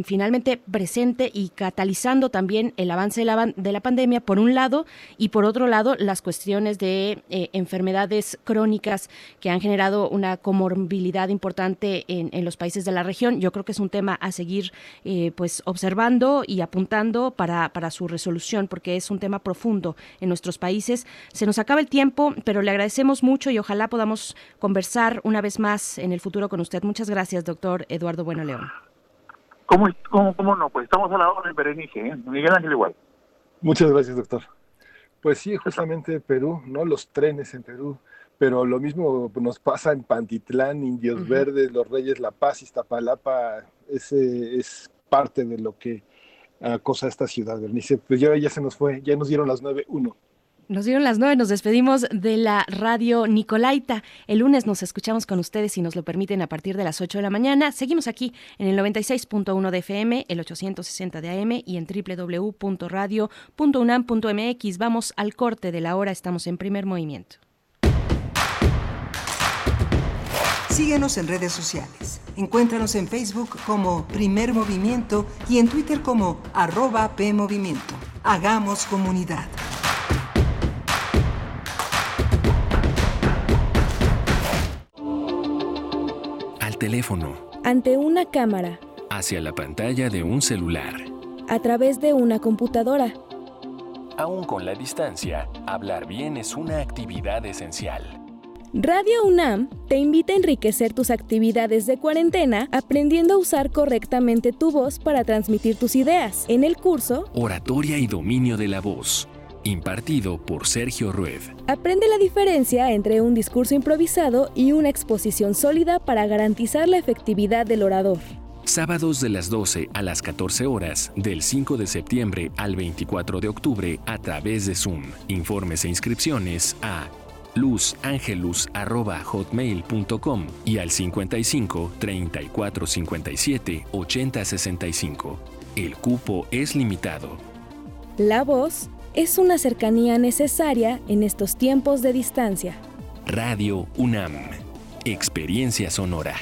finalmente presente y catalizando también el avance de la, de la, pandemia, por un lado, y por otro lado, las cuestiones de eh, enfermedades crónicas que han generado una comorbilidad importante en, los países de la región. Yo creo que es un tema a seguir eh, pues observando y apuntando para su resolución, porque es un tema profundo en nuestros países. Se nos acaba el tiempo, pero le agradecemos mucho y ojalá podamos conversar una vez más en el futuro con usted. Muchas gracias, doctor Eduardo Bueno León. ¿Cómo, cómo, cómo no? Pues estamos a la hora en Berenice, ¿eh? Miguel Ángel igual. Muchas gracias, doctor. Pues sí, justamente Perú, ¿no? Los trenes en Perú, pero lo mismo nos pasa en Pantitlán, Indios uh -huh. Verdes, Los Reyes, La Paz, Iztapalapa, ese es parte de lo que acosa esta ciudad, Berenice. Pues ya, ya se nos fue, ya nos dieron las 9.1. Nos dieron las nueve, nos despedimos de la radio Nicolaita. El lunes nos escuchamos con ustedes, si nos lo permiten, a partir de las 8 de la mañana. Seguimos aquí en el 96.1 de FM, el 860 de AM y en www.radio.unam.mx. Vamos al corte de la hora, estamos en primer movimiento. Síguenos en redes sociales. Encuéntranos en Facebook como Primer Movimiento y en Twitter como arroba PMovimiento. Hagamos comunidad. Teléfono. Ante una cámara. Hacia la pantalla de un celular. A través de una computadora. Aún con la distancia, hablar bien es una actividad esencial. Radio UNAM te invita a enriquecer tus actividades de cuarentena aprendiendo a usar correctamente tu voz para transmitir tus ideas. En el curso Oratoria y dominio de la voz impartido por Sergio Rued. Aprende la diferencia entre un discurso improvisado y una exposición sólida para garantizar la efectividad del orador. Sábados de las 12 a las 14 horas, del 5 de septiembre al 24 de octubre a través de Zoom. Informes e inscripciones a luzangelus.hotmail.com y al 55 34 57 80 65. El cupo es limitado. La voz es una cercanía necesaria en estos tiempos de distancia. Radio UNAM. Experiencia sonora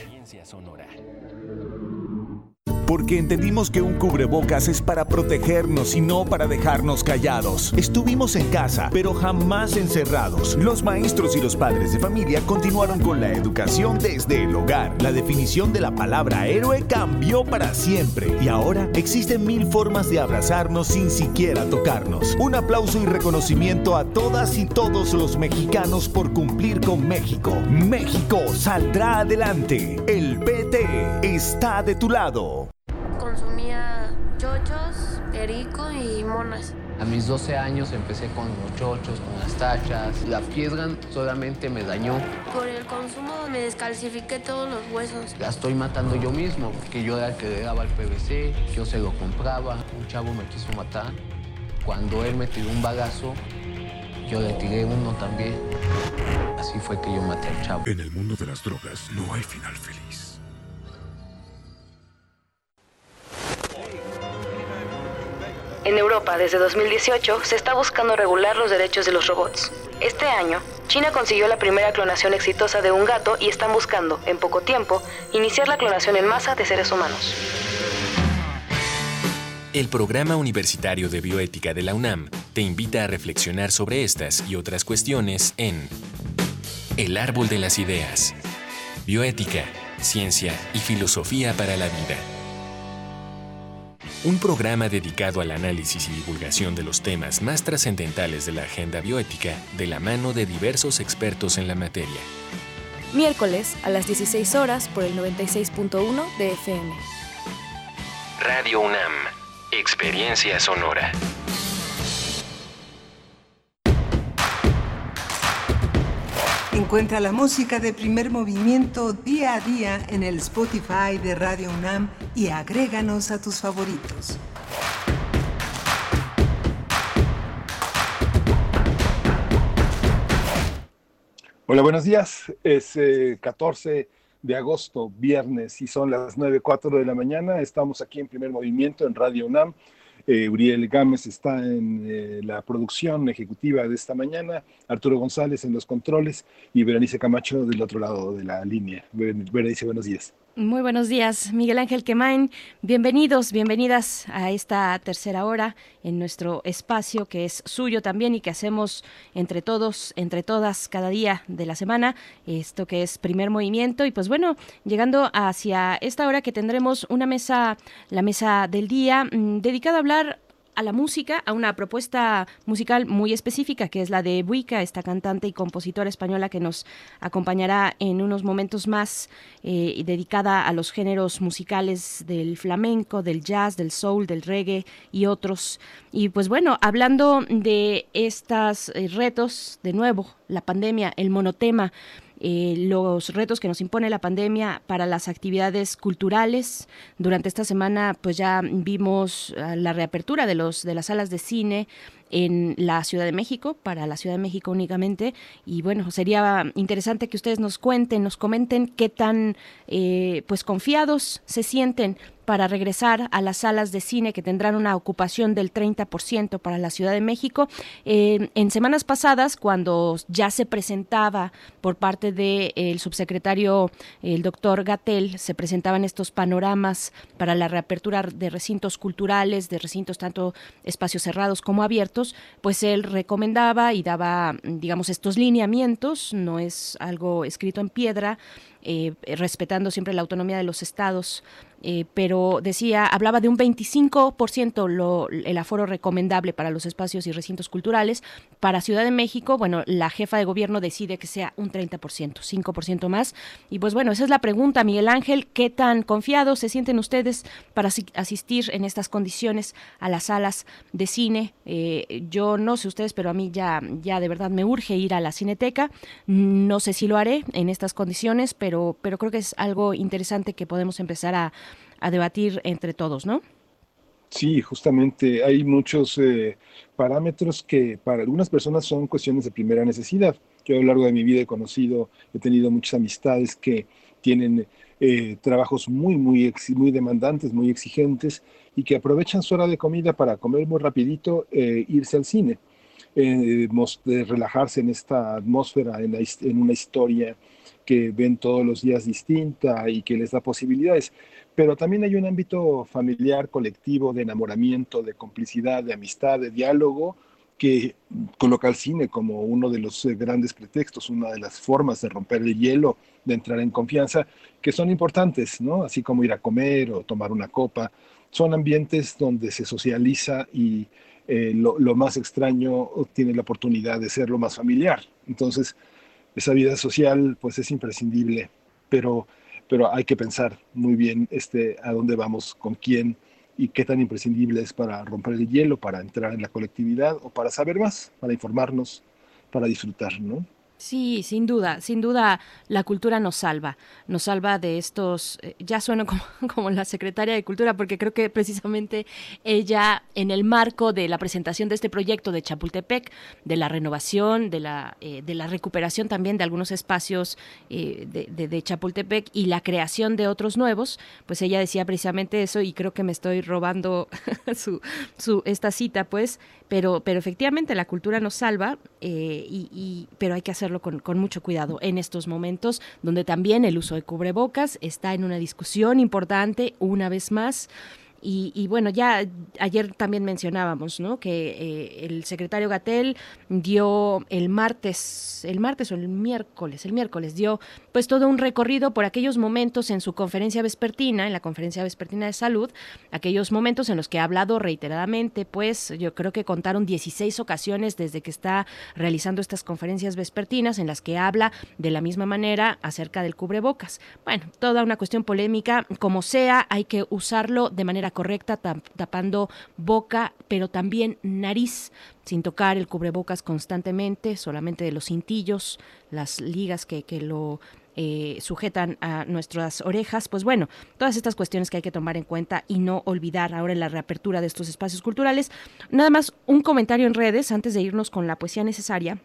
porque entendimos que un cubrebocas es para protegernos y no para dejarnos callados. Estuvimos en casa, pero jamás encerrados. Los maestros y los padres de familia continuaron con la educación desde el hogar. La definición de la palabra héroe cambió para siempre y ahora existen mil formas de abrazarnos sin siquiera tocarnos. Un aplauso y reconocimiento a todas y todos los mexicanos por cumplir con México. México saldrá adelante. El PT está de tu lado chochos, perico y monas. A mis 12 años empecé con los chochos, con las tachas. La piedra solamente me dañó. Por el consumo me descalcifiqué todos los huesos. La estoy matando yo mismo, porque yo era el que le daba el PVC, yo se lo compraba. Un chavo me quiso matar. Cuando él me tiró un bagazo, yo le tiré uno también. Así fue que yo maté al chavo. En el mundo de las drogas no hay final feliz. En Europa, desde 2018, se está buscando regular los derechos de los robots. Este año, China consiguió la primera clonación exitosa de un gato y están buscando, en poco tiempo, iniciar la clonación en masa de seres humanos. El Programa Universitario de Bioética de la UNAM te invita a reflexionar sobre estas y otras cuestiones en El Árbol de las Ideas. Bioética, Ciencia y Filosofía para la Vida un programa dedicado al análisis y divulgación de los temas más trascendentales de la agenda bioética de la mano de diversos expertos en la materia. Miércoles a las 16 horas por el 96.1 de FM. Radio UNAM, Experiencia Sonora. Encuentra la música de primer movimiento día a día en el Spotify de Radio UNAM y agréganos a tus favoritos. Hola, buenos días. Es 14 eh, de agosto, viernes, y son las 9.04 de la mañana. Estamos aquí en primer movimiento en Radio UNAM. Eh, Uriel Gámez está en eh, la producción ejecutiva de esta mañana, Arturo González en los controles y Berenice Camacho del otro lado de la línea. Berenice, buenos días. Muy buenos días, Miguel Ángel Quemain. Bienvenidos, bienvenidas a esta tercera hora en nuestro espacio que es suyo también y que hacemos entre todos, entre todas, cada día de la semana, esto que es primer movimiento. Y pues bueno, llegando hacia esta hora que tendremos una mesa, la mesa del día, mm, dedicada a hablar a la música, a una propuesta musical muy específica, que es la de Buica, esta cantante y compositora española que nos acompañará en unos momentos más, eh, dedicada a los géneros musicales del flamenco, del jazz, del soul, del reggae y otros. Y pues bueno, hablando de estos eh, retos, de nuevo, la pandemia, el monotema, eh, los retos que nos impone la pandemia para las actividades culturales. Durante esta semana, pues ya vimos ah, la reapertura de los de las salas de cine en la Ciudad de México, para la Ciudad de México únicamente. Y bueno, sería interesante que ustedes nos cuenten, nos comenten qué tan eh, pues confiados se sienten para regresar a las salas de cine que tendrán una ocupación del 30% para la Ciudad de México. Eh, en semanas pasadas, cuando ya se presentaba por parte del subsecretario, el doctor Gatel, se presentaban estos panoramas para la reapertura de recintos culturales, de recintos tanto espacios cerrados como abiertos, pues él recomendaba y daba, digamos, estos lineamientos, no es algo escrito en piedra, respetando siempre la autonomía de los estados. pero decía, hablaba de un 25% lo, el aforo recomendable para los espacios y recintos culturales. Para Ciudad de México, bueno, la jefa de gobierno decide que sea un 30%, 5% más. Y pues bueno, esa es la pregunta, Miguel Ángel, ¿qué tan confiados se sienten ustedes para asistir en estas condiciones a las salas de cine? Eh, yo no sé ustedes, pero a mí ya, ya de verdad me urge ir a la cineteca. No sé si lo haré en estas condiciones, pero, pero creo que es algo interesante que podemos empezar a, debatir entre todos, ¿no? Sí, justamente hay muchos eh, parámetros que para algunas personas son cuestiones de primera necesidad. Yo a lo largo de mi vida he conocido, he tenido muchas amistades que tienen eh, trabajos muy, muy, muy demandantes, muy exigentes y que aprovechan su hora de comida para comer muy rapidito, e irse al cine, eh, relajarse en esta atmósfera, en una historia que ven todos los días distinta y que les da posibilidades pero también hay un ámbito familiar, colectivo, de enamoramiento, de complicidad, de amistad, de diálogo, que coloca al cine como uno de los eh, grandes pretextos, una de las formas de romper el hielo, de entrar en confianza, que son importantes, ¿no? Así como ir a comer o tomar una copa. Son ambientes donde se socializa y eh, lo, lo, más extraño tiene la oportunidad de ser lo más familiar. Entonces, esa vida social, pues es imprescindible, pero pero hay que pensar muy bien este, a dónde vamos, con quién y qué tan imprescindible es para romper el hielo, para entrar en la colectividad o para saber más, para informarnos, para disfrutar, ¿no? Sí, sin duda, sin duda la cultura nos salva, nos salva de estos, eh, ya sueno como, [laughs] como, la secretaria de Cultura, porque creo que precisamente ella, en el marco de la presentación de este proyecto de Chapultepec, de la renovación, de la, eh, de la recuperación también de algunos espacios eh, de, de, Chapultepec y la creación de otros nuevos, pues ella decía precisamente eso y creo que me estoy robando [laughs] su, su, esta cita, pues, pero, pero efectivamente la cultura nos salva, y, y, pero hay que hacer con, con, mucho cuidado en estos momentos, donde también el uso de cubrebocas está en una discusión importante una vez más. Y, bueno, ya ayer también mencionábamos, ¿no? Que eh, el secretario Gatel dio el martes, el martes o el miércoles, el miércoles dio pues todo un recorrido por aquellos momentos en su conferencia vespertina, en la conferencia vespertina de salud, aquellos momentos en los que ha hablado reiteradamente, pues yo creo que contaron 16 ocasiones desde que está realizando estas conferencias vespertinas en las que habla de la misma manera acerca del cubrebocas. Bueno, toda una cuestión polémica, como sea, hay que usarlo de manera correcta, tapando boca, pero también nariz, sin tocar el cubrebocas constantemente, solamente de los cintillos, las ligas que, que lo eh, sujetan a nuestras orejas, pues bueno, todas estas cuestiones que hay que tomar en cuenta y no olvidar ahora en la reapertura de estos espacios culturales. Nada más un comentario en redes antes de irnos con la poesía necesaria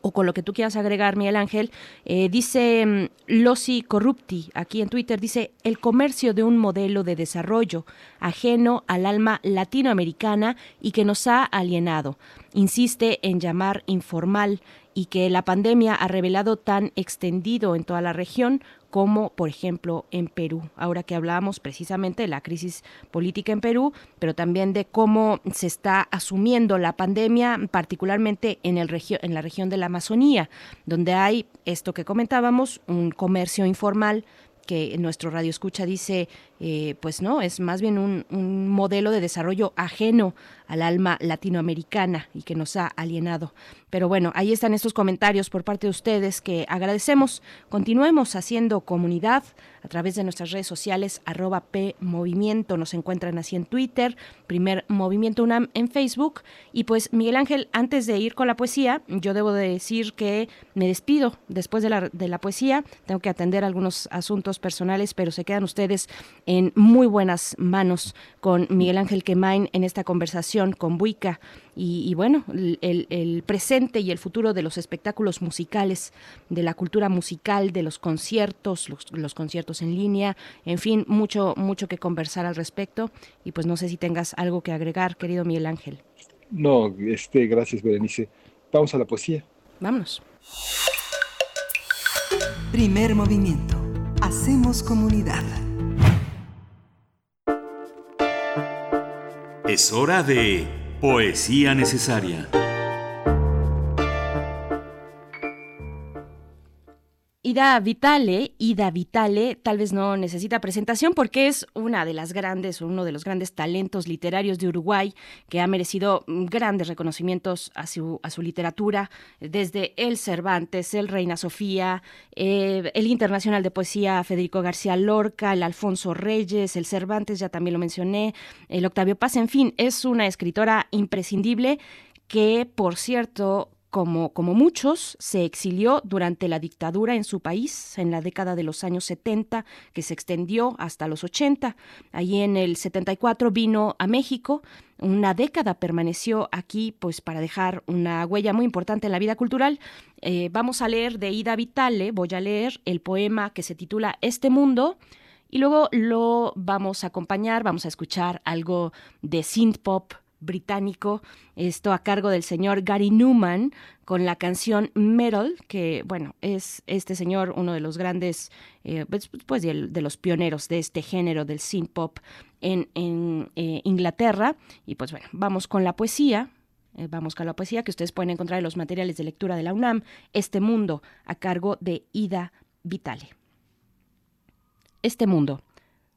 o con lo que tú quieras agregar, Miguel Ángel, eh, dice mm, Losi Corrupti, aquí en Twitter, dice, el comercio de un modelo de desarrollo ajeno al alma latinoamericana y que nos ha alienado. Insiste en llamar informal y que la pandemia ha revelado tan extendido en toda la región como por ejemplo en Perú. Ahora que hablábamos precisamente de la crisis política en Perú, pero también de cómo se está asumiendo la pandemia, particularmente en, el en la región de la Amazonía, donde hay esto que comentábamos, un comercio informal que nuestro radio escucha dice, eh, pues no, es más bien un, un, modelo de desarrollo ajeno al alma latinoamericana y que nos ha alienado. Pero bueno, ahí están estos comentarios por parte de ustedes que agradecemos. Continuemos haciendo comunidad a través de nuestras redes sociales, arroba P Movimiento, nos encuentran así en Twitter, primer Movimiento UNAM en Facebook. Y pues Miguel Ángel, antes de ir con la poesía, yo debo de decir que me despido después de la, de la poesía, tengo que atender algunos asuntos personales, pero se quedan ustedes en muy buenas manos con Miguel Ángel Quemain en esta conversación con Buica y, bueno, el, presente y el futuro de los espectáculos musicales, de la cultura musical, de los conciertos, los, conciertos en línea, en fin, mucho, mucho que conversar al respecto. Y pues no sé si tengas algo que agregar, querido Miguel Ángel. No, este, gracias, Berenice. Vamos a la poesía. Vámonos. Primer movimiento. Hacemos comunidad. Es hora de Poesía necesaria. Ida Vitale, Ida Vitale tal vez no necesita presentación porque es una de las grandes, uno de los grandes talentos literarios de Uruguay que ha merecido grandes reconocimientos a su, a su literatura, desde el Cervantes, el Reina Sofía, eh, el Internacional de Poesía Federico García Lorca, el Alfonso Reyes, el Cervantes, ya también lo mencioné, el Octavio Paz, en fin, es una escritora imprescindible que, por cierto, como, como, muchos, se exilió durante la dictadura en su país en la década de los años 70, que se extendió hasta los 80. Allí en el 74 vino a México, una década permaneció aquí pues para dejar una huella muy importante en la vida cultural. Eh, vamos a leer de Ida Vitale, voy a leer el poema que se titula Este mundo. Y luego lo vamos a acompañar, vamos a escuchar algo de synth pop británico, esto a cargo del señor Gary Newman con la canción Metal, que bueno, es este señor uno de los grandes, eh, pues, pues de, los pioneros de este género del synth pop en, eh, Inglaterra. Y pues bueno, vamos con la poesía. Eh, vamos con la poesía que ustedes pueden encontrar en los materiales de lectura de la UNAM, Este Mundo, a cargo de Ida Vitale. Este mundo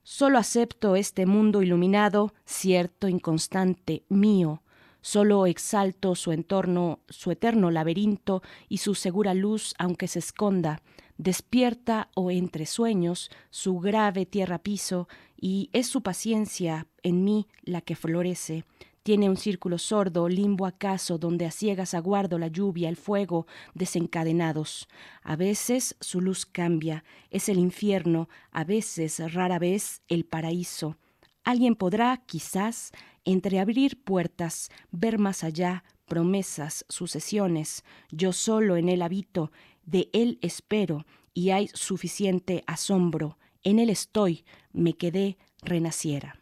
Solo acepto este mundo iluminado, cierto, inconstante, mío. Solo exalto su entorno, su eterno laberinto y su segura luz, aunque se esconda, despierta o entre sueños, su grave tierra piso, y es su paciencia en mí la que florece, tiene un círculo sordo, limbo acaso, donde a ciegas aguardo la lluvia, el fuego, desencadenados. A veces su luz cambia, es el infierno, a veces, rara vez, el paraíso. Alguien podrá, quizás, entreabrir puertas, ver más allá, promesas, sucesiones. Yo solo en él habito, de él espero, y hay suficiente asombro. En él estoy, me quedé, renaciera.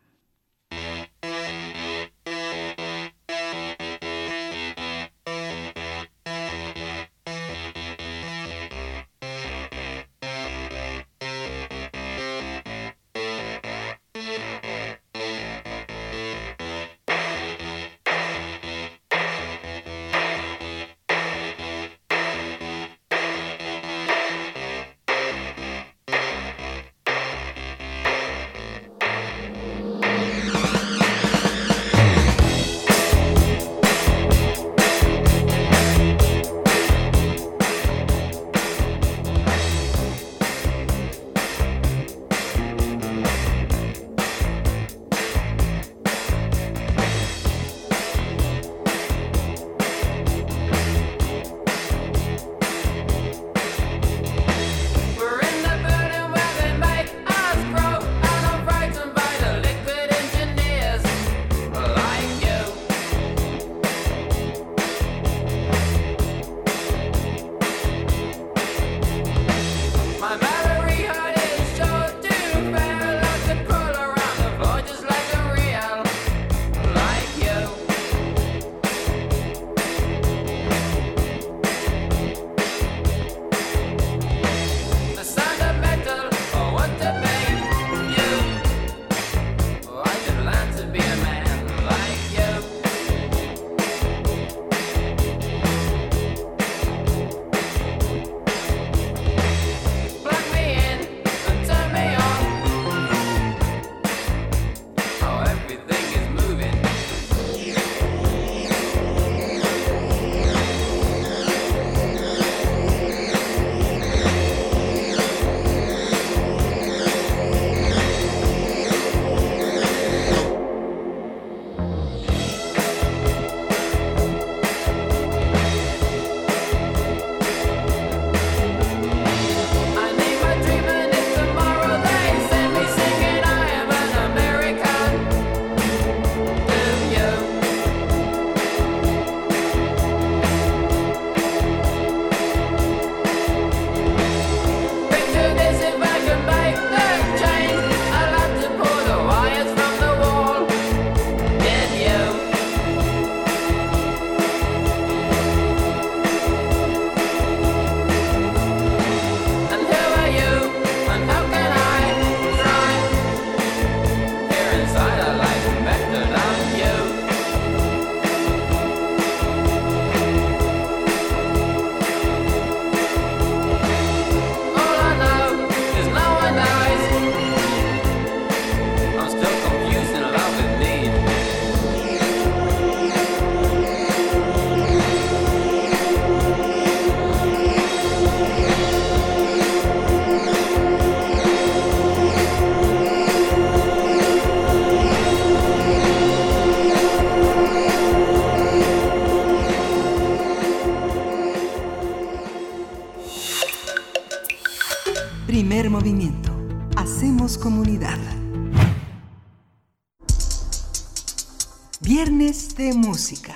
De música.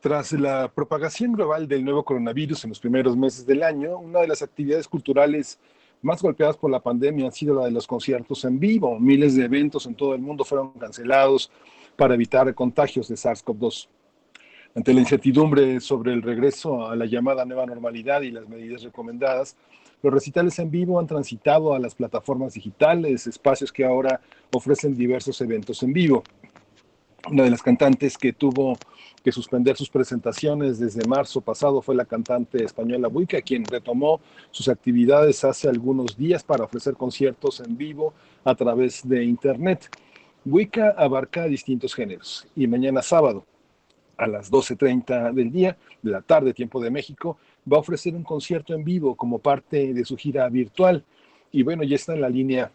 Tras la propagación global del nuevo coronavirus en los primeros meses del año, una de las actividades culturales más golpeadas por la pandemia han sido la de los conciertos en vivo. Miles de eventos en todo el mundo fueron cancelados para evitar contagios de SARS-CoV-2. Ante la incertidumbre sobre el regreso a la llamada nueva normalidad y las medidas recomendadas, los recitales en vivo han transitado a las plataformas digitales, espacios que ahora ofrecen diversos eventos en vivo. Una de las cantantes que tuvo que suspender sus presentaciones desde marzo pasado fue la cantante española Buica, quien retomó sus actividades hace algunos días para ofrecer conciertos en vivo a través de Internet. Buica abarca distintos géneros y mañana sábado a las 12.30 del día, de la tarde, tiempo de México, va a ofrecer un concierto en vivo como parte de su gira virtual. Y bueno, ya está en la línea,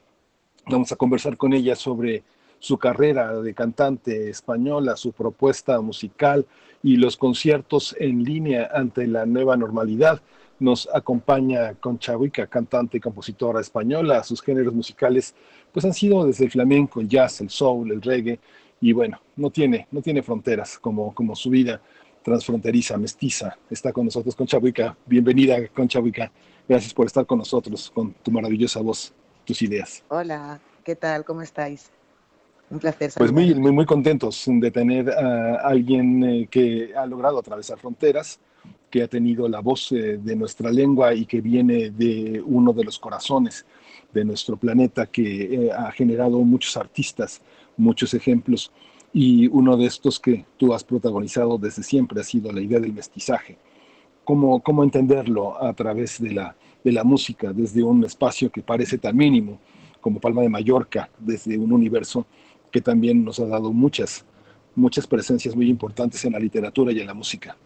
vamos a conversar con ella sobre su carrera de cantante española, su propuesta musical y los conciertos en línea ante la nueva normalidad. Nos acompaña Concha Huica, cantante y compositora española. Sus géneros musicales pues han sido desde el flamenco, el jazz, el soul, el reggae y bueno, no tiene, no tiene fronteras como, como su vida transfronteriza, mestiza. Está con nosotros Concha Huica. Bienvenida Concha Huica. Gracias por estar con nosotros, con tu maravillosa voz, tus ideas. Hola, ¿qué tal? ¿Cómo estáis? Un placer. Pues muy, muy, muy contentos de tener a alguien eh, que ha logrado atravesar fronteras, que ha tenido la voz eh, de nuestra lengua y que viene de uno de los corazones de nuestro planeta, que eh, ha generado muchos artistas, muchos ejemplos. Y uno de estos que tú has protagonizado desde siempre ha sido la idea del mestizaje. ¿Cómo, cómo entenderlo a través de la, de la música, desde un espacio que parece tan mínimo como Palma de Mallorca, desde un universo que también nos ha dado muchas, muchas presencias muy importantes en la literatura y en la música.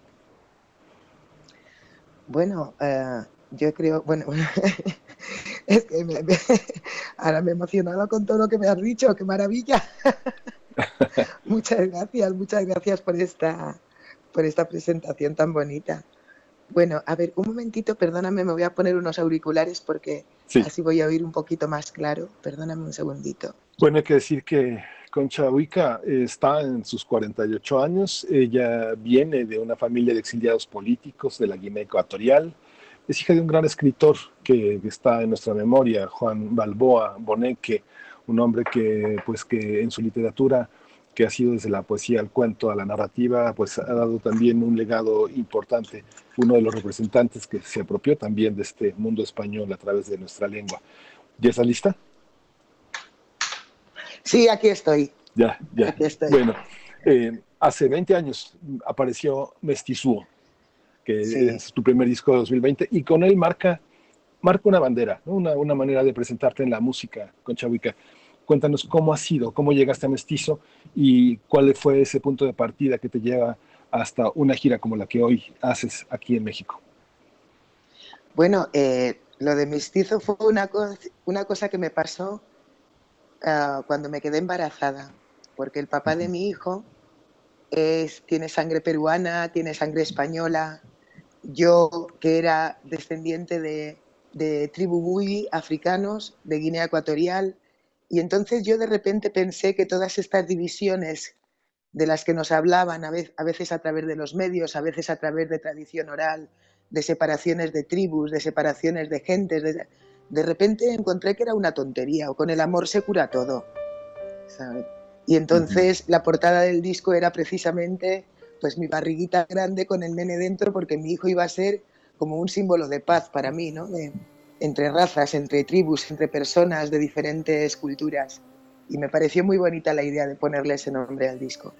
Bueno, uh, yo creo, bueno, [laughs] [laughs] ahora me he con todo lo que me has dicho, qué maravilla. [laughs] [laughs] muchas gracias, muchas gracias por esta, por esta presentación tan bonita. Bueno, a ver, un momentito, perdóname, me voy a poner unos auriculares porque sí. así voy a oír un poquito más claro. Perdóname un segundito. Bueno, hay que decir que Concha Huica está en sus 48 años. Ella viene de una familia de exiliados políticos de la Guinea Ecuatorial. Es hija de un gran escritor que está en nuestra memoria, Juan Balboa Boneque, un hombre que, pues, que en su literatura que ha sido desde la poesía al cuento a la narrativa, pues ha dado también un legado importante, uno de los representantes que se apropió también de este mundo español a través de nuestra lengua. ¿Ya está lista? Sí, aquí estoy. Ya, ya. Aquí estoy. Bueno, eh, hace 20 años apareció Mestizúo, que sí. es tu primer disco de 2020, y con él marca, marca una bandera, ¿no? una, una manera de presentarte en la música con Chabuica. Cuéntanos cómo ha sido, cómo llegaste a Mestizo y cuál fue ese punto de partida que te lleva hasta una gira como la que hoy haces aquí en México. Bueno, eh, lo de Mestizo fue una, co una cosa que me pasó uh, cuando me quedé embarazada, porque el papá de mi hijo es, tiene sangre peruana, tiene sangre española. Yo, que era descendiente de, de tribu Bui africanos de Guinea Ecuatorial, y entonces yo de repente pensé que todas estas divisiones de las que nos hablaban, a veces a través de los medios, a veces a través de tradición oral, de separaciones de tribus, de separaciones de gentes, de, de repente encontré que era una tontería, o con el amor se cura todo. ¿sabes? Y entonces uh -huh. la portada del disco era precisamente pues mi barriguita grande con el nene dentro, porque mi hijo iba a ser como un símbolo de paz para mí, ¿no? Entre razas, entre tribus, entre personas de diferentes culturas. Y me pareció muy bonita la idea de ponerle ese nombre al disco.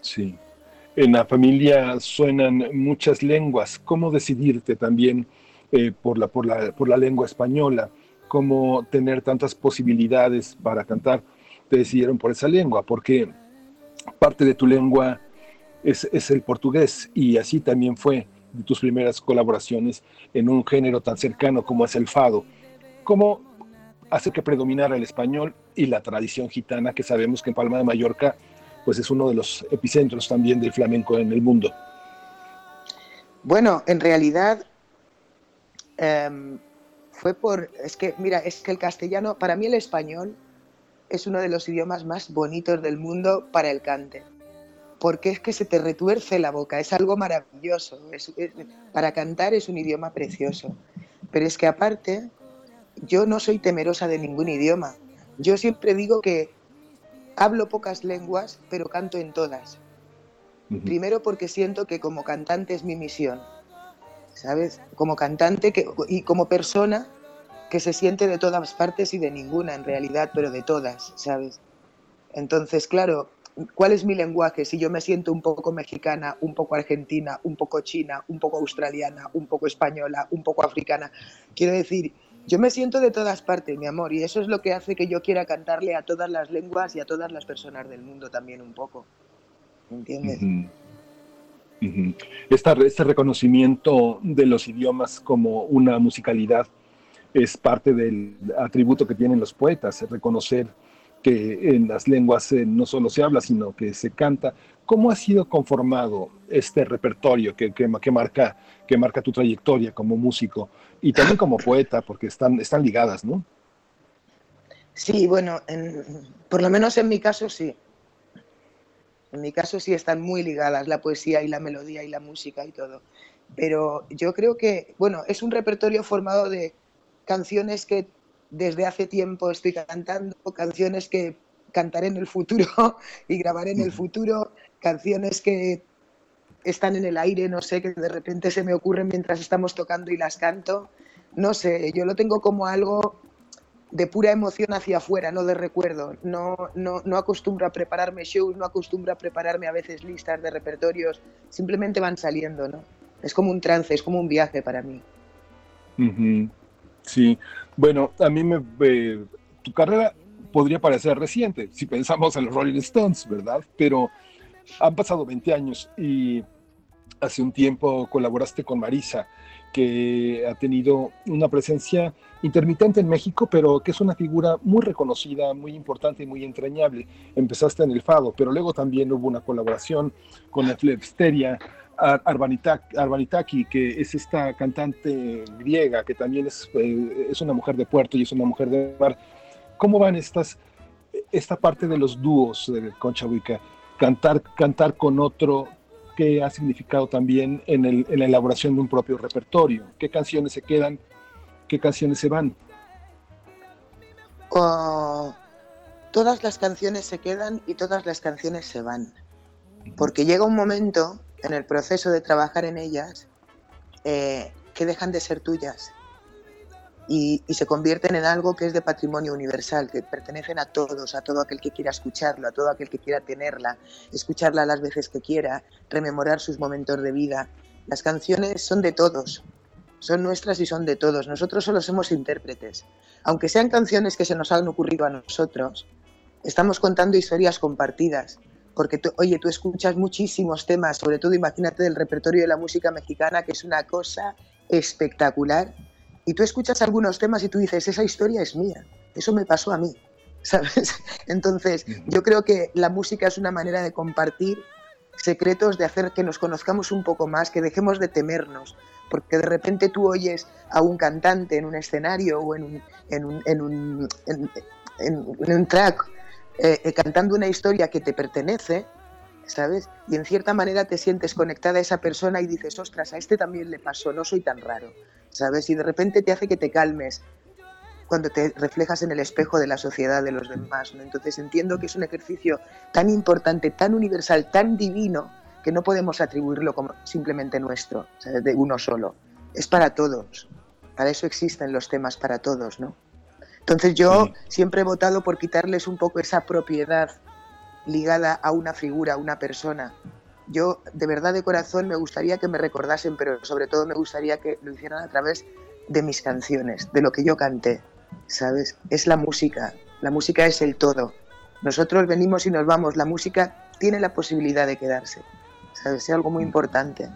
Sí. En la familia suenan muchas lenguas. ¿Cómo decidirte también eh, por, la, por, la, por la lengua española? ¿Cómo tener tantas posibilidades para cantar? Te decidieron por esa lengua, porque parte de tu lengua es, es el portugués y así también fue de tus primeras colaboraciones en un género tan cercano como es el fado. ¿Cómo hace que predominara el español y la tradición gitana, que sabemos que en Palma de Mallorca pues es uno de los epicentros también del flamenco en el mundo? Bueno, en realidad em, fue por, es que, mira, es que el castellano, para mí el español es uno de los idiomas más bonitos del mundo para el cante, porque es que se te retuerce la boca, es algo maravilloso, para cantar es un idioma precioso, pero es que aparte, yo no soy temerosa de ningún idioma, yo siempre digo que hablo pocas lenguas, pero canto en todas. Primero porque siento que como cantante es mi misión, ¿sabes? Como cantante que, y como persona que se siente de todas partes y de ninguna en realidad, pero de todas, ¿sabes? Entonces, claro, ¿cuál es mi lenguaje? Si yo me siento un poco mexicana, un poco argentina, un poco china, un poco australiana, un poco española, un poco africana, quiero decir, yo me siento de todas partes, mi amor, y eso es lo que hace que yo quiera cantarle a todas las lenguas y a todas las personas del mundo también un poco. ¿Entiendes? este reconocimiento de los idiomas como una musicalidad es parte del atributo que tienen los poetas, reconocer que en las lenguas eh, no solo se habla, sino que se canta. ¿Cómo ha sido conformado este repertorio que, que, marca, que marca tu trayectoria como músico y también como poeta, porque están, están ligadas, ¿no? Sí, bueno, por lo menos en mi caso sí. En mi caso sí están muy ligadas la poesía y la melodía y la música y todo. Pero yo creo que, bueno, es un repertorio formado de canciones que desde hace tiempo estoy cantando, canciones que cantaré en el futuro [laughs] y grabaré en el futuro, canciones que están en el aire, no sé, que de repente se me ocurren mientras estamos tocando y las canto. No sé, yo lo tengo como algo de pura emoción hacia afuera, no de recuerdo. No, no, no acostumbro a prepararme shows, no acostumbro a prepararme a veces listas de repertorios, simplemente van saliendo, ¿no? Es como un trance, es como un viaje para mí. Sí, bueno, a mí me... Eh, tu carrera podría parecer reciente, si pensamos en los Rolling Stones, ¿verdad? Pero han pasado 20 años y hace un tiempo colaboraste con Marisa que ha tenido una presencia intermitente en México, pero que es una figura muy reconocida, muy importante y muy entrañable. Empezaste en el Fado, pero luego también hubo una colaboración con la Flebsteria, Arbanitaki, que es esta cantante griega, que también es, eh, es una mujer de puerto y es una mujer de mar. ¿Cómo van estas, esta parte de los dúos de Concha Huica? Cantar, cantar con otro qué ha significado también en, el, en la elaboración de un propio repertorio. ¿Qué canciones se quedan? ¿Qué canciones se van? Oh, todas las canciones se quedan y todas las canciones se van. Porque llega un momento en el proceso de trabajar en ellas eh, que dejan de ser tuyas y, se convierten en algo que es de patrimonio universal, que pertenecen a todos, a todo aquel que quiera escucharlo, a todo aquel que quiera tenerla, escucharla las veces que quiera, rememorar sus momentos de vida. Las canciones son de todos, son nuestras y son de todos. Nosotros solo somos intérpretes. Aunque sean canciones que se nos han ocurrido a nosotros, estamos contando historias compartidas. Porque, oye, tú escuchas muchísimos temas, sobre todo imagínate del repertorio de la música mexicana, que es una cosa espectacular y tú escuchas algunos temas y tú dices, esa historia es mía, eso me pasó a mí, [laughs] ¿sabes? Entonces, yo creo que la música es una manera de compartir secretos, de hacer que nos conozcamos un poco más, que dejemos de temernos, porque de repente tú oyes a un cantante en un escenario o en un, en un, en un, en, un track eh, eh, cantando una historia que te pertenece, ¿sabes? Y en cierta manera te sientes conectada a esa persona y dices, ostras, a este también le pasó, no soy tan raro. ¿sabes? Y de repente te hace que te calmes cuando te reflejas en el espejo de la sociedad de los demás. ¿no? Entonces entiendo que es un ejercicio tan importante, tan universal, tan divino, que no podemos atribuirlo como simplemente nuestro, de uno solo. Es para todos. Para eso existen los temas para todos, ¿no? Entonces yo siempre he votado por quitarles un poco esa propiedad ligada a una figura, a una persona, yo de verdad de corazón me gustaría que me recordasen, pero sobre todo me gustaría que lo hicieran a través de mis canciones, de lo que yo canté, ¿sabes? Es la música, la música es el todo. Nosotros venimos y nos vamos, la música tiene la posibilidad de quedarse, ¿sabes? Es algo muy importante.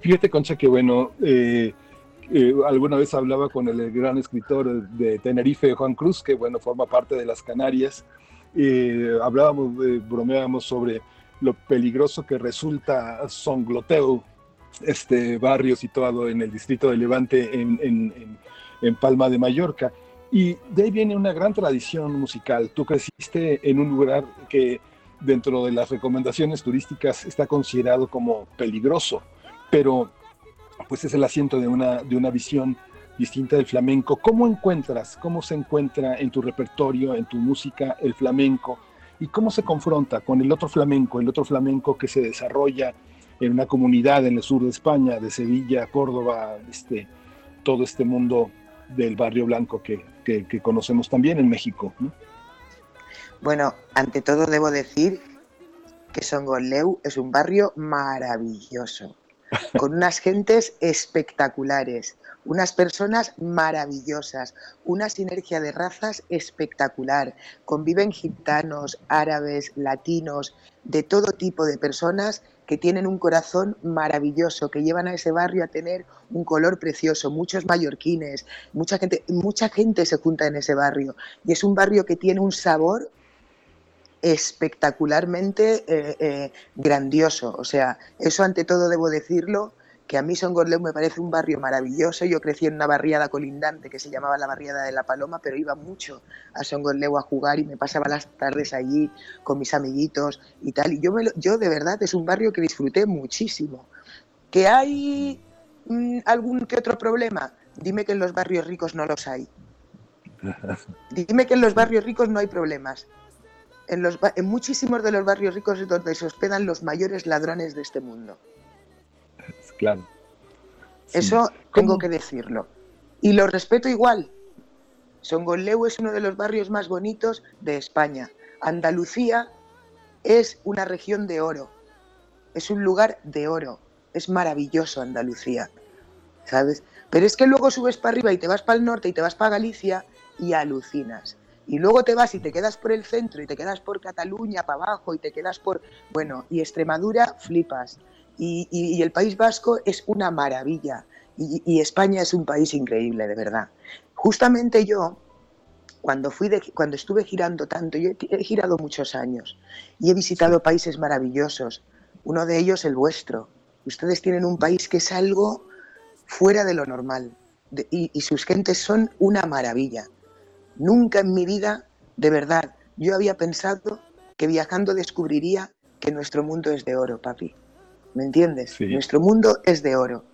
Fíjate, Concha, que bueno, eh, eh, alguna vez hablaba con el gran escritor de Tenerife, Juan Cruz, que bueno, forma parte de las Canarias, eh, hablábamos, bromeábamos sobre lo peligroso que resulta Songloteo este, barrio situado en el distrito de Levante, en, en, Palma de Mallorca. Y de ahí viene una gran tradición musical. Tú creciste en un lugar que dentro de las recomendaciones turísticas está considerado como peligroso, pero pues es el asiento de una, de una visión distinta del flamenco. ¿Cómo encuentras, cómo se encuentra en tu repertorio, en tu música, el flamenco? ¿Y cómo se confronta con el otro flamenco, el otro flamenco que se desarrolla en una comunidad en el sur de España, de Sevilla, Córdoba, este, todo este mundo del barrio blanco que, que, conocemos también en México? Bueno, ante todo debo decir que Songoleu es un barrio maravilloso, con unas gentes espectaculares, unas personas maravillosas, una sinergia de razas espectacular. Conviven gitanos, árabes, latinos, de todo tipo de personas que tienen un corazón maravilloso, que llevan a ese barrio a tener un color precioso, muchos mallorquines, mucha gente, mucha gente se junta en ese barrio y es un barrio que tiene un sabor espectacularmente eh, eh, grandioso. O sea, eso ante todo debo decirlo, que a mí Songorleu me parece un barrio maravilloso. Yo crecí en una barriada colindante que se llamaba la barriada de la Paloma, pero iba mucho a Songorleu a jugar y me pasaba las tardes allí con mis amiguitos y tal. Y yo, me yo de verdad es un barrio que disfruté muchísimo. ¿Que hay mm, algún que otro problema? Dime que en los barrios ricos no los hay. [laughs] Dime que en los barrios ricos no hay problemas. En, los, en muchísimos de los barrios ricos es donde se hospedan los mayores ladrones de este mundo claro. Eso tengo que decirlo. Y lo respeto igual. Songoleu es uno de los barrios más bonitos de España. Andalucía es una región de oro. Es un lugar de oro. Es maravilloso Andalucía. ¿Sabes? Pero es que luego subes para arriba y te vas para el norte y te vas para Galicia y alucinas. Y luego te vas y te quedas por el centro y te quedas por Cataluña para abajo y te quedas por... Bueno, y Extremadura flipas y, el País Vasco es una maravilla y, España es un país increíble, de verdad. Justamente yo, cuando, fui cuando estuve girando tanto, yo he, girado muchos años y he visitado países maravillosos, uno de ellos el vuestro. Ustedes tienen un país que es algo fuera de lo normal y, y sus gentes son una maravilla. Nunca en mi vida, de verdad, yo había pensado que viajando descubriría que nuestro mundo es de oro, papi. ¿me entiendes? Nuestro mundo es de oro.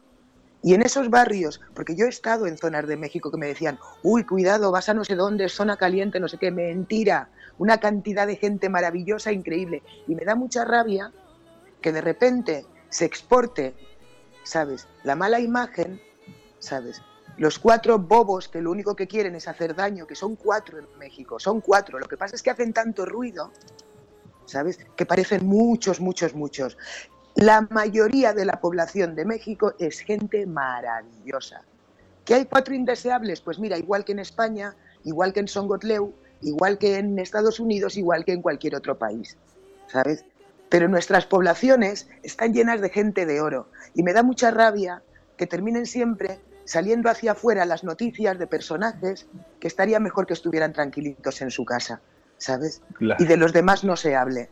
Y en esos barrios, porque yo he estado en zonas de México que me decían, uy, cuidado, vas a no sé dónde, zona caliente, no sé qué, mentira, una cantidad de gente maravillosa, increíble. Y me da mucha rabia que de repente se exporte, ¿sabes? La mala imagen, ¿sabes? Los cuatro bobos que lo único que quieren es hacer daño, que son cuatro en México, son cuatro. Lo que pasa es que hacen tanto ruido, ¿sabes? Que parecen muchos, muchos, muchos. La mayoría de la población de México es gente maravillosa. ¿Que hay cuatro indeseables? Pues mira, igual que en España, igual que en Songotleu, igual que en Estados Unidos, igual que en cualquier otro país, ¿sabes? Pero nuestras poblaciones están llenas de gente de oro y me da mucha rabia que terminen siempre saliendo hacia afuera las noticias de personajes que estaría mejor que estuvieran tranquilitos en su casa, ¿sabes? Y de los demás no se hable.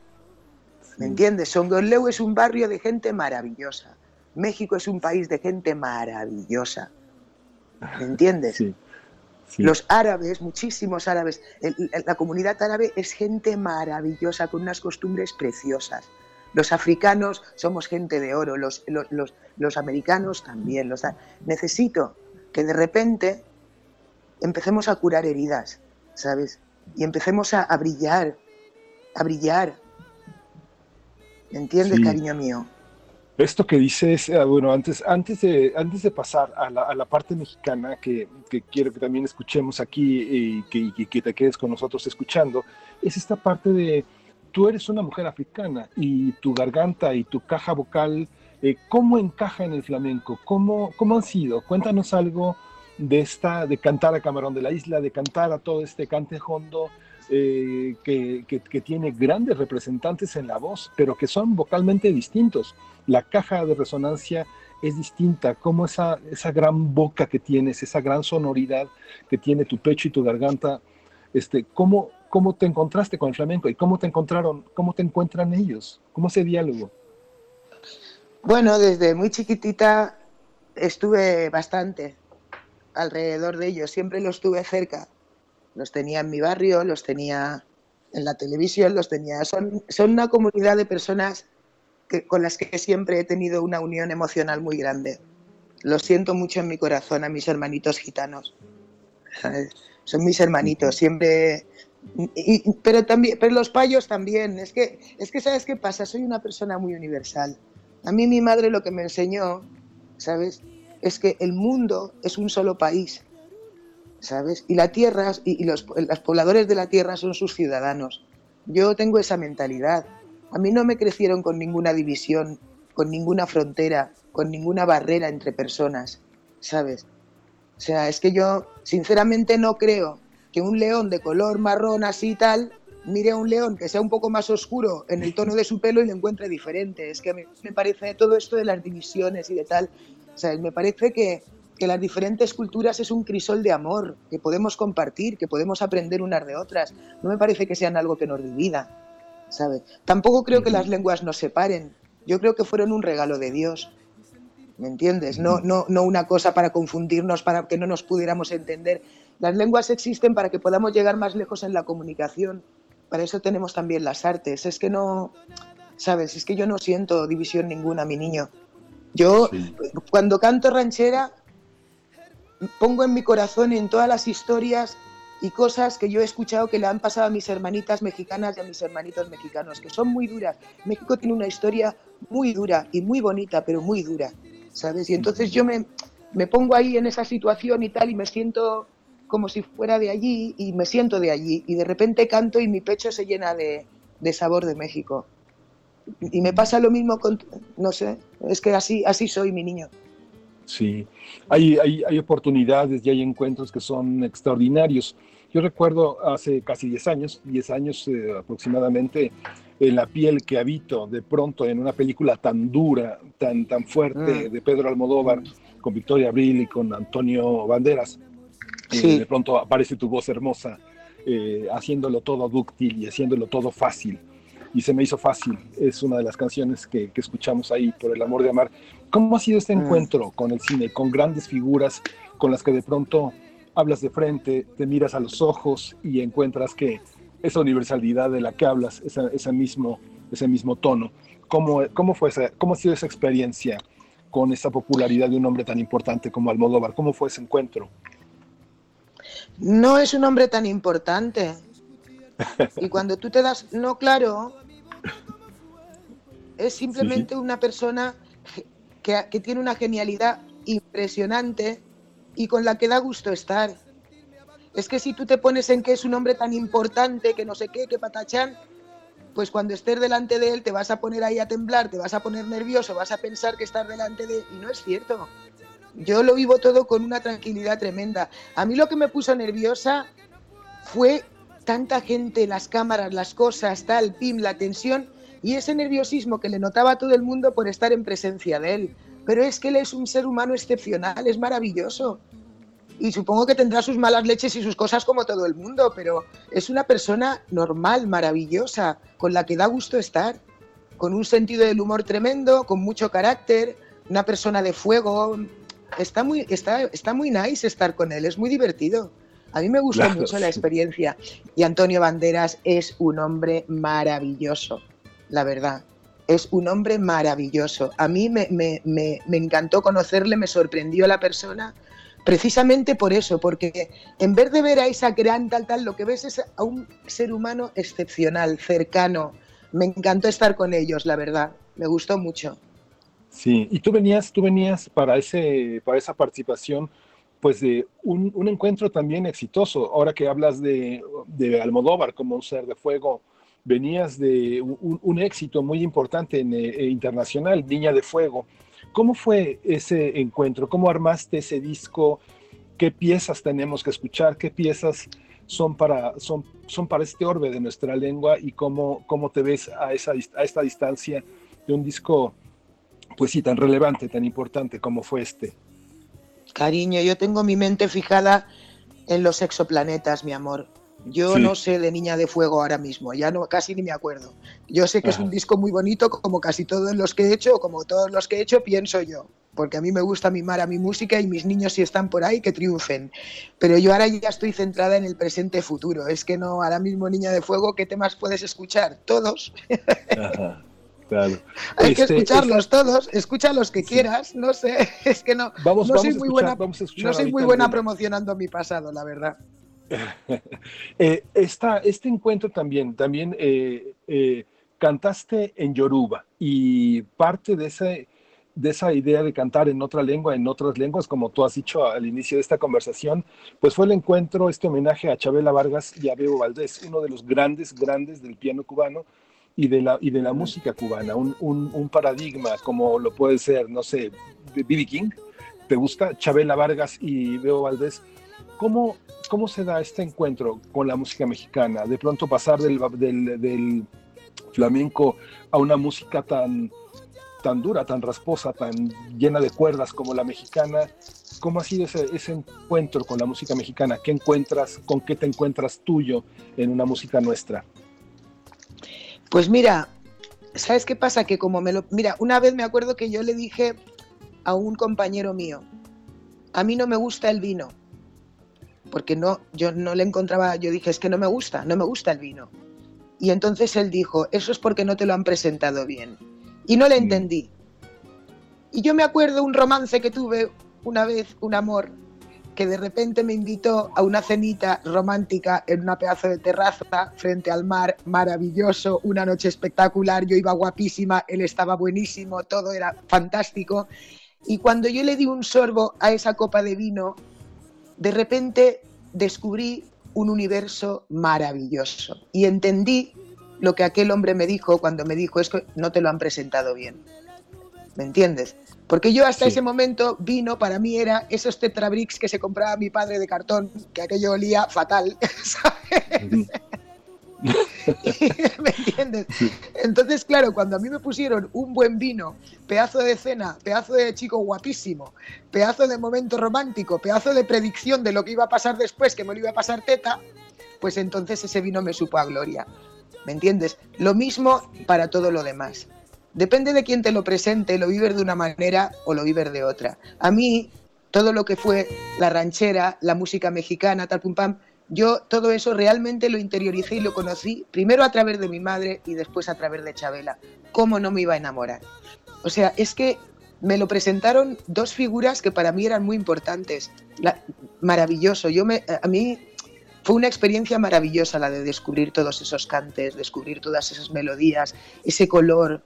¿Me entiendes? Songoleu es un barrio de gente maravillosa. México es un país de gente maravillosa. ¿Me entiendes? Sí. Los árabes, muchísimos árabes, la comunidad árabe es gente maravillosa, con unas costumbres preciosas. Los africanos somos gente de oro, los, los, americanos también. Los, necesito que de repente empecemos a curar heridas, ¿sabes? Y empecemos a, a brillar, a brillar, ¿Entiendes, cariño mío? Esto que dices, eh, bueno, antes, antes, de, antes de pasar a la, a la parte mexicana, que, que, quiero que también escuchemos aquí y que, que, te quedes con nosotros escuchando, es esta parte de, tú eres una mujer africana y tu garganta y tu caja vocal, eh, ¿cómo encaja en el flamenco? ¿Cómo, ¿Cómo han sido? Cuéntanos algo de esta, de cantar a Camarón de la Isla, de cantar a todo este cante hondo, eh, que, tiene grandes representantes en la voz, pero que son vocalmente distintos. La caja de resonancia es distinta, como esa, esa gran boca que tienes, esa gran sonoridad que tiene tu pecho y tu garganta, este, ¿cómo, ¿cómo te encontraste con el flamenco y cómo te encontraron, cómo te encuentran ellos? ¿Cómo ese diálogo? Bueno, desde muy chiquitita estuve bastante alrededor de ellos, siempre los tuve cerca. Los tenía en mi barrio, los tenía en la televisión, los tenía. Son, son una comunidad de personas que, con las que siempre he tenido una unión emocional muy grande. Lo siento mucho en mi corazón a mis hermanitos gitanos. Son mis hermanitos, siempre. Pero también, pero los payos también. Es que, es que sabes qué pasa. Soy una persona muy universal. A mí mi madre lo que me enseñó, sabes, es que el mundo es un solo país, sabes, y la tierra y, los, los pobladores de la tierra son sus ciudadanos. Yo tengo esa mentalidad. A mí no me crecieron con ninguna división, con ninguna frontera, con ninguna barrera entre personas, ¿sabes? O sea, es que yo sinceramente no creo que un león de color marrón así y tal mire a un león que sea un poco más oscuro en el tono de su pelo y le encuentre diferente. Es que me, me parece todo esto de las divisiones y de tal, o sea, me parece que, que las diferentes culturas es un crisol de amor que podemos compartir, que podemos aprender unas de otras. No me parece que sean algo que nos divida. Tampoco creo que las lenguas nos separen. Yo creo que fueron un regalo de Dios. ¿Me entiendes? No, no, no una cosa para confundirnos, para que no nos pudiéramos entender. Las lenguas existen para que podamos llegar más lejos en la comunicación. Para eso tenemos también las artes. Es que no, ¿sabes? Es que yo no siento división ninguna, mi niño. Yo, cuando canto ranchera, pongo en mi corazón en todas las historias y cosas que yo he escuchado que le han pasado a mis hermanitas mexicanas y a mis hermanitos mexicanos, que son muy duras. México tiene una historia muy dura y muy bonita, pero muy dura, ¿sabes? Y entonces yo me, me pongo ahí en esa situación y tal y me siento como si fuera de allí y me siento de allí y de repente canto y mi pecho se llena de, de sabor de México. Y me pasa lo mismo con, no sé, es que así, así soy mi niño. Sí, hay, hay, hay, oportunidades y hay encuentros que son extraordinarios. Yo recuerdo hace casi 10 años, 10 años eh, aproximadamente, en la piel que habito de pronto en una película tan dura, tan, tan fuerte mm. de Pedro Almodóvar, mm. con Victoria Abril y con Antonio Banderas. Sí. de pronto aparece tu voz hermosa, eh, haciéndolo todo dúctil y haciéndolo todo fácil y se me hizo fácil. Es una de las canciones que, que, escuchamos ahí, por el amor de amar. ¿Cómo ha sido este mm. encuentro con el cine, con grandes figuras con las que de pronto hablas de frente, te miras a los ojos y encuentras que esa universalidad de la que hablas, ese, mismo, ese mismo tono. ¿Cómo, cómo, fue esa, ¿Cómo ha sido esa experiencia con esa popularidad de un hombre tan importante como Almodóvar? ¿Cómo fue ese encuentro? No es un hombre tan importante. Y cuando tú te das, no, claro, es simplemente una persona que, que, tiene una genialidad impresionante y con la que da gusto estar. Es que si tú te pones en que es un hombre tan importante, que no sé qué, que patachán, pues cuando estés delante de él te vas a poner ahí a temblar, te vas a poner nervioso, vas a pensar que estás delante de él. Y no es cierto. Yo lo vivo todo con una tranquilidad tremenda. A mí lo que me puso nerviosa fue tanta gente, las cámaras, las cosas, tal, pim, la tensión y ese nerviosismo que le notaba a todo el mundo por estar en presencia de él pero es que él es un ser humano excepcional, es maravilloso. Y supongo que tendrá sus malas leches y sus cosas como todo el mundo, pero es una persona normal, maravillosa, con la que da gusto estar, con un sentido del humor tremendo, con mucho carácter, una persona de fuego. Está muy, está, está muy nice estar con él, es muy divertido. A mí me gustó mucho la experiencia. Y Antonio Banderas es un hombre maravilloso, la verdad es un hombre maravilloso. A mí me, encantó conocerle, me sorprendió la persona, precisamente por eso, porque en vez de ver a esa gran tal, tal, lo que ves es a un ser humano excepcional, cercano. Me encantó estar con ellos, la verdad. Me gustó mucho. Sí, y tú venías, tú venías para, ese, para esa participación pues de un, encuentro también exitoso. Ahora que hablas de, de Almodóvar como un ser de fuego, venías de un, éxito muy importante en, eh, eh, internacional, Niña de Fuego. ¿Cómo fue ese encuentro? ¿Cómo armaste ese disco? ¿Qué piezas tenemos que escuchar? ¿Qué piezas son para, son, son para este orbe de nuestra lengua? ¿Y cómo, cómo te ves a, esa, a esta distancia de un disco, pues sí, tan relevante, tan importante como fue este? Cariño, yo tengo mi mente fijada en los exoplanetas, mi amor Yo no sé de Niña de Fuego ahora mismo, ya no casi ni me acuerdo. Yo sé que es un disco muy bonito, como casi todos los que he hecho, o como todos los que he hecho, pienso yo. Porque a mí me gusta mimar a mi música y mis niños si están por ahí que triunfen. Pero yo ahora ya estoy centrada en el presente futuro. Es que no, ahora mismo Niña de Fuego, ¿qué temas puedes escuchar? Todos. Claro. Hay que Este, escucharlos todos, escucha los que quieras, no sé, [laughs] es que no, Vamos- no vamos soy a muy escuchar- buena, vamos escuchar no soy muy buena promocionando mi pasado, la verdad. [laughs] Eh, esta- este encuentro también, también eh, eh, cantaste en Yoruba y parte de, ese, de esa idea de cantar en otra lengua, en otras lenguas, como tú has dicho al inicio de esta conversación, pues fue el encuentro, este homenaje a Chabela Vargas y a Bebo Valdés, uno de los grandes, grandes del piano cubano y de la, y de la música cubana, un, un- paradigma como lo puede ser, no sé, B.B. King, ¿te gusta? Chabela Vargas y Bebo Valdés. ¿Cómo, ¿Cómo se da este encuentro con la música mexicana? De pronto pasar del, del, del flamenco a una música tan, tan dura, tan rasposa, tan llena de cuerdas como la mexicana. ¿Cómo ha sido ese, ese encuentro con la música mexicana? ¿Qué encuentras, con qué te encuentras tuyo en una música nuestra? Pues mira, ¿sabes qué pasa? Que como me lo... Mira, una vez me acuerdo que yo le dije a un compañero mío, a mí no me gusta el vino, porque no, yo no le encontraba, yo dije, es que no me gusta, no me gusta el vino. Y entonces él dijo, eso es porque no te lo han presentado bien. Y no le entendí. Y yo me acuerdo un romance que tuve una vez, un amor, que de repente me invitó a una cenita romántica en una pedazo de terraza frente al mar, maravilloso, una noche espectacular, yo iba guapísima, él estaba buenísimo, todo era fantástico. Y cuando yo le di un sorbo a esa copa de vino, de repente descubrí un universo maravilloso y entendí lo que aquel hombre me dijo cuando me dijo es que no te lo han presentado bien. ¿Me entiendes? Porque yo hasta Sí. ese momento vino para mí era esos tetrabricks que se compraba mi padre de cartón, que aquello olía fatal, [laughs] ¿sabes? [laughs] ¿Me entiendes? Entonces, claro, cuando a mí me pusieron un buen vino, pedazo de cena, pedazo de chico guapísimo, pedazo de momento romántico, pedazo de predicción de lo que iba a pasar después, que me lo iba a pasar teta, pues entonces ese vino me supo a gloria. ¿Me entiendes? Lo mismo para todo lo demás. Depende de quién te lo presente, lo vives de una manera o lo vives de otra. A mí, todo lo que fue la ranchera, la música mexicana, tal pum pam, yo todo eso realmente lo interioricé y lo conocí primero a través de mi madre y después a través de Chabela. ¿Cómo no me iba a enamorar? O sea, es que me lo presentaron dos figuras que para mí eran muy importantes. Maravilloso. Yo me, a mí fue una experiencia maravillosa la de descubrir todos esos cantes, descubrir todas esas melodías, ese color,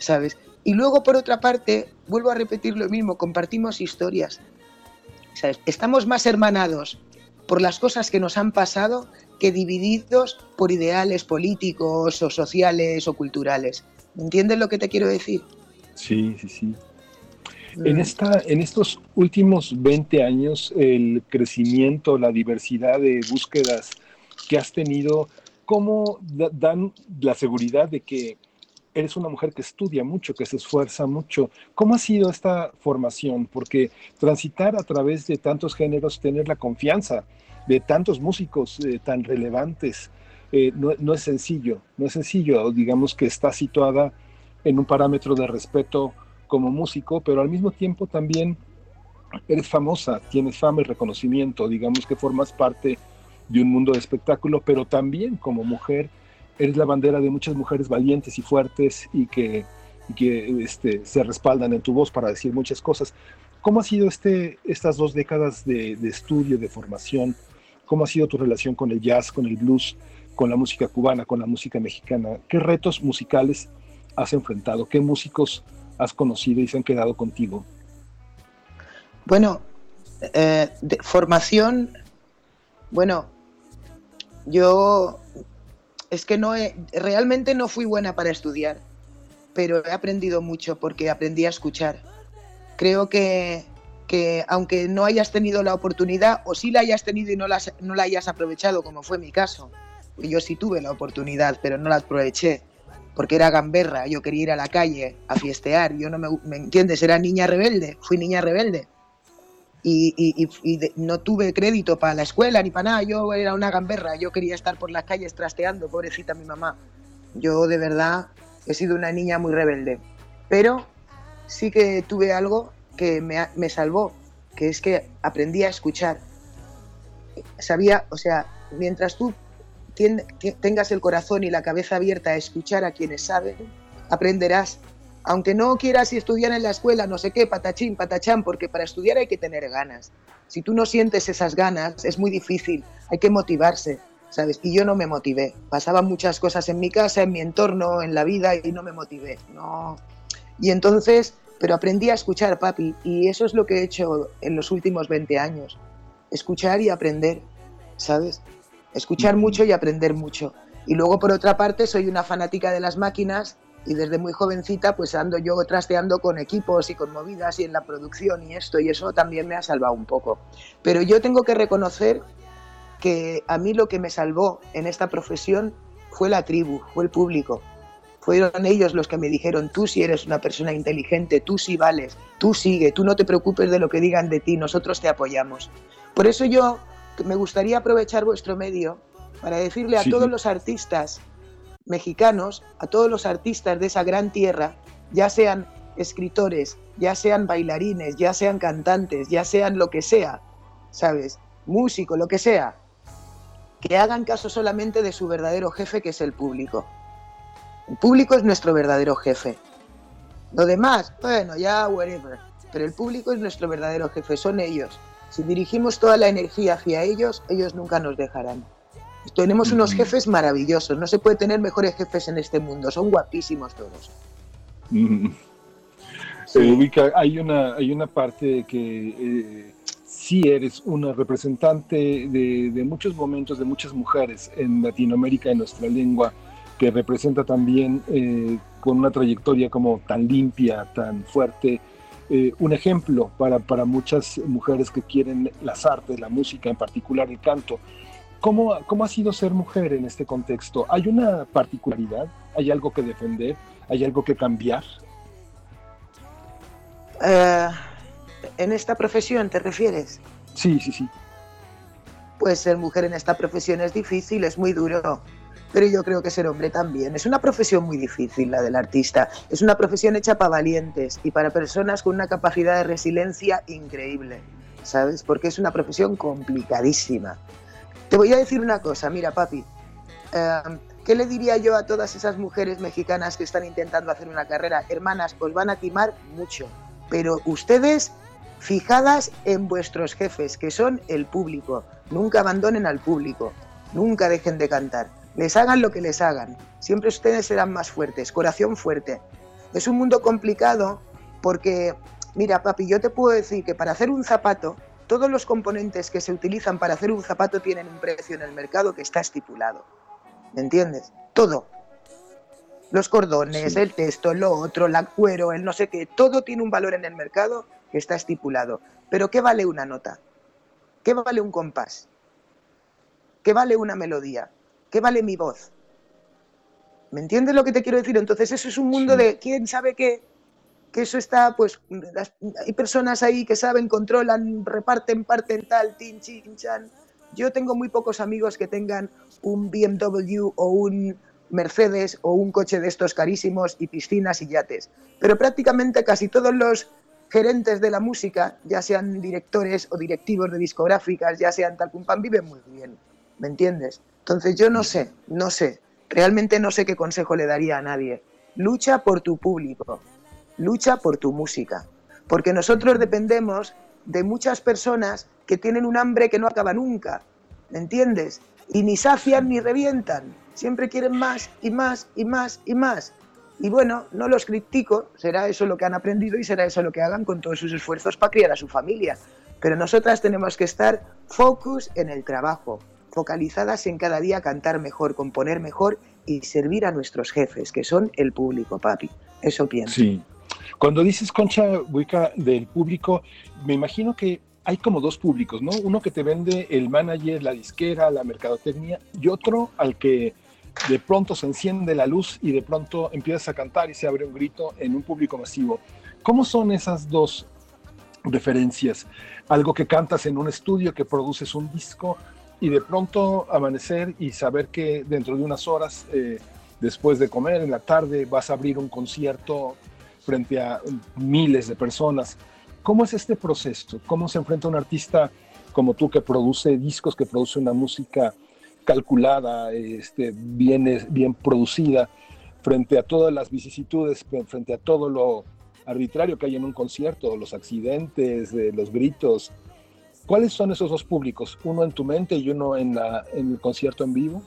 ¿sabes? Y luego, por otra parte, vuelvo a repetir lo mismo, compartimos historias. ¿sabes? Estamos más hermanados por las cosas que nos han pasado que divididos por ideales políticos o sociales o culturales. ¿Entiendes lo que te quiero decir? Sí, sí, sí. Mm. En, esta, en estos últimos 20 años, el crecimiento, la diversidad de búsquedas que has tenido, ¿cómo da- dan la seguridad de que eres una mujer que estudia mucho, que se esfuerza mucho? ¿Cómo ha sido esta formación? Porque transitar a través de tantos géneros, tener la confianza de tantos músicos eh, tan relevantes, eh, no, no es sencillo, no es sencillo, digamos que está situada en un parámetro de respeto como músico, pero al mismo tiempo también eres famosa, tienes fama y reconocimiento, digamos que formas parte de un mundo de espectáculo, pero también como mujer eres la bandera de muchas mujeres valientes y fuertes y que, y que este, se respaldan en tu voz para decir muchas cosas. ¿Cómo ha sido este, estas dos décadas de, estudio, de formación? ¿Cómo ha sido tu relación con el jazz, con el blues, con la música cubana, con la música mexicana? ¿Qué retos musicales has enfrentado? ¿Qué músicos has conocido y se han quedado contigo? Bueno, eh, de formación, bueno, yo es que no he, realmente no fui buena para estudiar, pero he aprendido mucho porque aprendí a escuchar. Creo que, que aunque no hayas tenido la oportunidad, o sí la hayas tenido y no la, no la hayas aprovechado, como fue mi caso, yo sí tuve la oportunidad, pero no la aproveché, porque era gamberra, yo quería ir a la calle a fiestear, yo no me, ¿me entiendes? Era niña rebelde, fui niña rebelde. Y, no tuve crédito para la escuela ni para nada. Yo era una gamberra, yo quería estar por las calles trasteando, pobrecita mi mamá. Yo de verdad he sido una niña muy rebelde. Pero sí que tuve algo que me, me salvó, que es que aprendí a escuchar. Sabía, o sea, mientras tú tengas el corazón y la cabeza abierta a escuchar a quienes saben, aprenderás aunque no quieras estudiar en la escuela, no sé qué, patachín, patachán, porque para estudiar hay que tener ganas. Si tú no sientes esas ganas, es muy difícil, hay que motivarse, ¿sabes? Y yo no me motivé. Pasaban muchas cosas en mi casa, en mi entorno, en la vida, y no me motivé. No. Y entonces, pero aprendí a escuchar, papi, y eso es lo que he hecho en los últimos 20 años. Escuchar y aprender, ¿sabes? Escuchar mucho y aprender mucho. Y luego, por otra parte, soy una fanática de las máquinas y desde muy jovencita pues ando yo trasteando con equipos y con movidas y en la producción y esto y eso también me ha salvado un poco. Pero yo tengo que reconocer que a mí lo que me salvó en esta profesión fue la tribu, fue el público. Fueron ellos los que me dijeron, tú si eres una persona inteligente, tú sí vales, tú sigue, tú no te preocupes de lo que digan de ti, nosotros te apoyamos. Por eso yo me gustaría aprovechar vuestro medio para decirle a todos los artistas mexicanos, a todos los artistas de esa gran tierra, ya sean escritores, ya sean bailarines, ya sean cantantes, ya sean lo que sea, ¿sabes? Músico, lo que sea, que hagan caso solamente de su verdadero jefe, que es el público. El público es nuestro verdadero jefe. Lo demás, bueno, ya, whatever. Pero el público es nuestro verdadero jefe, son ellos. Si dirigimos toda la energía hacia ellos, ellos nunca nos dejarán. Tenemos unos jefes maravillosos, no se puede tener mejores jefes en este mundo, son guapísimos todos. hay una, hay una parte que eh, sí eres una representante de, muchos momentos de muchas mujeres en Latinoamérica, en nuestra lengua, que representa también eh, con una trayectoria como tan limpia, tan fuerte, eh, un ejemplo para, para muchas mujeres que quieren las artes, la música, en particular el canto. ¿Cómo, ¿Cómo ha sido ser mujer en este contexto? ¿Hay una particularidad? ¿Hay algo que defender? ¿Hay algo que cambiar? Eh, ¿En esta profesión te refieres? Sí, sí, sí. Pues ser mujer en esta profesión es difícil, es muy duro. Pero yo creo que ser hombre también. Es una profesión muy difícil la del artista. Es una profesión hecha para valientes y para personas con una capacidad de resiliencia increíble. ¿Sabes? Porque es una profesión complicadísima. Te voy a decir una cosa, mira papi, em, ¿qué le diría yo a todas esas mujeres mexicanas que están intentando hacer una carrera? Hermanas, os van a timar mucho, pero ustedes fijadas en vuestros jefes, que son el público, nunca abandonen al público, nunca dejen de cantar, les hagan lo que les hagan, siempre ustedes serán más fuertes, corazón fuerte. Es un mundo complicado porque, mira papi, yo te puedo decir que para hacer un zapato todos los componentes que se utilizan para hacer un zapato tienen un precio en el mercado que está estipulado. ¿Me entiendes? Todo. Los cordones, el texto, lo otro, la cuero, el no sé qué, todo tiene un valor en el mercado que está estipulado. Pero ¿qué vale una nota? ¿Qué vale un compás? ¿Qué vale una melodía? ¿Qué vale mi voz? ¿Me entiendes lo que te quiero decir? Entonces eso es un mundo de quién sabe qué, que eso está, pues, hay personas ahí que saben, controlan, reparten, parten tal, tin, chin, chan. Yo tengo muy pocos amigos que tengan un BMW o un Mercedes o un coche de estos carísimos y piscinas y yates. Pero prácticamente casi todos los gerentes de la música, ya sean directores o directivos de discográficas, ya sean tal pum pam, viven muy bien. ¿Me entiendes? Entonces yo no sé, no sé. Realmente no sé qué consejo le daría a nadie. Lucha por tu público lucha por tu música. Porque nosotros dependemos de muchas personas que tienen un hambre que no acaba nunca, ¿me entiendes? Y ni sacian ni revientan, siempre quieren más y más y más y más. Y bueno, no los critico, será eso lo que han aprendido y será eso lo que hagan con todos sus esfuerzos para criar a su familia. Pero nosotras tenemos que estar focus en el trabajo, focalizadas en cada día cantar mejor, componer mejor y servir a nuestros jefes, que son el público, papi. Eso pienso. Sí, cuando dices concha Wicca del público, me imagino que hay como dos públicos, ¿no? Uno que te vende el manager, la disquera, la mercadotecnia, y otro al que de pronto se enciende la luz y de pronto empiezas a cantar y se abre un grito en un público masivo. ¿Cómo son esas dos referencias, algo que cantas en un estudio, que produces un disco y de pronto amanecer y saber que dentro de unas horas, eh, después de comer en la tarde, vas a abrir un concierto frente a miles de personas. ¿Cómo es este proceso? ¿Cómo se enfrenta un artista como tú que produce discos, que produce una música calculada, este, bien, bien producida, frente a todas las vicisitudes, frente a todo lo arbitrario que hay en un concierto, los accidentes, eh, los gritos. ¿Cuáles son esos dos públicos? ¿Uno en tu mente y uno en, en el concierto en vivo?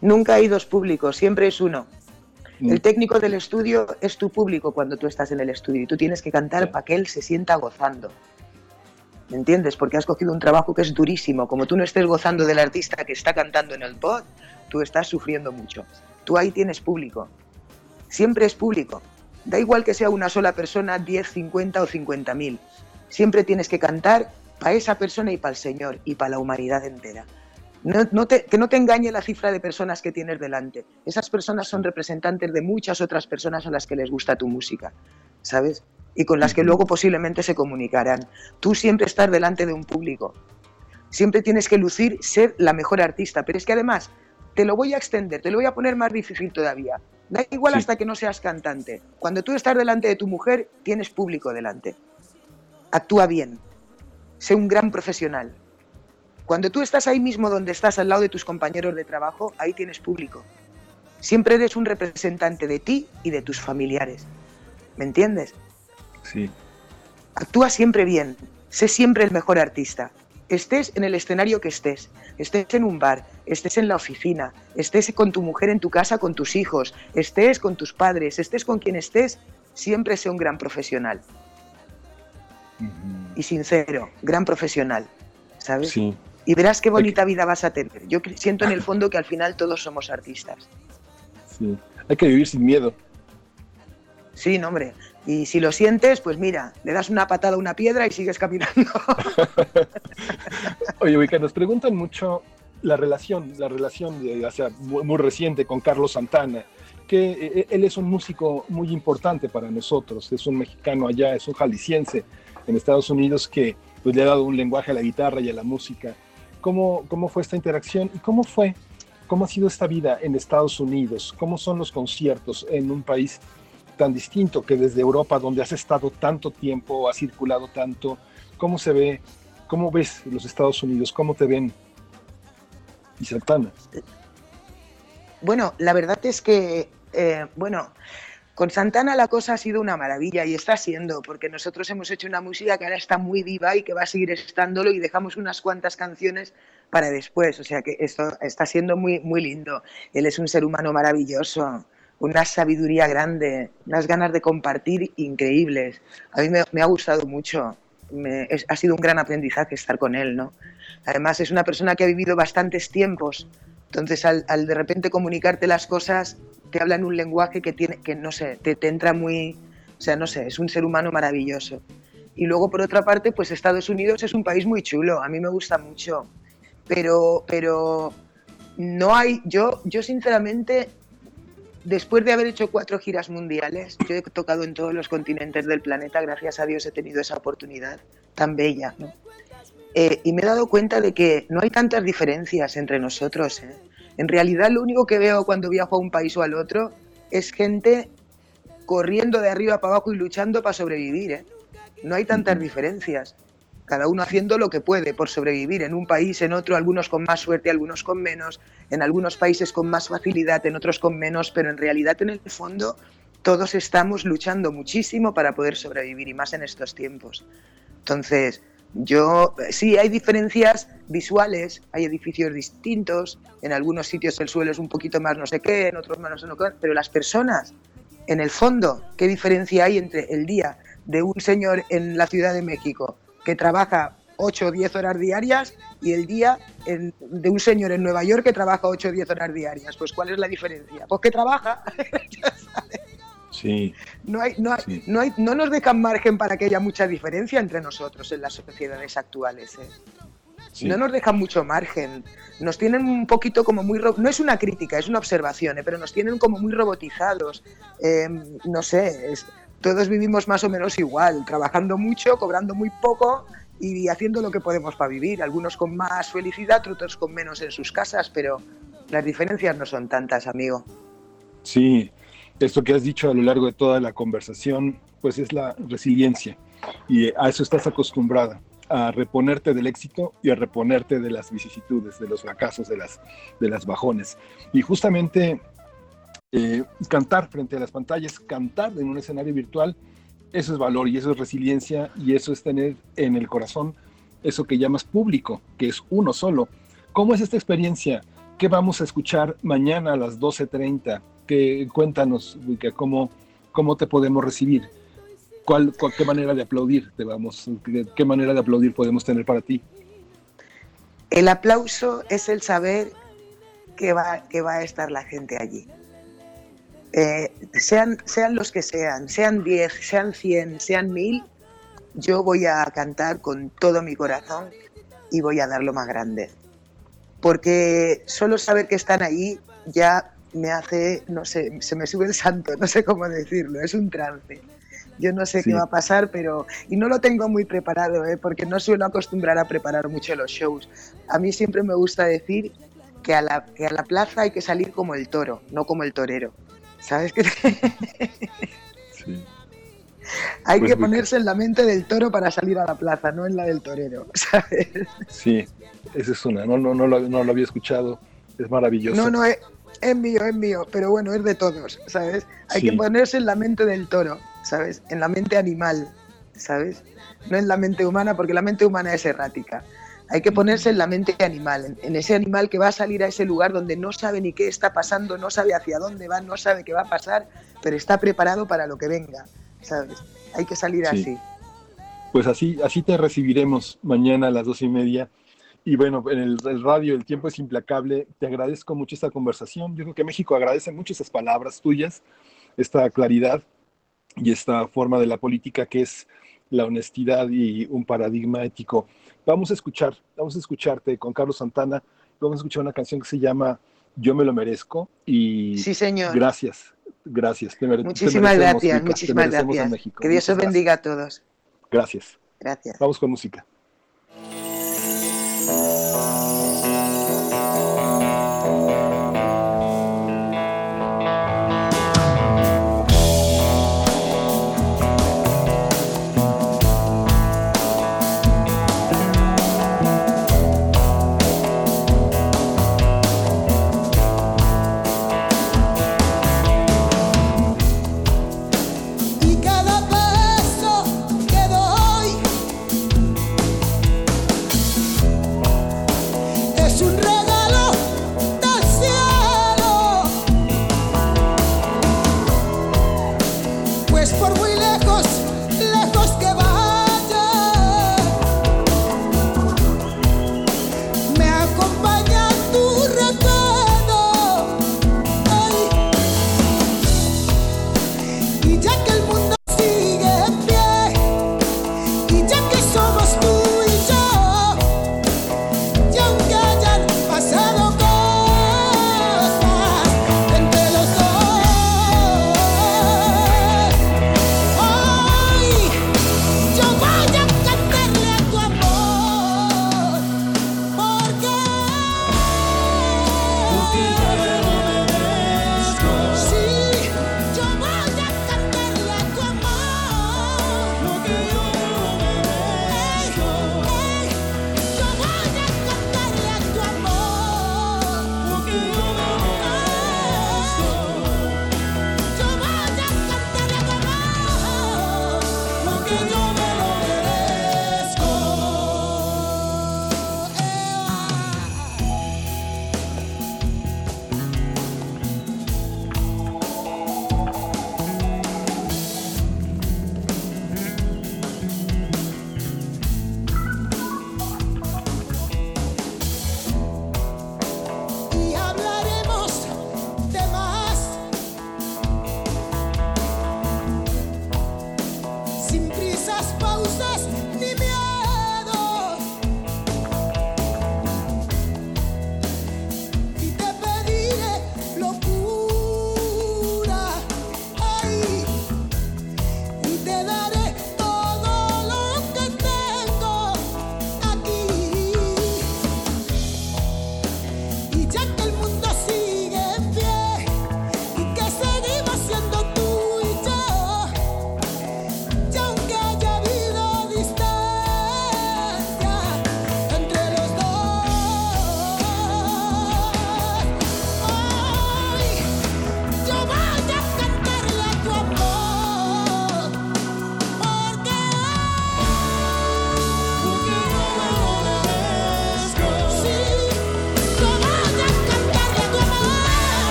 Nunca hay dos públicos, siempre es uno. Mm. El técnico del estudio es tu público cuando tú estás en el estudio y tú tienes que cantar para que él se sienta gozando. ¿Me entiendes? Porque has cogido un trabajo que es durísimo. Como tú no estés gozando del artista que está cantando en el pod, tú estás sufriendo mucho. Tú ahí tienes público. Siempre es público. Da igual que sea una sola persona, 10, 50 o 50 mil. Siempre tienes que cantar para esa persona y para el Señor y para la humanidad entera. No, que no te engañe la cifra de personas que tienes delante. Esas personas son representantes de muchas otras personas a las que les gusta tu música, ¿sabes? Y con las que luego posiblemente se comunicarán. Tú siempre estás delante de un público. Siempre tienes que lucir ser la mejor artista. Pero es que además, te lo voy a extender, te lo voy a poner más difícil todavía. Da igual hasta que no seas cantante. Cuando tú estás delante de tu mujer, tienes público delante. Actúa bien. Sé un gran profesional. Cuando tú estás ahí mismo donde estás al lado de tus compañeros de trabajo, ahí tienes público. Siempre eres un representante de ti y de tus familiares. ¿Me entiendes? Sí. Actúa siempre bien. Sé siempre el mejor artista. Estés en el escenario que estés, estés en un bar, estés en la oficina, estés con tu mujer en tu casa con tus hijos, estés con tus padres, estés con quien estés, siempre sé un gran profesional. Y sincero, gran profesional, ¿sabes? Sí y verás qué bonita vida vas a tener. Yo siento en el fondo que al final todos somos artistas. Sí, hay que vivir sin miedo. Sí, no, hombre. Y si lo sientes, pues mira, le das una patada a una piedra y sigues caminando. [laughs] Oye, Wicca, nos preguntan mucho la relación, la relación de, o sea, muy, reciente con Carlos Santana, que eh, eh, él es un músico muy importante para nosotros, es un mexicano allá, es un jalisciense en Estados Unidos que pues, le ha dado un lenguaje a la guitarra y a la música cómo, cómo fue esta interacción y cómo fue, cómo ha sido esta vida en Estados Unidos, cómo son los conciertos en un país tan distinto que desde Europa, donde has estado tanto tiempo, has circulado tanto, cómo se ve, cómo ves los Estados Unidos, cómo te ven y Santana. Bueno, la verdad es que, eh, bueno, con Santana la cosa ha sido una maravilla y está siendo, porque nosotros hemos hecho una música que ahora está muy viva y que va a seguir estándolo y dejamos unas cuantas canciones para después, o sea que esto está siendo muy, muy lindo. Él es un ser humano maravilloso, una sabiduría grande, unas ganas de compartir increíbles. A mí me, ha gustado mucho, ha sido un gran aprendizaje estar con él, ¿no? Además es una persona que ha vivido bastantes tiempos, entonces al, al de repente comunicarte las cosas te habla en un lenguaje que tiene, que no sé, te, entra muy, o sea, no sé, es un ser humano maravilloso. Y luego, por otra parte, pues Estados Unidos es un país muy chulo, a mí me gusta mucho, pero, pero no hay, yo, yo sinceramente, después de haber hecho cuatro giras mundiales, yo he tocado en todos los continentes del planeta, gracias a Dios he tenido esa oportunidad tan bella, eh, y me he dado cuenta de que no hay tantas diferencias entre nosotros. ¿eh? En realidad lo único que veo cuando viajo a un país o al otro es gente corriendo de arriba para abajo y luchando para sobrevivir. ¿eh? No hay tantas diferencias. Cada uno haciendo lo que puede por sobrevivir en un país, en otro, algunos con más suerte, algunos con menos, en algunos países con más facilidad, en otros con menos, pero en realidad en el fondo todos estamos luchando muchísimo para poder sobrevivir y más en estos tiempos. Entonces, yo, sí, hay diferencias visuales, hay edificios distintos, en algunos sitios el suelo es un poquito más no sé qué, en otros más no sé qué, pero las personas, en el fondo, ¿qué diferencia hay entre el día de un señor en la Ciudad de México que trabaja 8 o 10 horas diarias y el día de un señor en Nueva York que trabaja 8 o 10 horas diarias? Pues ¿cuál es la diferencia? Pues que trabaja. [laughs] Sí. No, hay, no, hay, no, hay, no nos dejan margen para que haya mucha diferencia entre nosotros en las sociedades actuales. ¿eh? No nos dejan mucho margen. Nos tienen un poquito como muy... No es una crítica, es una observación, ¿eh? pero nos tienen como muy robotizados. Em, no sé, todos vivimos más o menos igual, trabajando mucho, cobrando muy poco y haciendo lo que podemos para vivir, algunos con más felicidad, otros con menos en sus casas, pero las diferencias no son tantas, amigo. Sí, esto que has dicho a lo largo de toda la conversación, pues es la resiliencia y a eso estás acostumbrada a reponerte del éxito y a reponerte de las vicisitudes, de los fracasos, de las, de las bajones. Y justamente eh, cantar frente a las pantallas, cantar en un escenario virtual, eso es valor y eso es resiliencia y eso es tener en el corazón eso que llamas público, que es uno solo. ¿Cómo es esta experiencia? ¿Qué vamos a escuchar mañana a las 12.30? ¿Qué, cuéntanos, ¿cómo, ¿cómo te podemos recibir? ¿Cuál, ¿Qué manera de aplaudir te vamos? ¿Qué, manera de aplaudir podemos tener para ti? El aplauso es el saber que va, que va a estar la gente allí. Eh, sean, sean los que sean, sean 10, sean 100, sean 1000, yo voy a cantar con todo mi corazón y voy a dar lo más grande. Porque solo saber que están ahí ya me hace, no sé, se me sube el santo, no sé cómo decirlo, es un trance. Yo no sé qué va a pasar, pero. Y no lo tengo muy preparado, ¿eh? porque no suelo acostumbrar a preparar mucho los shows. A mí siempre me gusta decir que a la, que a la plaza hay que salir como el toro, no como el torero. ¿Sabes qué? [laughs] sí. Hay pues que ponerse en la mente del toro para salir a la plaza, no en la del torero, [laughs] ¿sabes? Sí, esa es una, no, no, no, lo, no lo había escuchado, es maravilloso. No, no, es, mío, es mío, pero bueno, es de todos, ¿sabes? Hay que ponerse en la mente del toro, ¿sabes? En la mente animal, ¿sabes? No en la mente humana, porque la mente humana es errática. Hay que ponerse en la mente animal, en, ese animal que va a salir a ese lugar donde no sabe ni qué está pasando, no sabe hacia dónde va, no sabe qué va a pasar, pero está preparado para lo que venga, ¿sabes? Hay que salir así. Pues así, así te recibiremos mañana a las dos y media. Y bueno, en el, radio el tiempo es implacable. Te agradezco mucho esta conversación. Yo creo que México agradece mucho esas palabras tuyas, esta claridad y esta forma de la política que es la honestidad y un paradigma ético. Vamos a escuchar, vamos a escucharte con Carlos Santana, vamos a escuchar una canción que se llama Yo me lo merezco y sí, señor. gracias, gracias. muchísimas gracias, muchísimas gracias. Que Dios os bendiga a todos. Gracias. Gracias. Vamos con música.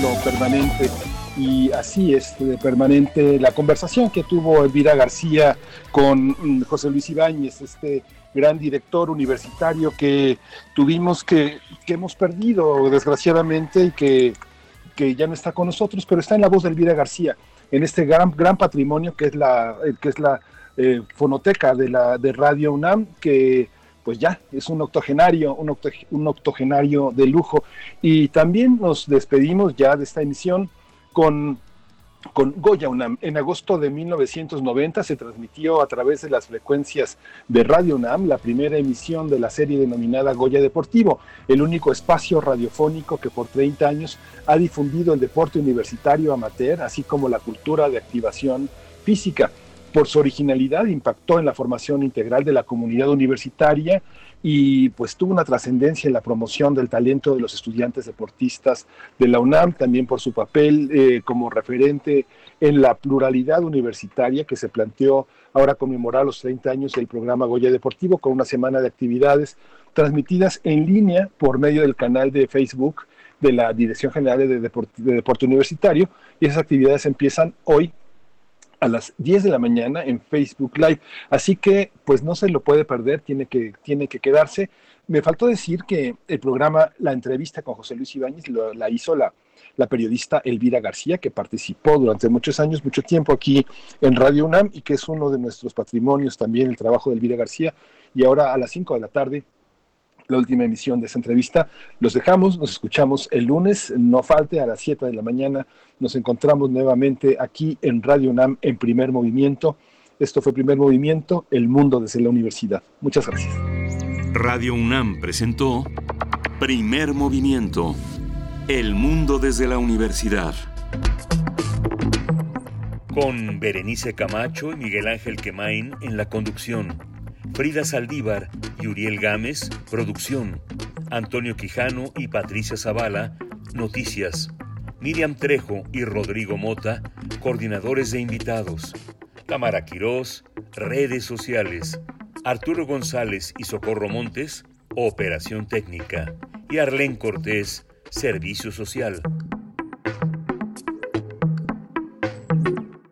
Lo permanente. Y así es permanente la conversación que tuvo Elvira García con mm, José Luis Ibáñez, este gran director universitario que tuvimos que, que hemos perdido desgraciadamente y que, que, ya no está con nosotros, pero está en la voz de Elvira García, en este gran, gran patrimonio que es la, que es la eh, fonoteca de, la, de Radio UNAM, que pues ya es un octogenario, un, un octogenario de lujo. Y también nos despedimos ya de esta emisión con con Goya UNAM. En agosto de 1990 se transmitió a través de las frecuencias de Radio UNAM la primera emisión de la serie denominada Goya Deportivo, el único espacio radiofónico que por 30 años ha difundido el deporte universitario amateur, así como la cultura de activación física. Por su originalidad impactó en la formación integral de la comunidad universitaria y pues tuvo una trascendencia en la promoción del talento de los estudiantes deportistas de la UNAM, también por su papel eh, como referente en la pluralidad universitaria que se planteó ahora conmemorar los 30 años del programa Goya Deportivo con una semana de actividades transmitidas en línea por medio del canal de Facebook de la Dirección General de Deporte Universitario. Y esas actividades empiezan hoy a las 10 de la mañana en Facebook Live. Así que pues no se lo puede perder, tiene que, tiene que quedarse. Me faltó decir que el programa, la entrevista con José Luis Ibáñez la hizo la, la periodista Elvira García, que participó durante muchos años, mucho tiempo aquí en Radio UNAM y que es uno de nuestros patrimonios también el trabajo de Elvira García. Y ahora a las 5 de la tarde la última emisión de esta entrevista. Los dejamos, nos escuchamos el lunes, no falte a las 7 de la mañana. Nos encontramos nuevamente aquí en Radio UNAM en primer movimiento. Esto fue primer movimiento, el mundo desde la universidad. Muchas gracias. Radio UNAM presentó primer movimiento, el mundo desde la universidad. Con Berenice Camacho y Miguel Ángel Quemain en la conducción. Frida Saldívar y Uriel Gámez, producción. Antonio Quijano y Patricia Zavala, noticias. Miriam Trejo y Rodrigo Mota, coordinadores de invitados. Tamara Quirós, redes sociales. Arturo González y Socorro Montes, operación técnica. Y Arlén Cortés, servicio social.